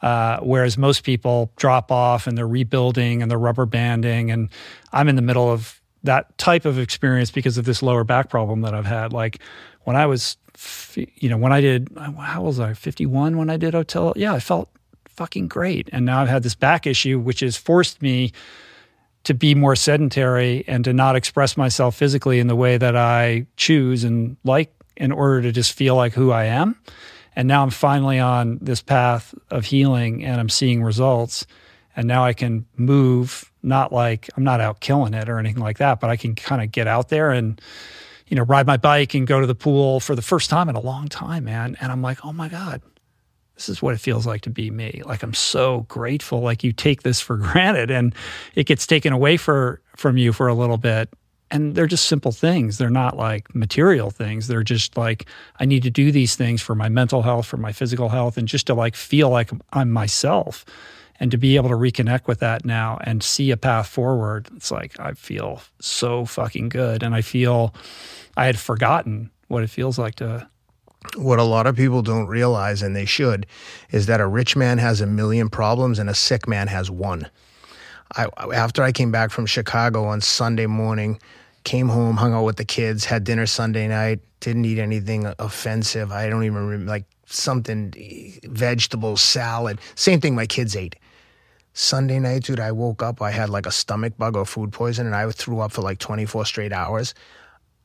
uh, whereas most people drop off and they're rebuilding and they're rubber banding. And I'm in the middle of that type of experience because of this lower back problem that I've had. Like when I was, you know, when I did, how was I, 51 when I did hotel? Yeah, I felt fucking great. And now I've had this back issue, which has forced me to be more sedentary and to not express myself physically in the way that I choose and like in order to just feel like who I am. And now I'm finally on this path of healing and I'm seeing results. And now I can move, not like I'm not out killing it or anything like that, but I can kind of get out there and, you know, ride my bike and go to the pool for the first time in a long time, man. And I'm like, oh my God, this is what it feels like to be me. Like I'm so grateful. Like you take this for [laughs] granted and it gets taken away for from you for a little bit. And they're just simple things. They're not like material things. They're just like I need to do these things for my mental health, for my physical health, and just to like feel like I'm myself. And to be able to reconnect with that now and see a path forward, it's like I feel so fucking good. And I feel I had forgotten what it feels like to What a lot of people don't realize, and they should, is that a rich man has a million problems and a sick man has one. I after I came back from Chicago on Sunday morning, came home, hung out with the kids, had dinner Sunday night, didn't eat anything offensive. I don't even remember like something vegetable salad. Same thing my kids ate. Sunday night, dude, I woke up, I had like a stomach bug or food poison and I threw up for like 24 straight hours.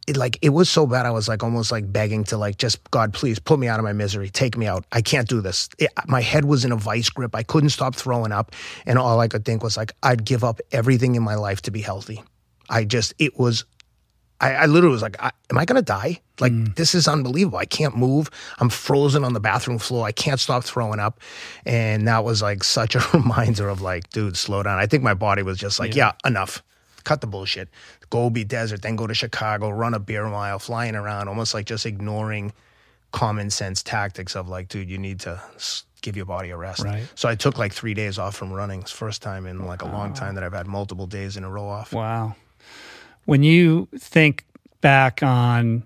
It like it was so bad I was like almost like begging to like just God please put me out of my misery. Take me out. I can't do this. It, my head was in a vice grip. I couldn't stop throwing up. And all I could think was like I'd give up everything in my life to be healthy. I just it was I, I literally was like I, am I gonna die? Like mm. this is unbelievable. I can't move. I'm frozen on the bathroom floor. I can't stop throwing up. And that was like such a [laughs] reminder of like dude slow down. I think my body was just like yeah enough cut the bullshit. Gobi Desert, then go to Chicago, run a beer mile, flying around, almost like just ignoring common sense tactics of like, dude, you need to give your body a rest. Right. So I took like three days off from running. It's first time in like a long time that I've had multiple days in a row off. Wow. When you think back on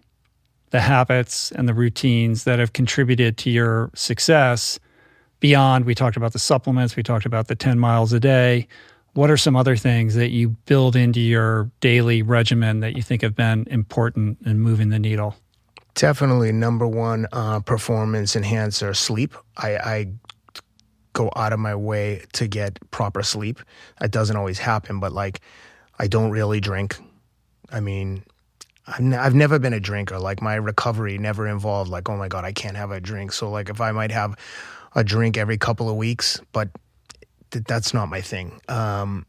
the habits and the routines that have contributed to your success, beyond we talked about the supplements, we talked about the 10 miles a day. What are some other things that you build into your daily regimen that you think have been important in moving the needle? Definitely number one uh, performance enhancer sleep. I, I go out of my way to get proper sleep. It doesn't always happen, but like I don't really drink. I mean, I've never been a drinker. Like my recovery never involved like, oh my god, I can't have a drink. So like if I might have a drink every couple of weeks, but th- that's not my thing. Um,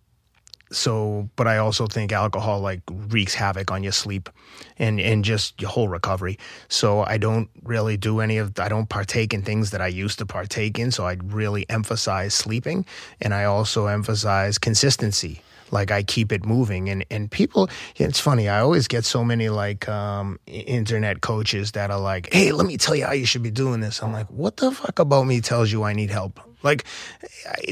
so but i also think alcohol like wreaks havoc on your sleep and and just your whole recovery. So i don't really do any of i don't partake in things that i used to partake in. So i really emphasize sleeping and i also emphasize consistency like I keep it moving and and people it's funny I always get so many like um, internet coaches that are like hey let me tell you how you should be doing this I'm like what the fuck about me tells you I need help like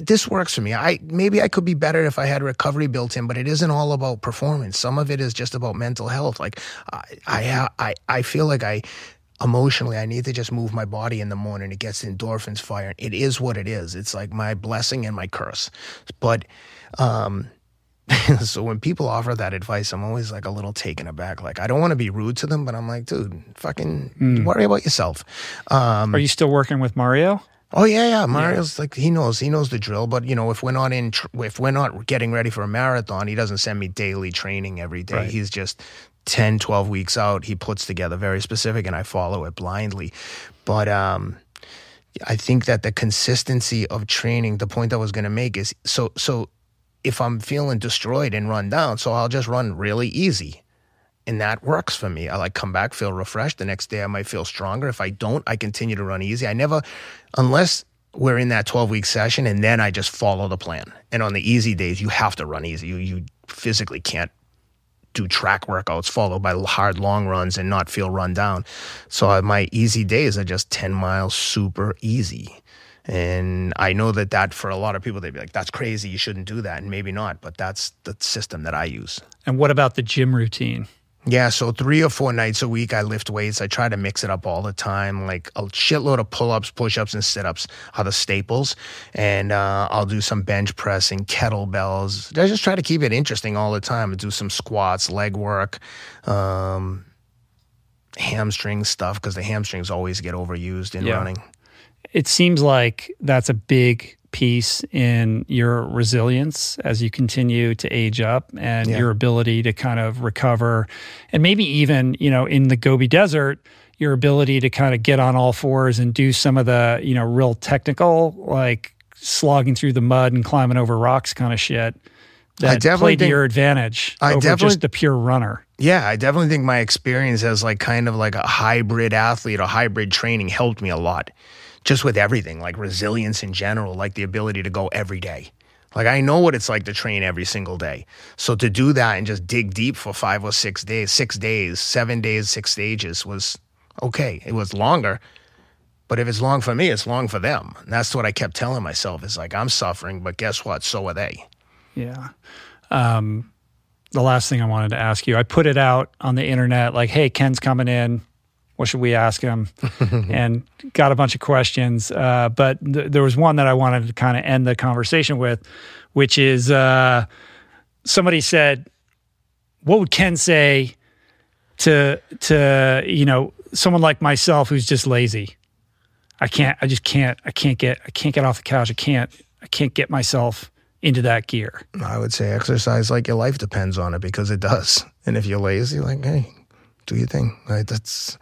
this works for me. I maybe I could be better if I had recovery built in, but it isn't all about performance. Some of it is just about mental health. Like I I I, I feel like I emotionally I need to just move my body in the morning. It gets endorphins firing. It is what it is. It's like my blessing and my curse. But um [laughs] so when people offer that advice, I'm always like a little taken aback. Like I don't want to be rude to them, but I'm like, dude, fucking mm. worry about yourself. Um, Are you still working with Mario? Oh yeah, yeah. Mario's yeah. like he knows he knows the drill. But you know, if we're not in, if we're not getting ready for a marathon, he doesn't send me daily training every day. Right. He's just 10, 12 weeks out. He puts together very specific, and I follow it blindly. But um, I think that the consistency of training. The point I was going to make is so so. If I'm feeling destroyed and run down, so I'll just run really easy and that works for me. I like come back, feel refreshed. The next day I might feel stronger. If I don't, I continue to run easy. I never, unless we're in that 12 week session and then I just follow the plan. And on the easy days, you have to run easy. You, you physically can't do track workouts followed by hard long runs and not feel run down. So uh, my easy days are just 10 miles super easy. And I know that that for a lot of people, they'd be like, that's crazy. You shouldn't do that. And maybe not, but that's the system that I use. And what about the gym routine? Yeah, so three or four nights a week I lift weights. I try to mix it up all the time. Like a shitload of pull ups, push ups, and sit ups are the staples. And uh, I'll do some bench pressing, kettlebells. I just try to keep it interesting all the time. I do some squats, leg work, um, hamstring stuff because the hamstrings always get overused in yeah. running. It seems like that's a big piece in your resilience as you continue to age up and yeah. your ability to kind of recover and maybe even you know in the gobi desert your ability to kind of get on all fours and do some of the you know real technical like slogging through the mud and climbing over rocks kind of shit that I definitely played think, to your advantage I over definitely, just the pure runner. Yeah, I definitely think my experience as like kind of like a hybrid athlete, a hybrid training helped me a lot just with everything, like resilience in general, like the ability to go every day. Like I know what it's like to train every single day. So to do that and just dig deep for five or six days, six days, seven days, six stages was okay. It was longer, but if it's long for me, it's long for them. And that's what I kept telling myself. Is like I'm suffering, but guess what? So are they. Yeah. Um, the last thing I wanted to ask you, I put it out on the internet, like, "Hey, Ken's coming in. What should we ask him? [laughs] and got a bunch of questions. Uh, but th- there was one that I wanted to kind of end the conversation with, which is uh, somebody said, "What would Ken say to to you know someone like myself who's just lazy? I can't. I just can't. I can't get. I can't get off the couch. I can't. I can't get myself." into that gear? I would say exercise like your life depends on it because it does. And if you're lazy, like, hey, do your thing. Right? That's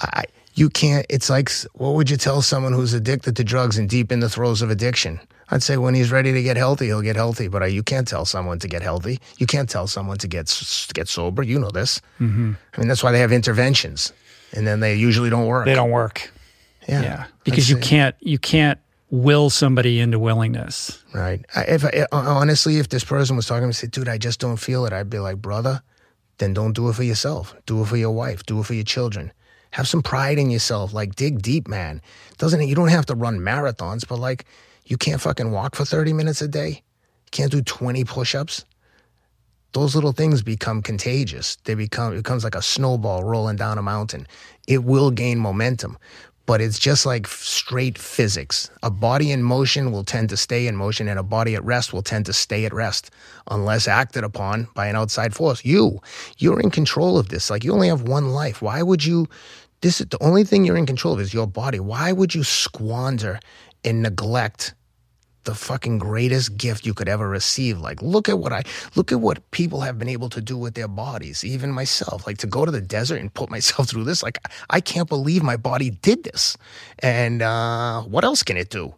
I. You can't. It's like what would you tell someone who's addicted to drugs and deep in the throes of addiction? I'd say when he's ready to get healthy, he'll get healthy. But you can't tell someone to get healthy. You can't tell someone to get get sober. You know this. Mm-hmm. I mean, that's why they have interventions, and then they usually don't work. They don't work. Yeah, yeah. because you can't you can't will somebody into willingness. Right. If honestly, if this person was talking to me, say, "Dude, I just don't feel it," I'd be like, "Brother, then don't do it for yourself. Do it for your wife. Do it for your children. Have some pride in yourself. Like dig deep, man. Doesn't it? you don't have to run marathons, but like you can't fucking walk for 30 minutes a day. You can't do 20 push-ups. Those little things become contagious. They become it becomes like a snowball rolling down a mountain. It will gain momentum but it's just like straight physics. A body in motion will tend to stay in motion, and a body at rest will tend to stay at rest unless acted upon by an outside force. You, you're in control of this. Like you only have one life. Why would you? This is the only thing you're in control of is your body. Why would you squander and neglect the fucking greatest gift you could ever receive. Like, look at what I look at what people have been able to do with their bodies, even myself. Like to go to the desert and put [laughs] myself through this. Like, I can't believe my body did this. And uh, what else can it do?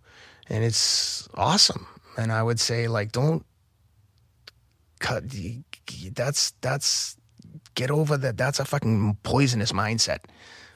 And it's awesome. And I would say, like, don't cut. That's that's get over that. That's a fucking poisonous mindset.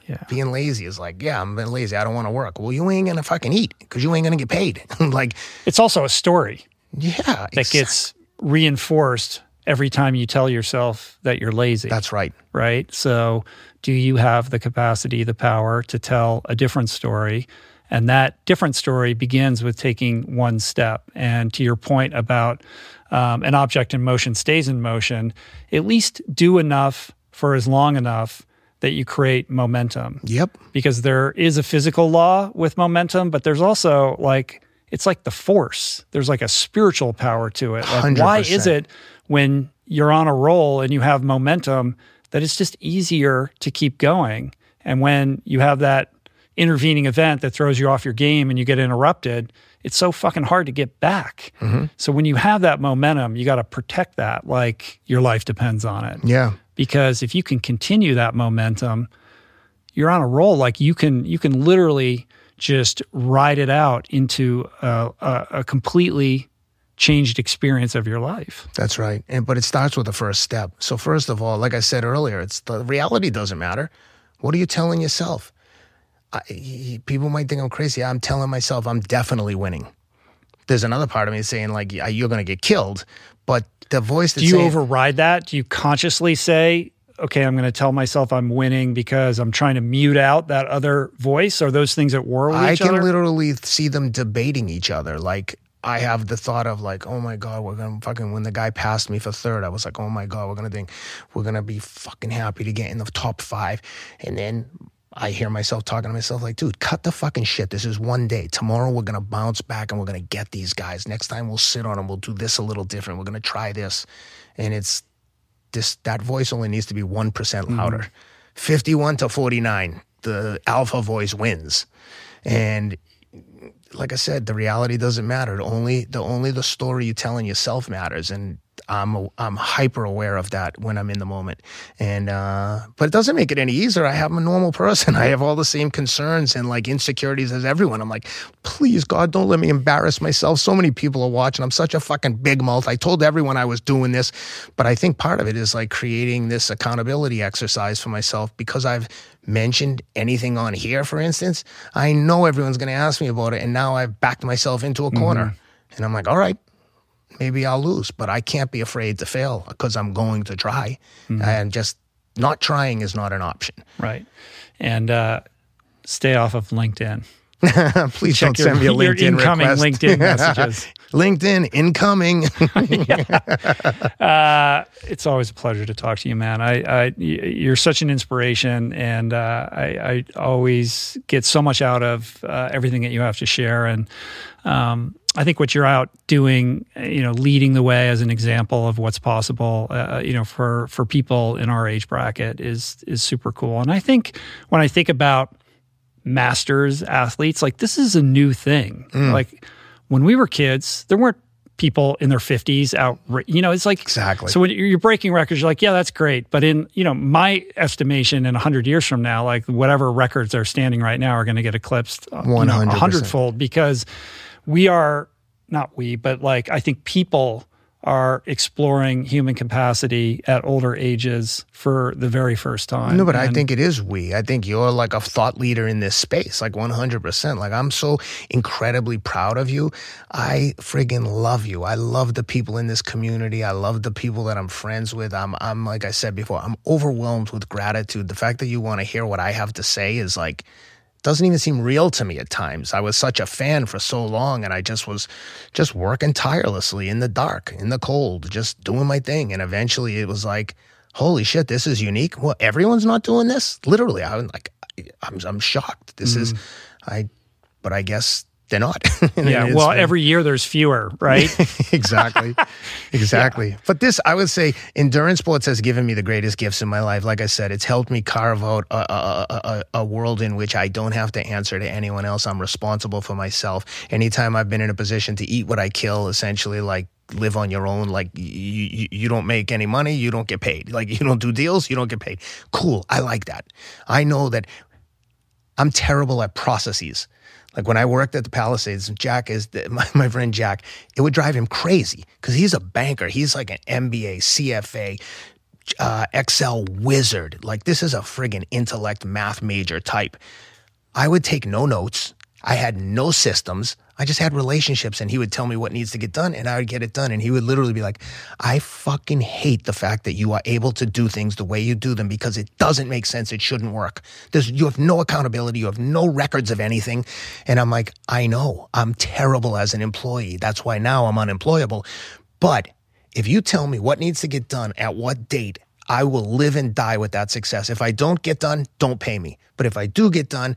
Yeah. Being lazy is like, yeah, I'm being lazy. I don't want to work. Well, you ain't gonna fucking eat because you ain't gonna get paid. [laughs] like, It's also a story yeah, that exact- gets reinforced every time you tell yourself that you're lazy. That's right. right? So, do you have the capacity, the power to tell a different story? And that different story begins with taking one step. And to your point about um, an object in motion stays in motion, at least do enough for as long enough that you create momentum. Yep. Because there is a physical law with momentum, but there's also like, it's like the force. There's like a spiritual power to it. Like, why is it when you're on a roll and you have momentum that it's just easier to keep going? And when you have that intervening event that throws you off your game and you get interrupted, it's so fucking hard to get back. Mm-hmm. So when you have that momentum, you got to protect that like your life depends on it Yeah. Because if you can continue that momentum you're on a roll like you can you can literally just ride it out into a, a, a completely changed experience of your life That's right. And but it starts with the first step. So first of all, like I said earlier, it's the reality doesn't matter. What are you telling yourself? I, people might think I'm crazy. I'm telling myself I'm definitely winning. There's another part of me saying like you're going to get killed, but the voice do you override that do you consciously say okay i'm going to tell myself i'm winning because i'm trying to mute out that other voice are those things at war with I each can literally see them debating each other. Like I have the thought of like, oh my god, we're gonna fucking. When the guy passed me for third, I was like, oh my god, we're gonna think we're gonna be fucking happy to get in the top five, and then. I hear myself talking to myself like, dude, cut the fucking shit. This is one day. Tomorrow we're gonna bounce back and we're gonna get these guys. Next time we'll sit on them. We'll do this a little different. We're gonna try this, and it's this. That voice only needs to be one mm-hmm. louder. Fifty-one to forty-nine. The alpha voice wins, and like I said, the reality doesn't matter. Only the only the story you're telling yourself matters, and I'm I'm hyper aware of that when I'm in the moment. And uh, but it doesn't make it any easier. I have I'm a normal person. [laughs] I have all the same concerns and like insecurities as everyone. I'm like, please God, don't let me embarrass myself. So many people are watching. I'm such a fucking big mouth. I told everyone I was doing this, but I think part of it is like creating this accountability exercise for myself because I've mentioned anything on here, for instance, I know everyone's going to ask me about it. And now I've backed myself into a corner. And I'm like, all right, maybe I'll lose, but I can't be afraid to fail because I'm going to try. And just not trying is not an option. right and uh, stay off of linkedin [laughs] Please Check don't send me a your- [laughs] your LinkedIn incoming request. LinkedIn [laughs] messages. LinkedIn incoming. Uh, it's always a pleasure to talk to you, man. I, I you're such an inspiration, and uh, I, I always get so much out of uh, everything that you have to share. And um, I think what you're out doing, you know, leading the way as an example of what's possible, uh, you know, for for people in our age bracket is is super cool. And I think when I think about masters athletes, like this is a new thing. Like when we were kids, there weren't people in their 50s out you know it's like Exactly. so when you're breaking records you're like yeah that's great but in you know my estimation in 100 years from now like whatever records are standing right now are going to get eclipsed uh, you know, 100%. 100 fold because we are not we but like i think people are exploring human capacity at older ages for the very first time No, but I think it is we. I think you're like a thought leader in this space, like 100%. Like, I'm so incredibly proud of you. I friggin' love you. I love the people in this community. I love the people that I'm friends with. I'm, I'm like I said before, I'm overwhelmed with gratitude. The fact that you want to hear what I have to say is like, doesn't even seem real to me at times. I was such a fan for so long and I just was just working tirelessly in the dark, in the cold, just doing my thing. And eventually it was like, holy shit, this is unique. Well, everyone's not doing this. Literally, I was like, I'm, I'm shocked. This is, mm. I, but I guess they're not. [laughs] yeah. Well, every year there's fewer, right? [laughs] exactly. [laughs] Exactly. yeah. But this, I would say, endurance sports has given me the greatest gifts in my life. Like I said, it's helped me carve out a, a, a, a, world in which I don't have to answer to anyone else. I'm responsible for myself. Anytime I've been in a position to eat what I kill, essentially, like live on your own. Like you, you, you don't make any money, you don't get paid. Like you don't do deals, you don't get paid. Cool. I like that. I know that I'm terrible at processes. Like when I worked at the Palisades, Jack is the, [laughs] my, my friend Jack. It would drive him crazy because he's a banker. He's like an MBA, CFA, uh, Excel wizard. Like this is a friggin' intellect math major type. I would take no notes. I had no systems. I just had relationships and he would tell me what needs to get done and I would get it done. And he would literally be like, I fucking hate the fact that you are able to do things the way you do them because it doesn't make sense. It shouldn't work. There's, you have no accountability. You have no records of anything. And I'm like, I know I'm terrible as an employee. That's why now I'm unemployable. But if you tell me what needs to get done at what date, I will live and die with that success. If I don't get done, don't pay me. But if I do get done,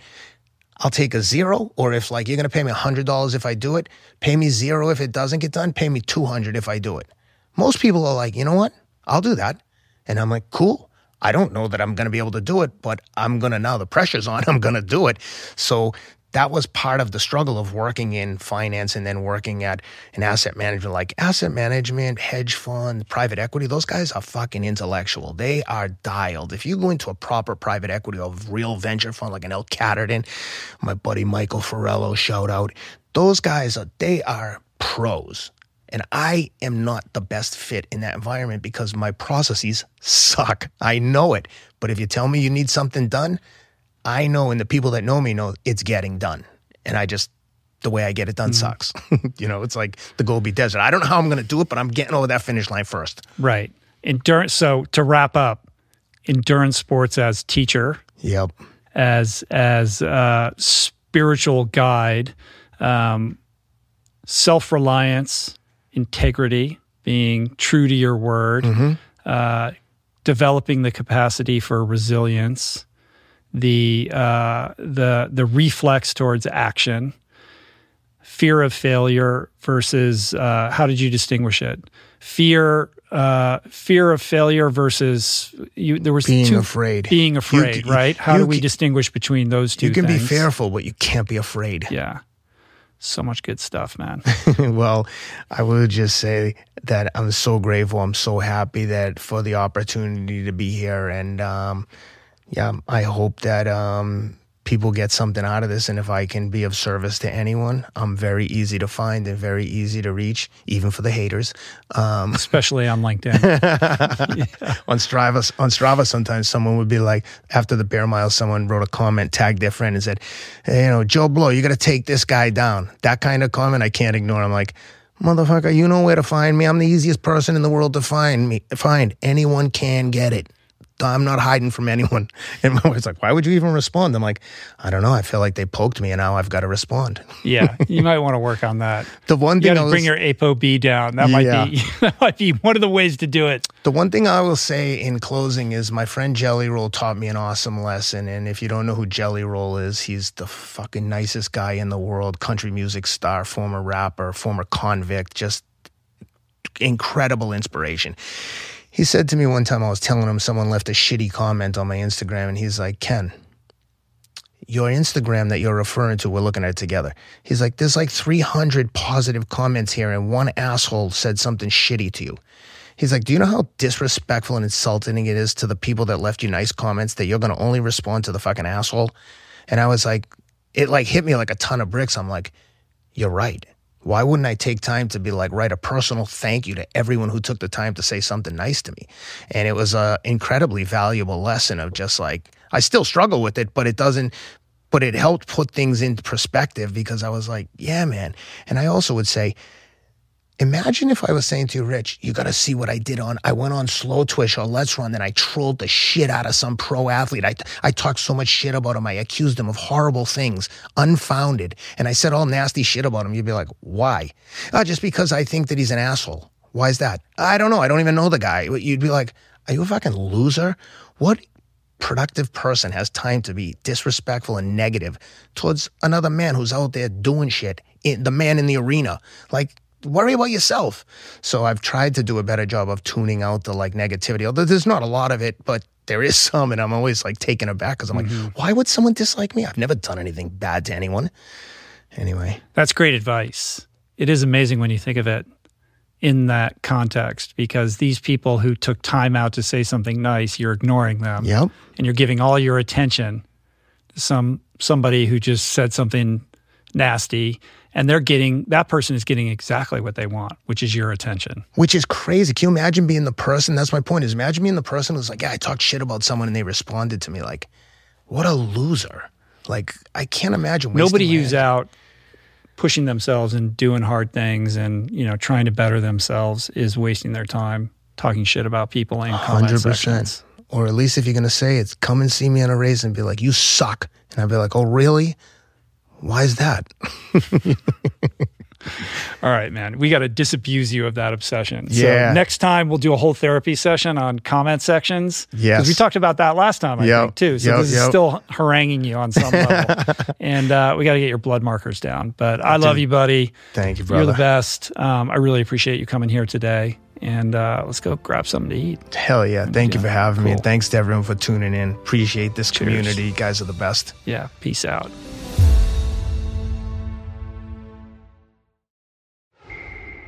I'll take a zero. Or if like you're going to pay me $100 if I do it, pay me zero if it doesn't get done, pay me 200 if I do it. Most people are like, you know what? I'll do that. And I'm like, cool. I don't know that I'm going to be able to do it, but I'm going to now the pressure's on. [laughs] I'm going to do it. So that was part of the struggle of working in finance and then working at an asset management like asset management, hedge fund, private equity. Those guys are fucking intellectual. They are dialed. If you go into a proper private equity or real venture fund like an L Catterton, my buddy Michael Farello, shout out. Those guys are they are pros. And I am not the best fit in that environment because my processes suck. I know it. But if you tell me you need something done, I know, and the people that know me know it's getting done. And I just, the way I get it done mm-hmm. sucks. [laughs] you know, it's like the Gobi Desert. I don't know how I'm going to do it, but I'm getting over that finish line first. Right. Endurance. So to wrap up, endurance sports as teacher. Yep. As as a spiritual guide, um, self reliance, integrity, being true to your word, mm-hmm. uh, developing the capacity for resilience, the uh, the the reflex towards action, fear of failure versus uh, how did you distinguish it? Fear uh, fear of failure versus you. There was being two, afraid. Being afraid, you, right? How do we distinguish between those two? You can things? be fearful, but you can't be afraid. Yeah. So much good stuff, man. [laughs] well, I would just say that I'm so grateful. I'm so happy that for the opportunity to be here, and um, yeah, I hope that um, people get something out of this. And if I can be of service to anyone, I'm very easy to find and very easy to reach, even for the haters. Um, [laughs] Especially on LinkedIn. yeah. [laughs] On Strava, on Strava, sometimes someone would be like, after the Beer Mile, someone wrote a comment, tagged their friend, and said, hey, "You know, Joe Blow, you got to take this guy down." That kind of comment, I can't ignore. I'm like. Motherfucker, you know where to find me. I'm the easiest person in the world to find me. Find anyone can get it. I'm not hiding from anyone. [laughs] And my wife's like, why would you even respond? I'm like, I don't know. I feel like they poked me and now I've got to respond. [laughs] yeah. You might want to work on that. The one thing you got to bring your ApoB down. That might yeah. be, [laughs] that might be one of the ways to do it. The one thing I will say in closing is my friend Jelly Roll taught me an awesome lesson. And if you don't know who Jelly Roll is, he's the fucking nicest guy in the world, country music star, former rapper, former convict, just incredible inspiration he said to me one time, I was telling him someone left a shitty comment on my Instagram, and he's like, Ken, your Instagram that you're referring to, we're looking at it together. He's like, there's like 300 positive comments here, and one asshole said something shitty to you. He's like, do you know how disrespectful and insulting it is to the people that left you nice comments that you're going to only respond to the fucking asshole? And I was like, it like hit me like a ton of bricks. I'm like, you're right why wouldn't I take time to be like, write a personal thank you to everyone who took the time to say something nice to me? And it was a incredibly valuable lesson of just like, I still struggle with it, but it doesn't, but it helped put things into perspective because I was like, yeah, man. And I also would say, Imagine if I was saying to you, Rich, you got to see what I did on. I went on Slowtwitch or LetsRun, and I trolled the shit out of some pro athlete. I, I talked so much shit about him. I accused him of horrible things, unfounded. And I said all nasty shit about him. You'd be like, why? Uh, just because I think that he's an asshole. Why is that? I don't know. I don't even know the guy. You'd be like, are you a fucking loser? What productive person has time to be disrespectful and negative towards another man who's out there doing shit, in, the man in the arena? Like, worry about yourself. So I've tried to do a better job of tuning out the like negativity, although there's not a lot of it, but there is some. And I'm always like taken aback because I'm Mm-hmm. like, why would someone dislike me? I've never done anything bad to anyone. Anyway, That's great advice. It is amazing when you think of it in that context because these people who took time out to say something nice, you're ignoring them. yep. And you're giving all your attention to some somebody who just said something nasty and they're getting that person is getting exactly what they want, which is your attention. Which is crazy. Can you imagine being the person? That's my point. Is imagine being the person who's like, yeah, I talked shit about someone and they responded to me like, what a loser. Like I can't imagine. Nobody who's out pushing themselves and doing hard things and, you know, trying to better themselves is wasting their time talking shit about people in comment Hundred sections. percent. Or at least if you're gonna say it, come and see me on a race and be like, "You suck," and I'd be like, "Oh, really? Why is that?" [laughs] All right, man. We got to disabuse you of that obsession. Yeah. So next time we'll do a whole therapy session on comment sections. Yes. Because we talked about that last time, I Yep. think, too. So Yep, this is still haranguing you on some level. [laughs] and uh, we got to get your blood markers down. But I love you, buddy. Thank you, brother. You're the best. Um, I really appreciate you coming here today. And uh, let's go grab something to eat. Hell yeah! Thank you for having me, and thanks to everyone for tuning in. Appreciate this community. You guys are the best. Yeah. Peace out.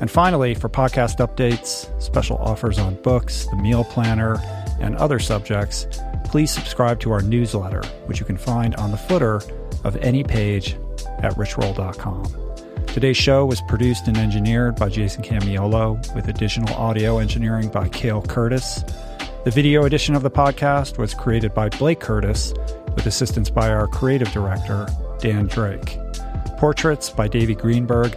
And finally, for podcast updates, special offers on books, the meal planner, and other subjects, please subscribe to our newsletter, which you can find on the footer of any page at richroll.com. Today's show was produced and engineered by Jason Camiolo, with additional audio engineering by Cale Curtis. The video edition of the podcast was created by Blake Curtis, with assistance by our creative director, Dan Drake. Portraits by Davey Greenberg,